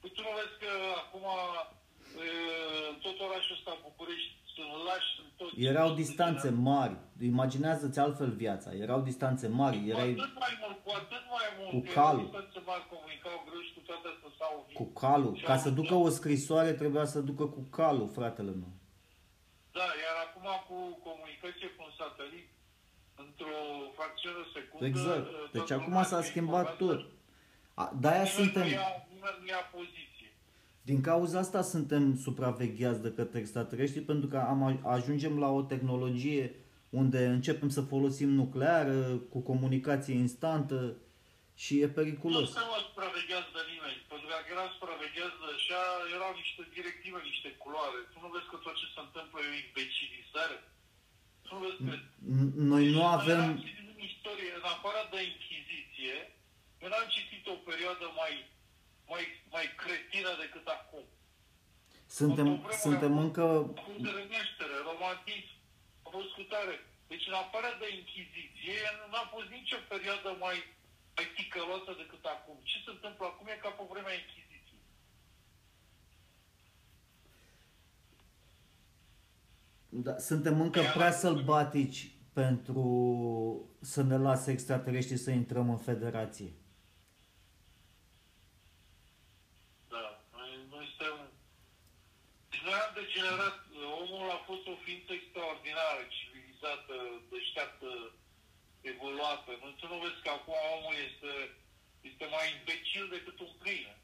Păi tu nu vezi că acum e, în tot orașul ăsta București sunt lași, sunt toți. Erau sunt distanțe mari. Imaginează-ți altfel viața. Erau distanțe mari. Cu Erai atât mai mult, cu atât mai mult. Cu că calul. distanțe mari comunicau greu și cu toate astea s-au unit. cu calul. Și Ca au să ducă dat- o scrisoare trebuia să ducă cu calul, fratele meu. Da, iar acum cu comunicație cu un satelit, într-o fracțiune de secundă... Exact. toată Deci lumea acum s-a se schimbat informează. tot. A- De-aia Nimeni suntem... Nu ia, nimeni nu ia poziție. Din cauza asta suntem supravegheați de către extraterestri pentru că am, ajungem la o tehnologie unde începem să folosim nucleară, cu comunicație instantă și e Nu periculos. se mă supraveghează de nimeni, pentru că dacă eram supravegheați de așa, erau niște directive, niște culoare. Tu nu vezi că tot ce se întâmplă e o imbecilizare? Tu nu vezi că... N- Noi nu Noi avem... am citit în istorie, în afară de Inchiziție, eu n-am citit o perioadă mai, mai, mai cretină decât acum. Suntem, Pe vremea suntem aia, încă... A fost de renaștere, romantism, a fost scutare. Deci în afară de Inchiziție, n-a fost nicio perioadă mai, mai ticăloasă decât acum. Ce se întâmplă acum e ca pe vremea Inchiziției. Da, suntem încă prea sălbatici pentru să ne lase extraterestri să intrăm în federație. Da, noi, noi suntem... Deci noi am degenerat. Omul a fost o ființă extraordinară, civilizată, deșteaptă, evoluată. Nu, tu nu vezi că acum omul este, este mai imbecil decât un câine.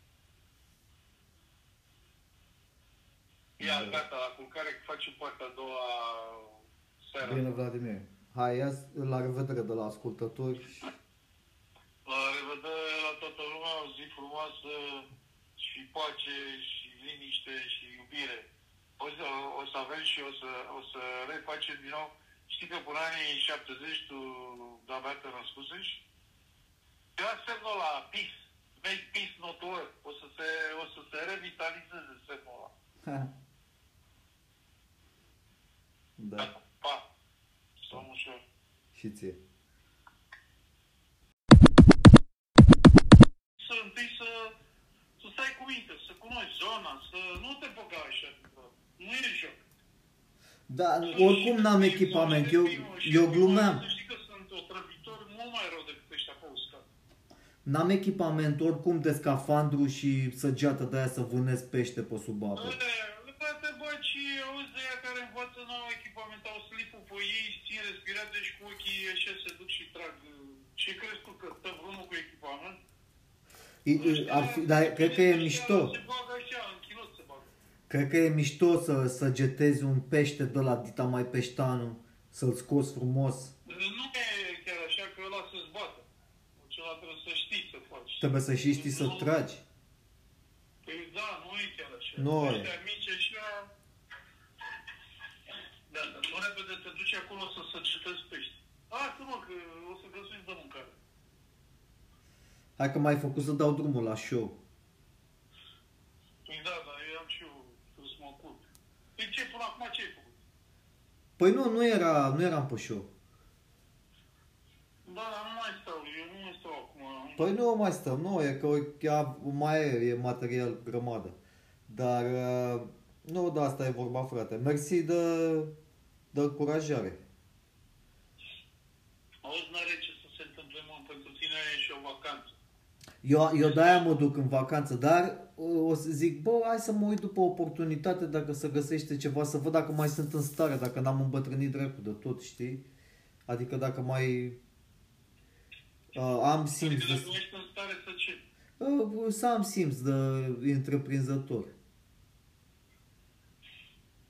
Ia, Da. gata, la culcare facem partea a doua seara. Bine, Vladimir. Hai, ia la revedere de la ascultători. La revedere la toată lumea, o zi frumoasă și pace și liniște și iubire. O să, o să avem și o să, o să refacem din nou. Știi că până anii 70 tu de-abia te născusești? Era semnul la peace. Make peace not war. O să se, o să se revitalizeze semnul ăla. <laughs> da, Pa! Să ușor. și ție. să întâi să, să stai cu minte, să cunoști zona, să nu te băga așa. Nu e joc. Da, oricum n-am echipament. Eu, eu glumeam. Să știi că sunt otrăvitori mult mai rău decât ăștia pe uscat. N-am echipament oricum de scafandru și săgeată de aia să vânez pește pe sub apă. Toate băci, auzi de aia care învață nou echipament, au slipul pe ei, țin respirație și cu ochii așa se duc și trag. Ce crezi tu că stă vreunul cu echipament? I- i- Ar fi, dar cred că e mișto. Se bagă așa, în chilot se bagă. Cred că e mișto să săgetezi un pește de la dita mai peștanul, să-l scoți frumos. Nu e chiar așa că ăla să-ți bată. Celălalt trebuie să știi să faci. Trebuie să și știi să tragi. Păi da, nu e chiar așa. Nu e. Ăștia mici așa... Da, dar nu repede te duci acolo să săgetezi pești. Lasă mă, că o să găsești de mâncare. Hai că m-ai făcut să dau drumul la show. Păi da, dar eu am și eu să mă ocup. Păi ce, până acum ce ai făcut? Păi nu, nu, era, nu eram pe show. Da, dar nu mai stau, eu nu mai stau acum. Păi nu mai stăm, nu, e că chiar mai e, e material grămadă. Dar uh, nu de asta e vorba, frate. Mersi de, de încurajare. Auzi, n-are ce să se întâmple, mă, pentru tine e și o vacanță. Eu, eu de-aia mă duc în vacanță, dar uh, o să zic, bă, hai să mă uit după oportunitate dacă se găsește ceva, să văd dacă mai sunt în stare, dacă n-am îmbătrânit dreptul de tot, știi? Adică dacă mai uh, am simț Adică dacă de, nu ești în stare să ce? uh, să am simț de întreprinzător.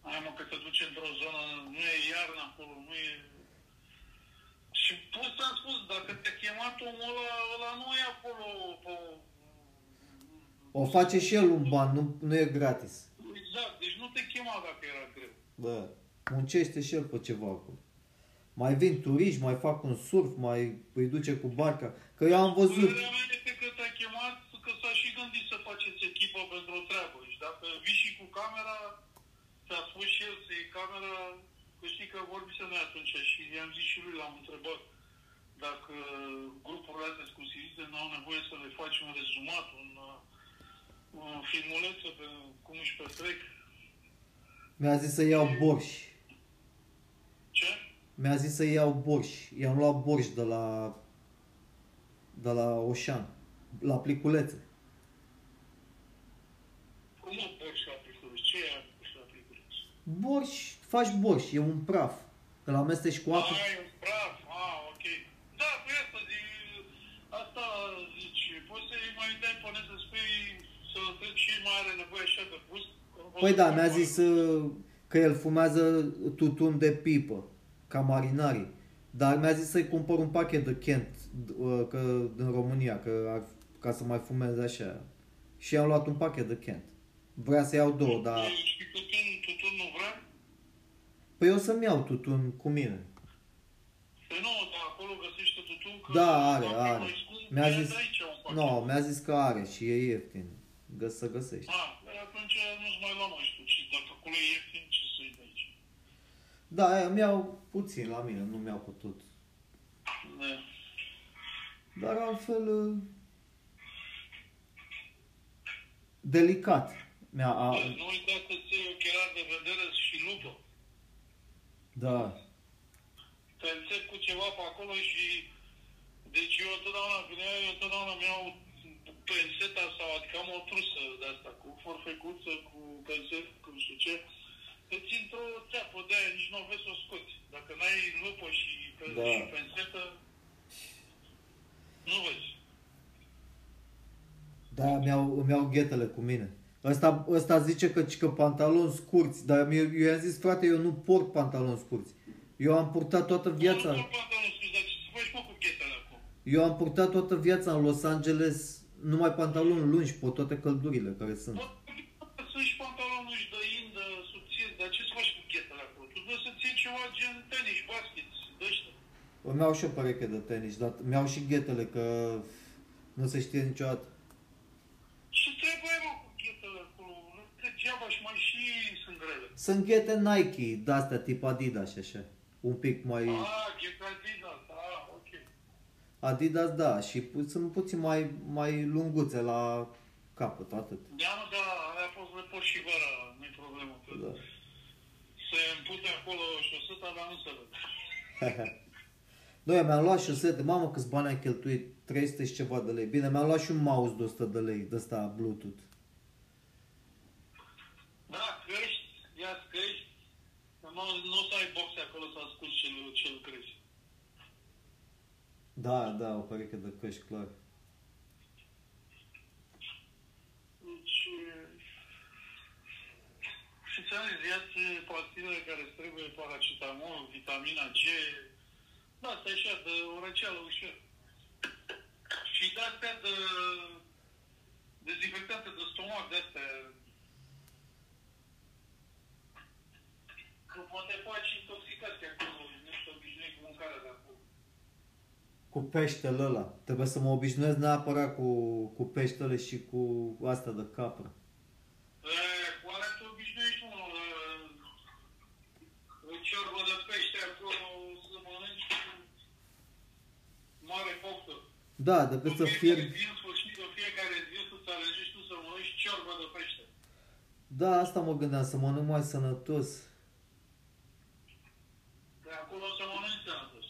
Hai mă, că te duci într-o zonă, nu e iarnă acolo, nu e... Și pot să-mi spus, dacă te-a chemat omul ăla, ăla nu e acolo pe... O face și el un ban, nu, nu e gratis. Exact, deci nu te chema dacă era greu. Bă, muncește și el pe ceva acolo. Mai vin turiști, mai fac un surf, mai îi duce cu barca. Că eu am văzut. Părerea mea este că te-a chemat, că s-a și gândit să faceți echipă pentru o treabă. Și dacă vii și cu camera, ți-a spus și el să iei camera, că știi că vorbise noi atunci și i-am zis și lui, l-am întrebat dacă grupurile astea exclusiviste nu au nevoie să le faci un rezumat, un, un filmuleț pe cum își petrec. Mi-a zis să iau borș. Ce? Mi-a zis să iau borș. I-am luat borș de la de la Oșan, la pliculețe. Cum mă porți la pliculeț? Ce e porți la pliculeț? Borș, faci borș, e un praf. Îl amesteci cu apă. Ai un praf, ah, ok. Da, pe asta, zi, asta zici, poți să-i mai dai până să spui, să întreb ce mai are nevoie așa de gust. Păi da, mi-a zis uh, că el fumează tutun de pipă, ca marinarii. Dar mi-a zis să-i cumpăr un pachet de Kent uh, că, din România, că ar, ca să mai fumeze așa. Și am luat un pachet de Kent. Vrea să iau două, dar... Și tutun, tutun nu vrea? Păi eu să-mi iau tutun cu mine. Păi nu, dar acolo găsește tutun că... Da, are, dacă are. mai scump, Mi-a ia zis, de aici un pachet. nu, mi-a zis că are și e ieftin. Găs să găsești. Ah, păi atunci nu-ți mai luăm mai știu. Și dacă acolo e ieftin, ce să-i de aici? Da, aia mi iau puțin la mine, nu mi-au cu tot. Da. Dar altfel uh, delicat. Mi-a, a, Deci Nu uita că ți iei ochelari de vedere și lupă. da. te înțep cu ceva pe acolo și deci eu întotdeauna vine, eu întotdeauna mi-au penseta sau adică am o trusă de asta cu forfecuță, cu penset, cu nu știu ce. Îți intră o țeapă de aia, nici nu o vezi să o scoți. Dacă n-ai lupă și, pe, Da. și pensetă, nu vezi. Da, mi-au, îmi iau ghetele cu mine. Ăsta, ăsta zice că, că pantaloni scurți, dar eu, eu i-am zis, frate, eu nu port pantaloni scurți. Eu am purtat toată Nu viața. doar pantaloni scurs, dar ce să faci mă cu ghetele acum? Eu am purtat toată viața în Los Angeles numai pantaloni lungi pe toate căldurile care sunt. Bă, sunt și pantaloni lungi de indă, subțiri, dar ce să faci cu ghetele acolo? Tu trebuie să-ți iei ceva gen tenis, basket, de ăștia. Îmi iau și o pereche de tenis, dar mi-au și ghetele că nu se știe niciodată. Ce trebuie ai, mă cu ghetele acolo? Degeaba și mai și sunt grele. Sunt ghete Nike, de-astea tip Adidas și așa. Un pic mai... Ah, ghete Adidas, ah, ok. Adidas, da, și pu- sunt puțin mai, mai lunguțe la capăt, atât. Da, mă, da, aia poți să le poți și vara, nu-i problemă. Că Da. Se împute acolo șoseta, dar nu se vede. <laughs> Noi mi-am luat șosete, mamă câți bani am cheltuit, 300 și ceva de lei. Bine, mi-am luat și un mouse de 100 de lei, de ăsta Bluetooth. Da, crești, ia crești, că nu, nu o să ai boxe acolo să asculti ce, ce crești. Da, da, o pereche de căști, clar. Deci, și ți-am zis, ia-ți pastilele care îți trebuie, paracetamol, vitamina G, da, asta e așa, de o răceală ușor. Și de-astea de dezinfectante de stomac, de-astea, că poate faci intoxicație acolo, nu știu, obișnuit cu mâncarea de acolo. Cu peștele ăla. Trebuie să mă obișnuiesc neapărat cu, cu peștele și cu asta de capră. E, cu alea te obișnuiești, mă, o ciorbă de pește acolo să mănânci cu mare poftă. Da, decât să În fierb. fiecare zi, în sfârșit, în fiecare zi să-ți alegești tu să mănânci ciorbă de pește. Da, asta mă gândeam, să mănânc mai sănătos. De acolo să mănânci sănătos.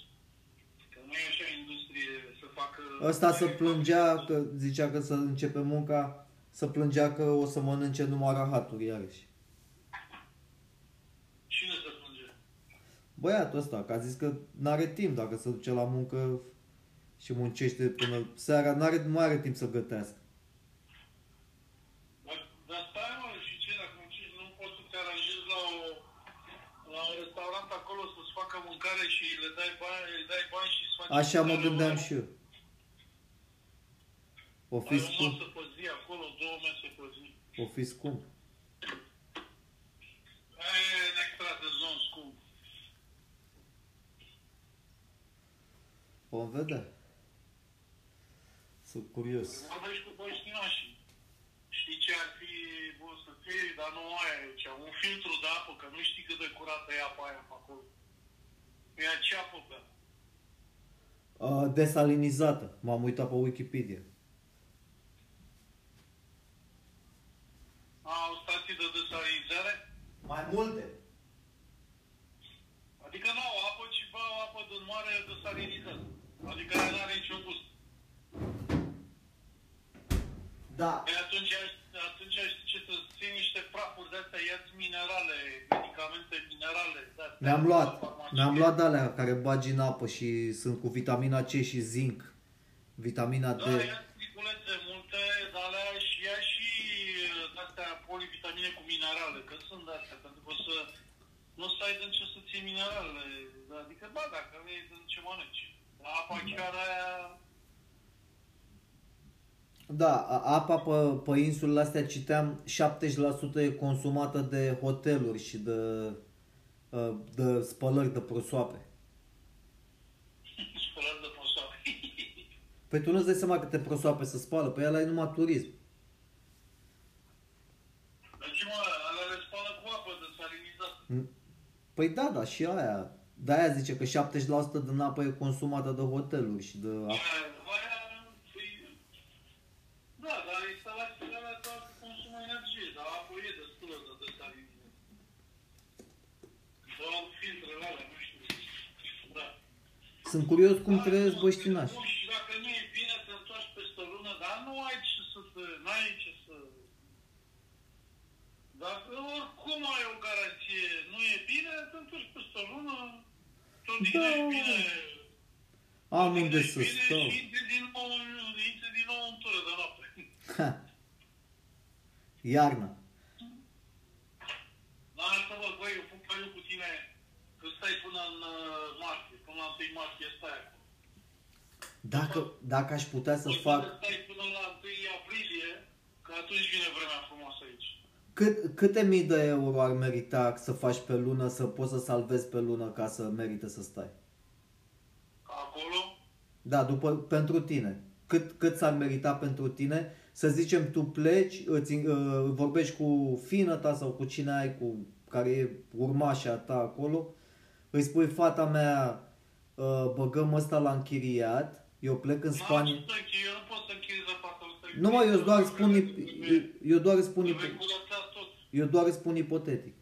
Că nu e așa industrie să facă... Ăsta să plângea, că zicea că să începe munca, să plângea că o să mănânce numai rahaturi iarăși. Cine să plânge? Băiatul ăsta, că a zis că n-are timp dacă se duce la muncă și muncește până seara, n-are, nu are timp să gătească. Dar, dar stai mă, și ce, dacă muncești, nu poți să te aranjezi la, o, la un restaurant acolo să-ți facă mâncare și le dai bani, le dai bani și îți faci Așa mă mâncare gândeam la- și eu. O fi Ai o scump, masă pe zi acolo, două mese pe zi. o fi scump. Aia e în extra de zon scump. Vom vedea. Sunt curios. Vorbești cu băștinașii. Știi ce ar fi bun să fie, dar nu aia e cea. Un filtru de apă, că nu știi cât de curată e apa aia pe acolo. E ce apă bea. Uh, desalinizată. M-am uitat pe Wikipedia. A, o stație de desalinizare? Mai multe. Adică nu au apă, ci bea apă din mare desalinizată. Adică aia nu are nicio gust. Da. Păi atunci, atunci știi ce să ții niște prafuri de astea, ia minerale, medicamente minerale. de-astea, Mi-am luat. la farmacie. Mi-am luat alea care bagi în apă și sunt cu vitamina C și zinc. Vitamina D. Da, ia striculețe multe, dar alea și ia și uh, astea polivitamine cu minerale, că sunt de astea, pentru că o să nu să ai din ce să ții minerale. Adică, ba, dacă vrei din ce mănânci. Dar apa chiar aia... Da, a- apa pe, pe insulele astea citeam 70% e consumată de hoteluri și de, uh, de spălări de prosoape. <laughs> Spălări de posoare. Păi tu nu-ți dai seama câte prosoape se spală, pe ăla e numai turism. Deci, mă, alea le spală cu apă desalinizată. Păi da, da, și aia. De-aia zice că 70% din apă e consumată de hoteluri și de... Aia, aia, păi, da, dar instalațiile alea doar consumă energie, dar apă e destulă de desalinizată. Doar filtrele alea, nu știu. Da. Sunt curios cum Da, trăiesc nu, băștinași. nu, Și dacă nu e bine, te întorci peste o lună, dar nu ai ce să te, n-ai ce să... Dacă oricum ai o garanție, nu e bine, te întorci peste o lună, tot din Da. e bine, Am tot unde din să e bine stau. și intri din nou, intri din nou în tură de noapte. Ha. Iarna. Lasă-mă, băi, eu pun pe eu cu tine, că că stai până în uh, martie, până la 1 martie stai acolo. Dacă, dacă aș putea să Poți fac... Stai până la 1 aprilie, că atunci vine vremea frumoasă aici. Cât, câte mii de euro ar merita să faci pe lună, să poți să salvezi pe lună ca să merite să stai? Acolo, Da, după, pentru tine. Cât, cât s-ar merita pentru tine? Să zicem, tu pleci, îți, uh, vorbești cu fină ta sau cu cine ai, cu care e urmașa ta acolo, îi spui, fata mea, uh, băgăm ăsta la închiriat, eu plec în Spania. N-am ce să închiri, eu nu pot să închiriez apartamentul. Nu mă, eu doar spun, Trebuie- eu doar spun, trebuie curățat tot. Eu doar spun ipotetic.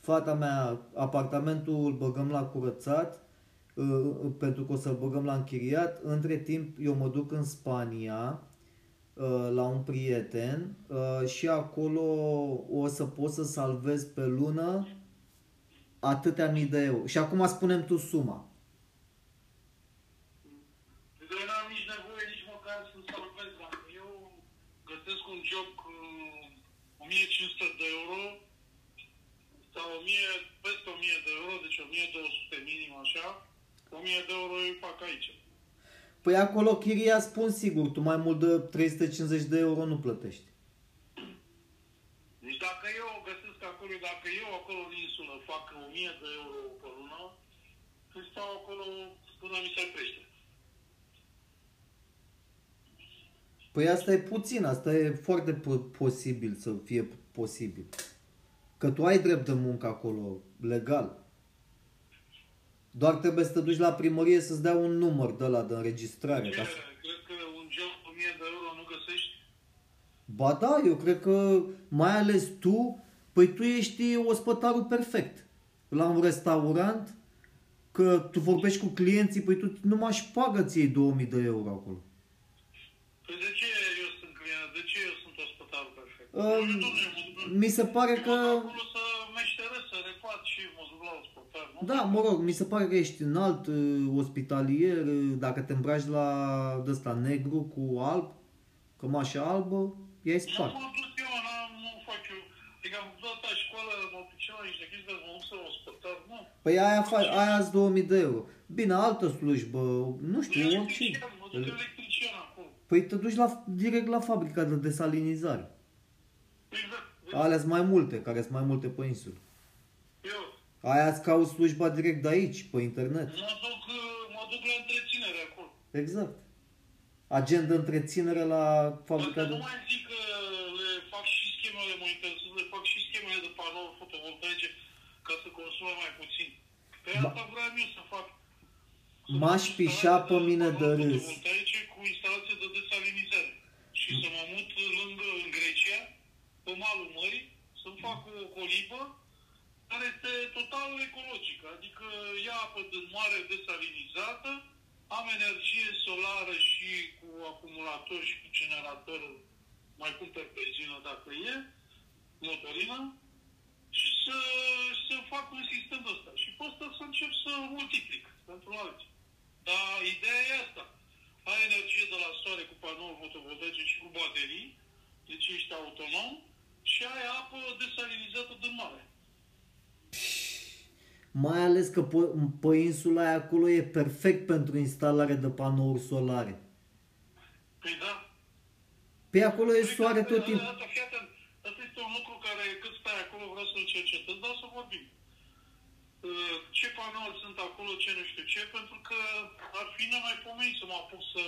Fata mea, apartamentul îl băgăm la curățat, uh, pentru că o să-l băgăm la închiriat. Între timp, eu mă duc în Spania uh, la un prieten uh, și acolo o să pot să salvez pe lună atâtea mii de euro. Și acum spunem tu suma. Deci eu n-am nici nevoie nici măcar să salvez dacă eu găsesc un job cu 1500 de euro sau 1000, peste 1000 de euro, deci 1200 minim așa, 1000 de euro eu fac aici. Păi acolo chiria spun sigur, tu mai mult de 350 de euro nu plătești. Deci dacă eu găsesc acolo, dacă eu acolo în insulă fac 1000 de euro pe lună, îi stau acolo până mi se crește. Păi asta e puțin, asta e foarte po- posibil să fie posibil. Că tu ai drept de muncă acolo, legal. Doar trebuie să te duci la primărie să-ți dea un număr de la de înregistrare. Ce, Ca să... cred că un job cu 1000 de euro nu găsești? Ba da, eu cred că mai ales tu, păi tu ești ospătarul perfect. La un restaurant, că tu vorbești cu clienții, păi tu numai și pagă ție 2000 de euro acolo. Păi de ce eu sunt client? De ce eu sunt ospătarul perfect? Um, Eu, domnule, mă duc- mi se pare eu că... mă duc acolo să meșteresc, să refac și mă duc la ospătar, nu? Da, mă rog, mi se pare că ești înalt, uh, ospitalier, uh, dacă te îmbraci la ăsta negru cu alb, cămașa albă, i-ai Nu spart. mă duc eu, n-am, nu fac eu. Adică am dat la școală, mă duceam la niște chestii, dar mă duc să ospătar, nu. Păi aia, fa- aia 2000 de euro. Bine, altă slujbă, nu știu, orice. Electrician, mă duc electrician acolo. Păi te duci la, direct la fabrica de desalinizare. Exact. Alea sunt mai multe, care sunt mai multe pe insulă. Eu Aia îți cauți slujba direct de aici, pe internet. mă duc, mă duc la întreținere acolo. Exact. Agent de întreținere la fabrica Dacă de... nu mai zic că le fac și schemele, mă interesează, le fac și schemele de panouri fotovoltaice ca să consume mai puțin. Pe Ba- asta vreau eu să fac. Să M-aș fac pișa pe instalații mine de panouri râs. fotovoltaice cu instalație de desalinizare. Și să mă mut lângă, în Grecia, pe malul mării, să-mi fac o colibă care este total ecologică. Adică ia apă din mare desalinizată, am energie solară și cu acumulator și cu generator, mai cumpăr benzină dacă e, motorină, și să, să fac un sistem de ăsta. Și pe ăsta să încep să multiplic pentru alții. Dar ideea e asta. Ai energie de la soare cu panouri fotovoltaice și cu baterii, deci ești autonom, și ai apă desalinizată din mare. Mai ales că pe, pe insula aia acolo e perfect pentru instalare de panouri solare. Păi da. Pe acolo e soare tot timpul. Asta, fii atent, asta este un lucru care cât stai acolo vreau să-l cercetez, dar o să vorbim. Uh, Ce panouri sunt acolo, ce nu știu ce, pentru că ar fi nemaipomenit să mă apuc să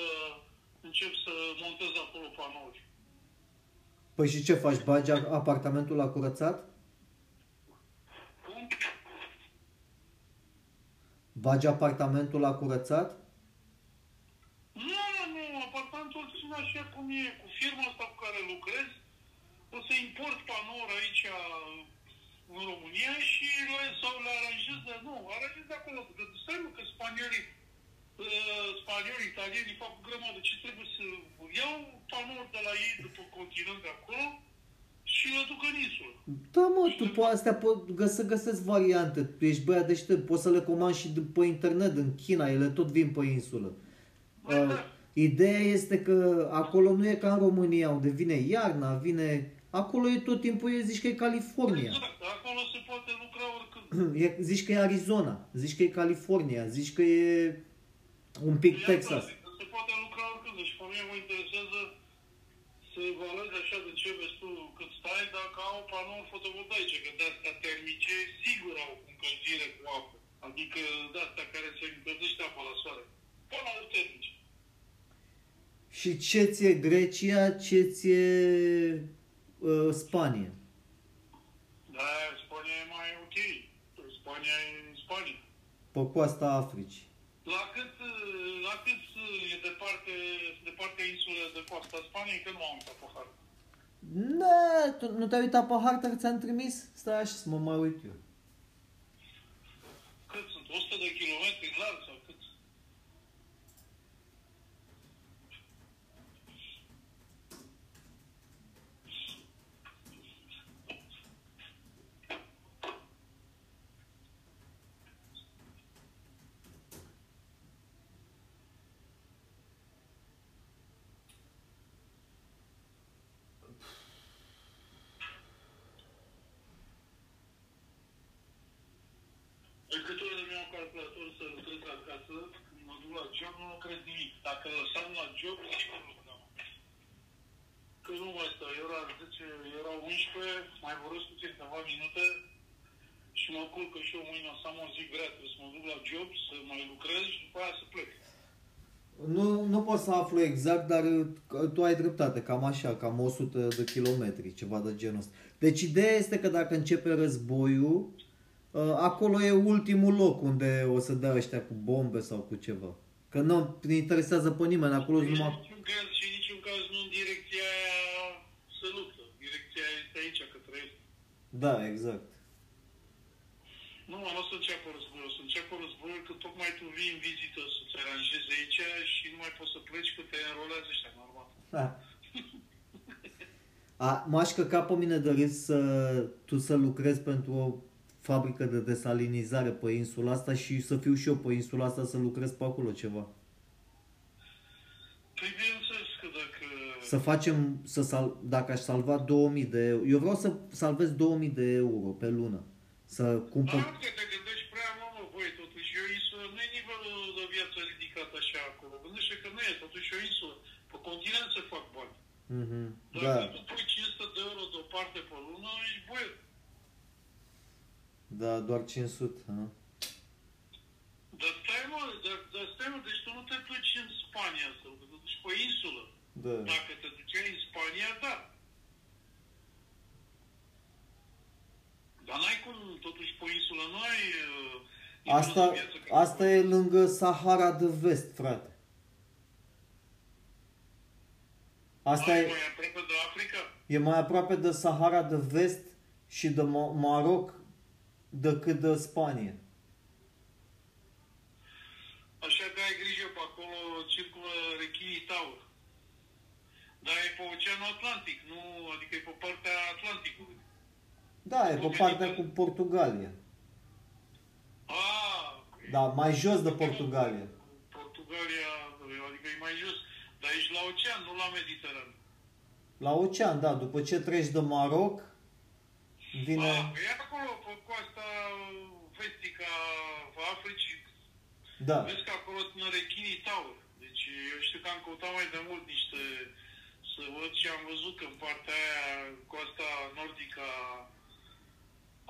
încep să montez acolo panouri. Păi și ce faci? Bagi a- apartamentul la curățat? Cum? Bagi apartamentul la curățat? Nu, nu, nu, apartamentul țin așa cum e, cu firma asta cu care lucrez, o să import panouri aici în România și le, sau le aranjez de, nu, aranjez de acolo, de stai mă, că spaniolii, uh, spaniolii, italienii fac o grămadă, ce trebuie să iau panouri de la ei după continent de acolo și le duc în insulă. Da, mă, tu pe astea po- gă- să găsesc variante. Tu ești băiat deștept, poți să le comanzi și de- pe internet, în China, ele tot vin pe insulă. Băi, Uh, da. ideea este că acolo nu e ca în România, unde vine iarna, vine... Acolo e tot timpul, e zici că e California. Exact, acolo se poate lucra oricând. e, zici că e Arizona, zici că e California, zici că e un pic E Texas. Atlantic, Se poate lucra oricând. Deci pe mine mă interesează să evaluez așa de ce vezi tu cât stai dacă au panouri fotovoltaice, că de astea termice sigur au încălzire cu apă. Adică de astea care se încălzește apa la soare. Panouri termice. Și ce ție Grecia, ce ție uh, Spania. Da, Spania e mai ok. Spania e în Spania. Pe coasta Africii. La cât, la cât e departe, departe insule de coasta Spaniei, că nu am uitat pe hartă. Da, tu nu te-ai uitat pe hartă că ți-am trimis? Stai așa să mă mai uit eu. Cât sunt? 100 de kilometri larg sau cât? De câte ori îmi iau calculator să lucrez acasă, când mă duc la job, nu lucrez nimic. Dacă lăsam la job, sigur lucram. Că nu mai stau, e ora 10, era 11, mai vorbesc cu câteva minute și mă culc că și eu mâine o să am o zi grea, trebuie să mă duc la job, să mai lucrez și după aia să plec. Nu, nu pot să aflu exact, dar uh, tu ai dreptate, cam așa, cam 100 de kilometri, ceva de genul ăsta. Deci ideea este că dacă începe războiul, uh, acolo e ultimul loc unde o să dea ăștia cu bombe sau cu ceva. Că nu ne interesează pe nimeni, acolo Și numai... niciun caz, și niciun caz nu în direcția aia se luptă. Direcția este aici, către est. Da, exact. Nu, mă, nu o să înceapă războiul. O să înceapă războiul că tocmai tu vii în vizită să-ți aranjezi aici și nu mai poți să pleci că te înrolează ăștia normal. Da. A, m-aș căca pe mine de râs să, tu să lucrezi pentru o fabrică de desalinizare pe insula asta și să fiu și eu pe insula asta să lucrez pe acolo ceva. Păi bineînțeles că dacă... Să facem, să sal, dacă aș salva 2000 de euro, eu vreau să salvez 2000 de euro pe lună. Să cumpăr... Da, că te gândești prea mult, mă, băi, totuși e o insulă, nu e nivelul de viață ridicat așa acolo. Gândește că nu e, totuși e o insulă. Pe continent se fac bani. Mhm, Dacă Da, tu pui 500 de euro deoparte pe lună, ești băiat. da, doar 500. Ha? Dar stai, mă, dar, dar stai, mă, deci tu nu te duci în Spania să te duci pe insulă. Da. Dacă te duceai în Spania, da. Dar n-ai cum, totuși, pe insulă nu ai... uh, nivelul Asta, de viață care- asta e lângă Sahara de Vest, frate. Asta Ai e, mai aproape de Africa? e mai aproape de Sahara de Vest și de Mo- Maroc decât de Spania. Așa că ai grijă, pe acolo circulă rechinii taur. Dar e pe Oceanul Atlantic, nu, adică e pe partea Atlanticului. Da, e pe partea cu Portugalia. Ah, Da, mai jos de Portugalia. Portugalia, adică e mai jos. Dar ești la ocean, nu la Mediteran. La ocean, da, după ce treci de Maroc, vine... Ah, e acolo, pe coasta vestică a Africii. Da, Vezi că acolo sunt rechinii taur. Deci eu știu că am căutat mai de mult niște să văd și am văzut că în partea aia, coasta nordică a-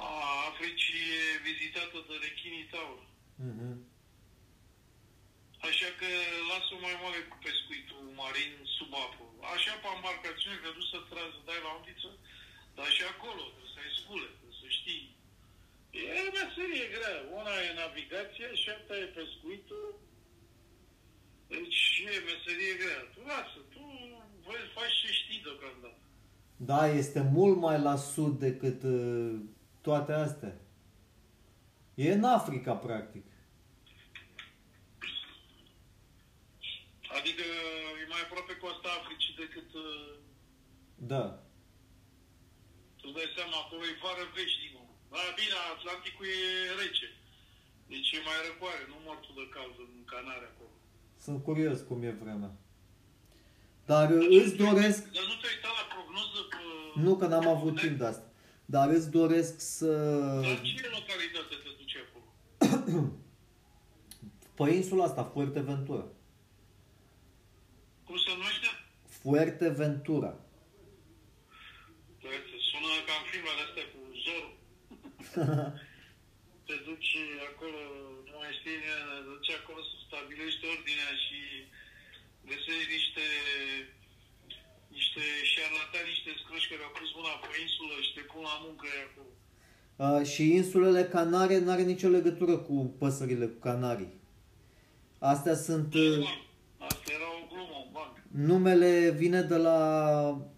a Africii e vizitată de rechinii taur. mhm. Așa că lasă mai mare cu pescuitul marin sub apă. Așa pe embarcațiune, că duci să tragi, să dai la undiță, dar și acolo, trebuie să ai scule, trebuie să știi. E meserie grea. Una e navigația și alta e pescuitul. Deci e meserie grea. Tu lasă, tu vezi, faci ce știi deocamdată. Da, este mult mai la sud decât uh, toate astea. E în Africa, practic. Adică e mai aproape costa Africii decât... Uh, da. Tu dai seama, acolo e vară veșnică. Dar bine, Atlanticul e rece. Deci e mai răcoare, nu mor tu de cald în Canare acolo. Sunt curios cum e vremea. Dar deci, îți doresc... Dar nu te-ai la prognoză? Pe... Nu, că n-am avut timp de asta. Dar îți doresc să... Dar cine localitate te duce acolo? <coughs> Pe insula asta, Fuerteventura. Ventura. Cum se numește? Fuerteventura. Uite, sună ca în filmele astea cu Zorro. <laughs> Te duci acolo, nu mai știi nimeni, te duci acolo să stabilești ordinea și găsești niște niște șarlatani, niște scroși care au pus mâna pe insulă și te pun la muncă acolo. Uh, și insulele Canare nu are nicio legătură cu păsările Canarii. Astea sunt... Uh, Asta era o glumă, un banc. Numele vine de la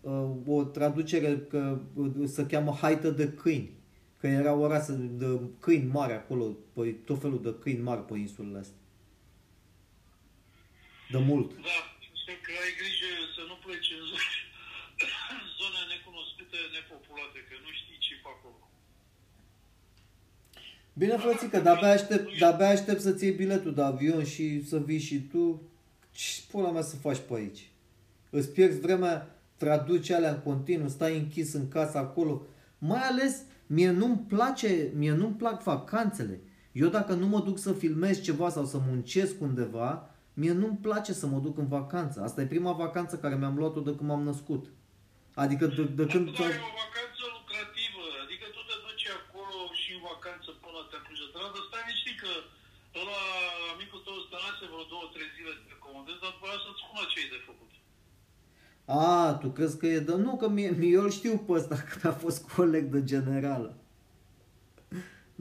uh, o traducere că uh, se cheamă haită de câini. Că era o rasă de câini mari acolo, pe, tot felul de câini mari pe insulele astea. De mult. Da, sper că ai grijă să nu pleci în zone, în <coughs> zone necunoscute, nepopulate, că nu știi ce fac acolo. Bine, frățică, de-abia aștept, de-abia aștept să-ți iei biletul de avion și să vii și tu. Ce pula mea să faci pe aici? Îți pierzi vremea, traduci alea în continuu, stai închis în casă acolo. Mai ales, mie nu-mi place, mie nu-mi plac vacanțele. Eu dacă nu mă duc să filmez ceva sau să muncesc undeva, mie nu-mi place să mă duc în vacanță. Asta e prima vacanță care mi-am luat-o de când m-am născut. Adică de, de când... Dar e o vacanță lucrativă, adică tu te duci acolo și în vacanță până te apuci de treabă, stai niște că ăla, amicul tău stănase vreo două, trei zile să te comandezi, dar după aia să-ți spună ce ai de făcut. A, tu crezi că e de... Nu, că mie, mie eu îl știu pe ăsta, că a fost coleg de generală.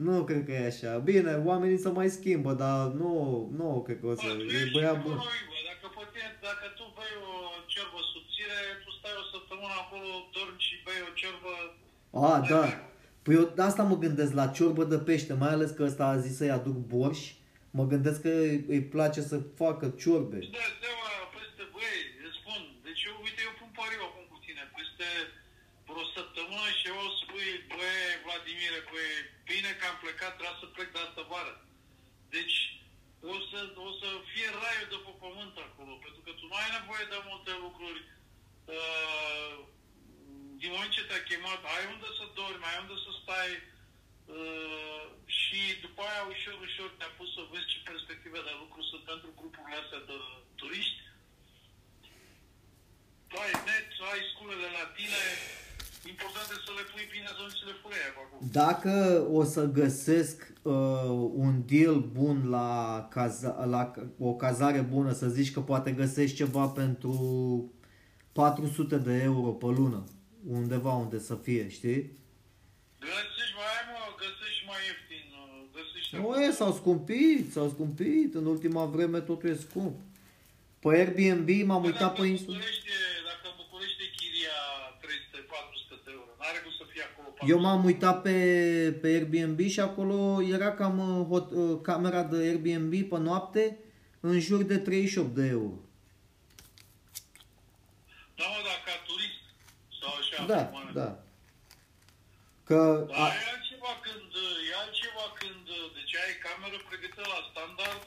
Nu cred că e așa. Bine, oamenii se mai schimbă, dar nu, nu cred că o să... Bă, tu E ești băiat cu bun. noi, bă. Dacă, pe tine, dacă tu bei o ciorbă subțire, tu stai o săptămână acolo, dormi și bei o ciorbă... A, da. Păi eu de asta mă gândesc la ciorbă de pește, mai ales că ăsta a zis să-i aduc borș. Mă gândesc că îi place să facă ciorbe. Îți dai seama peste, băi, îți spun, deci eu, uite, eu pun pariu acum cu tine, peste vreo săptămână și eu o să spui, băi, Vladimire, băi, bine că am plecat, trebuia să plec de astă vară. Deci, o să, o să fie raiul de pe pământ acolo, pentru că tu nu ai nevoie de multe lucruri. Uh, din moment ce te-a chemat, ai unde să dormi, ai unde să stai uh, și după aia ușor, ușor te-a pus să vezi ce perspective de lucru sunt pentru grupurile astea de turiști. Ai net, ai sculele la tine, important e să le pui bine să nu ți le fure aia pe acolo. Dacă o să găsesc uh, un deal bun la, caza, la o cazare bună, să zici că poate găsești ceva pentru 400 de euro pe lună, undeva unde să fie, știi? Găsești mai ai, mă, găsești mai ieftin, uh, găsești Nu e, s-au scumpit, s-au scumpit, în ultima vreme totul e scump. Pe Airbnb m-am uitat dacă pe în insulă. București, e- dacă în București e chiria 300-400 de euro, n-are cum să fie acolo 400. Eu m-am uitat pe, pe Airbnb și acolo era cam uh, hot, uh, camera de Airbnb pe noapte în jur de 38 de euro. Da, mă, dar ca turist sau așa. Da, mă, da. Că Dar a, e altceva când, e altceva când, deci ai cameră pregătită la standard.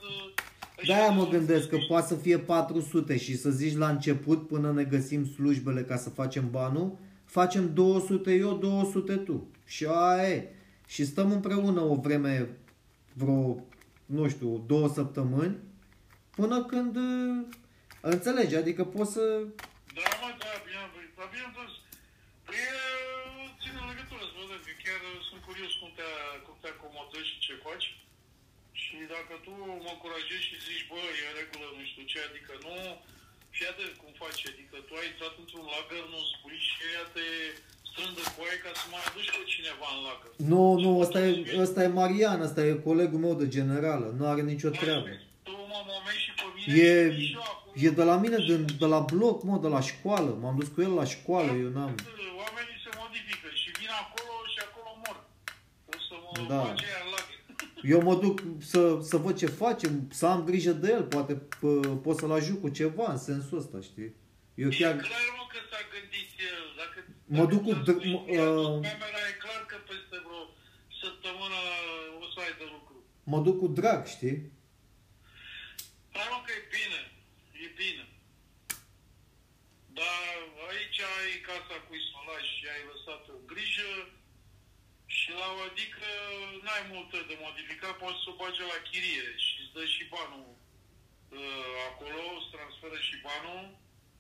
De-aia mă gândesc că poate să fie 400 și să zici la început până ne găsim slujbele ca să facem banul, facem 200 eu, 200 tu. Și aia e. Și stăm împreună o vreme, vreo, nu știu, două săptămâni, până când uh, înțelegi, adică poți să... Da, mă, da, bine, bine, dar bineînțeles. Păi e, ține legătură, să vedem, că chiar sunt curios cum te, cum te acomodezi și ce faci. Și dacă tu mă încurajezi și zici, bă, e în regulă, nu știu ce, adică nu, fii atent cum faci, adică tu ai intrat într-un lagăr, nu spui și ea te strândă cu aia ca să mai aduci pe cineva în lagăr. Nu, nu, ăsta e, ăsta e Marian, ăsta e colegul meu de generală, nu are nicio treabă. Tu mă momenti și pe mine E, și eu acum. e de la mine, de, de la bloc, mă, de la școală. M-am dus cu el la școală, eu n-am... Oamenii se modifică și vin acolo și acolo mor. O să mă Da. da. face iar lagăr. Eu mă duc să, să văd ce face, să am grijă de el, poate pă, pot să-l ajut cu ceva în sensul ăsta, știi? Eu E chiar... clar, mă, că s-a gândit el. Dacă, Mă dacă duc cu s-a d- spus mă- că i-a dus uh, Camera e clar că peste vreo săptămână o să ai de lucru. Mă duc cu drag, știi? Hai mă că e bine. E bine. Dar aici ai casa cu isolaj și ai lăsat o grijă și la o adică n-ai multe de modificat, poți să o bagi la chirie și îți dă și banul uh, acolo, îți transferă și banul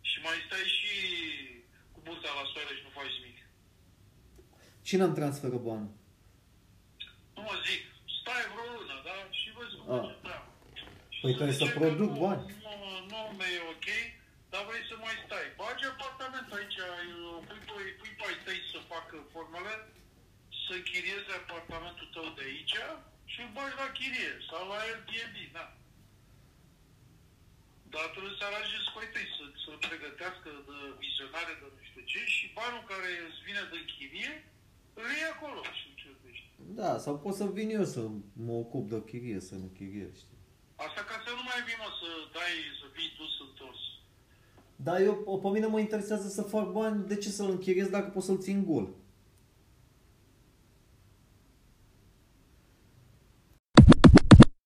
și mai stai și cu burta la soare și nu faci nimic. Cine îmi transferă bani? Nu mă zic, stai vreo lună, da? Și vezi cum Ah. face treaba. Și Păi să trebuie să zicem că produc nu, bani. Nu, nu, nu e ok, dar vrei să mai stai. Bagi apartament aici, eu- pui, pui, pui pe ai tăi să facă formele, să închirieze apartamentul tău de aici și îl bagi la chirie sau la Airbnb, da. Dar trebuie să aranjezi cu ai tăi, să, să pregătească de vizionare de nu știu ce și banul care îți vine de chirie, îl iei acolo și îl cheltuiești. Da, sau pot să vin eu să mă ocup de chirie, să nu chirie, știi? Asta ca să nu mai vii, mă, să dai, să fii dus întors. Dar eu, pe mine mă interesează să fac bani, de ce să-l închiriez dacă pot să-l țin gol?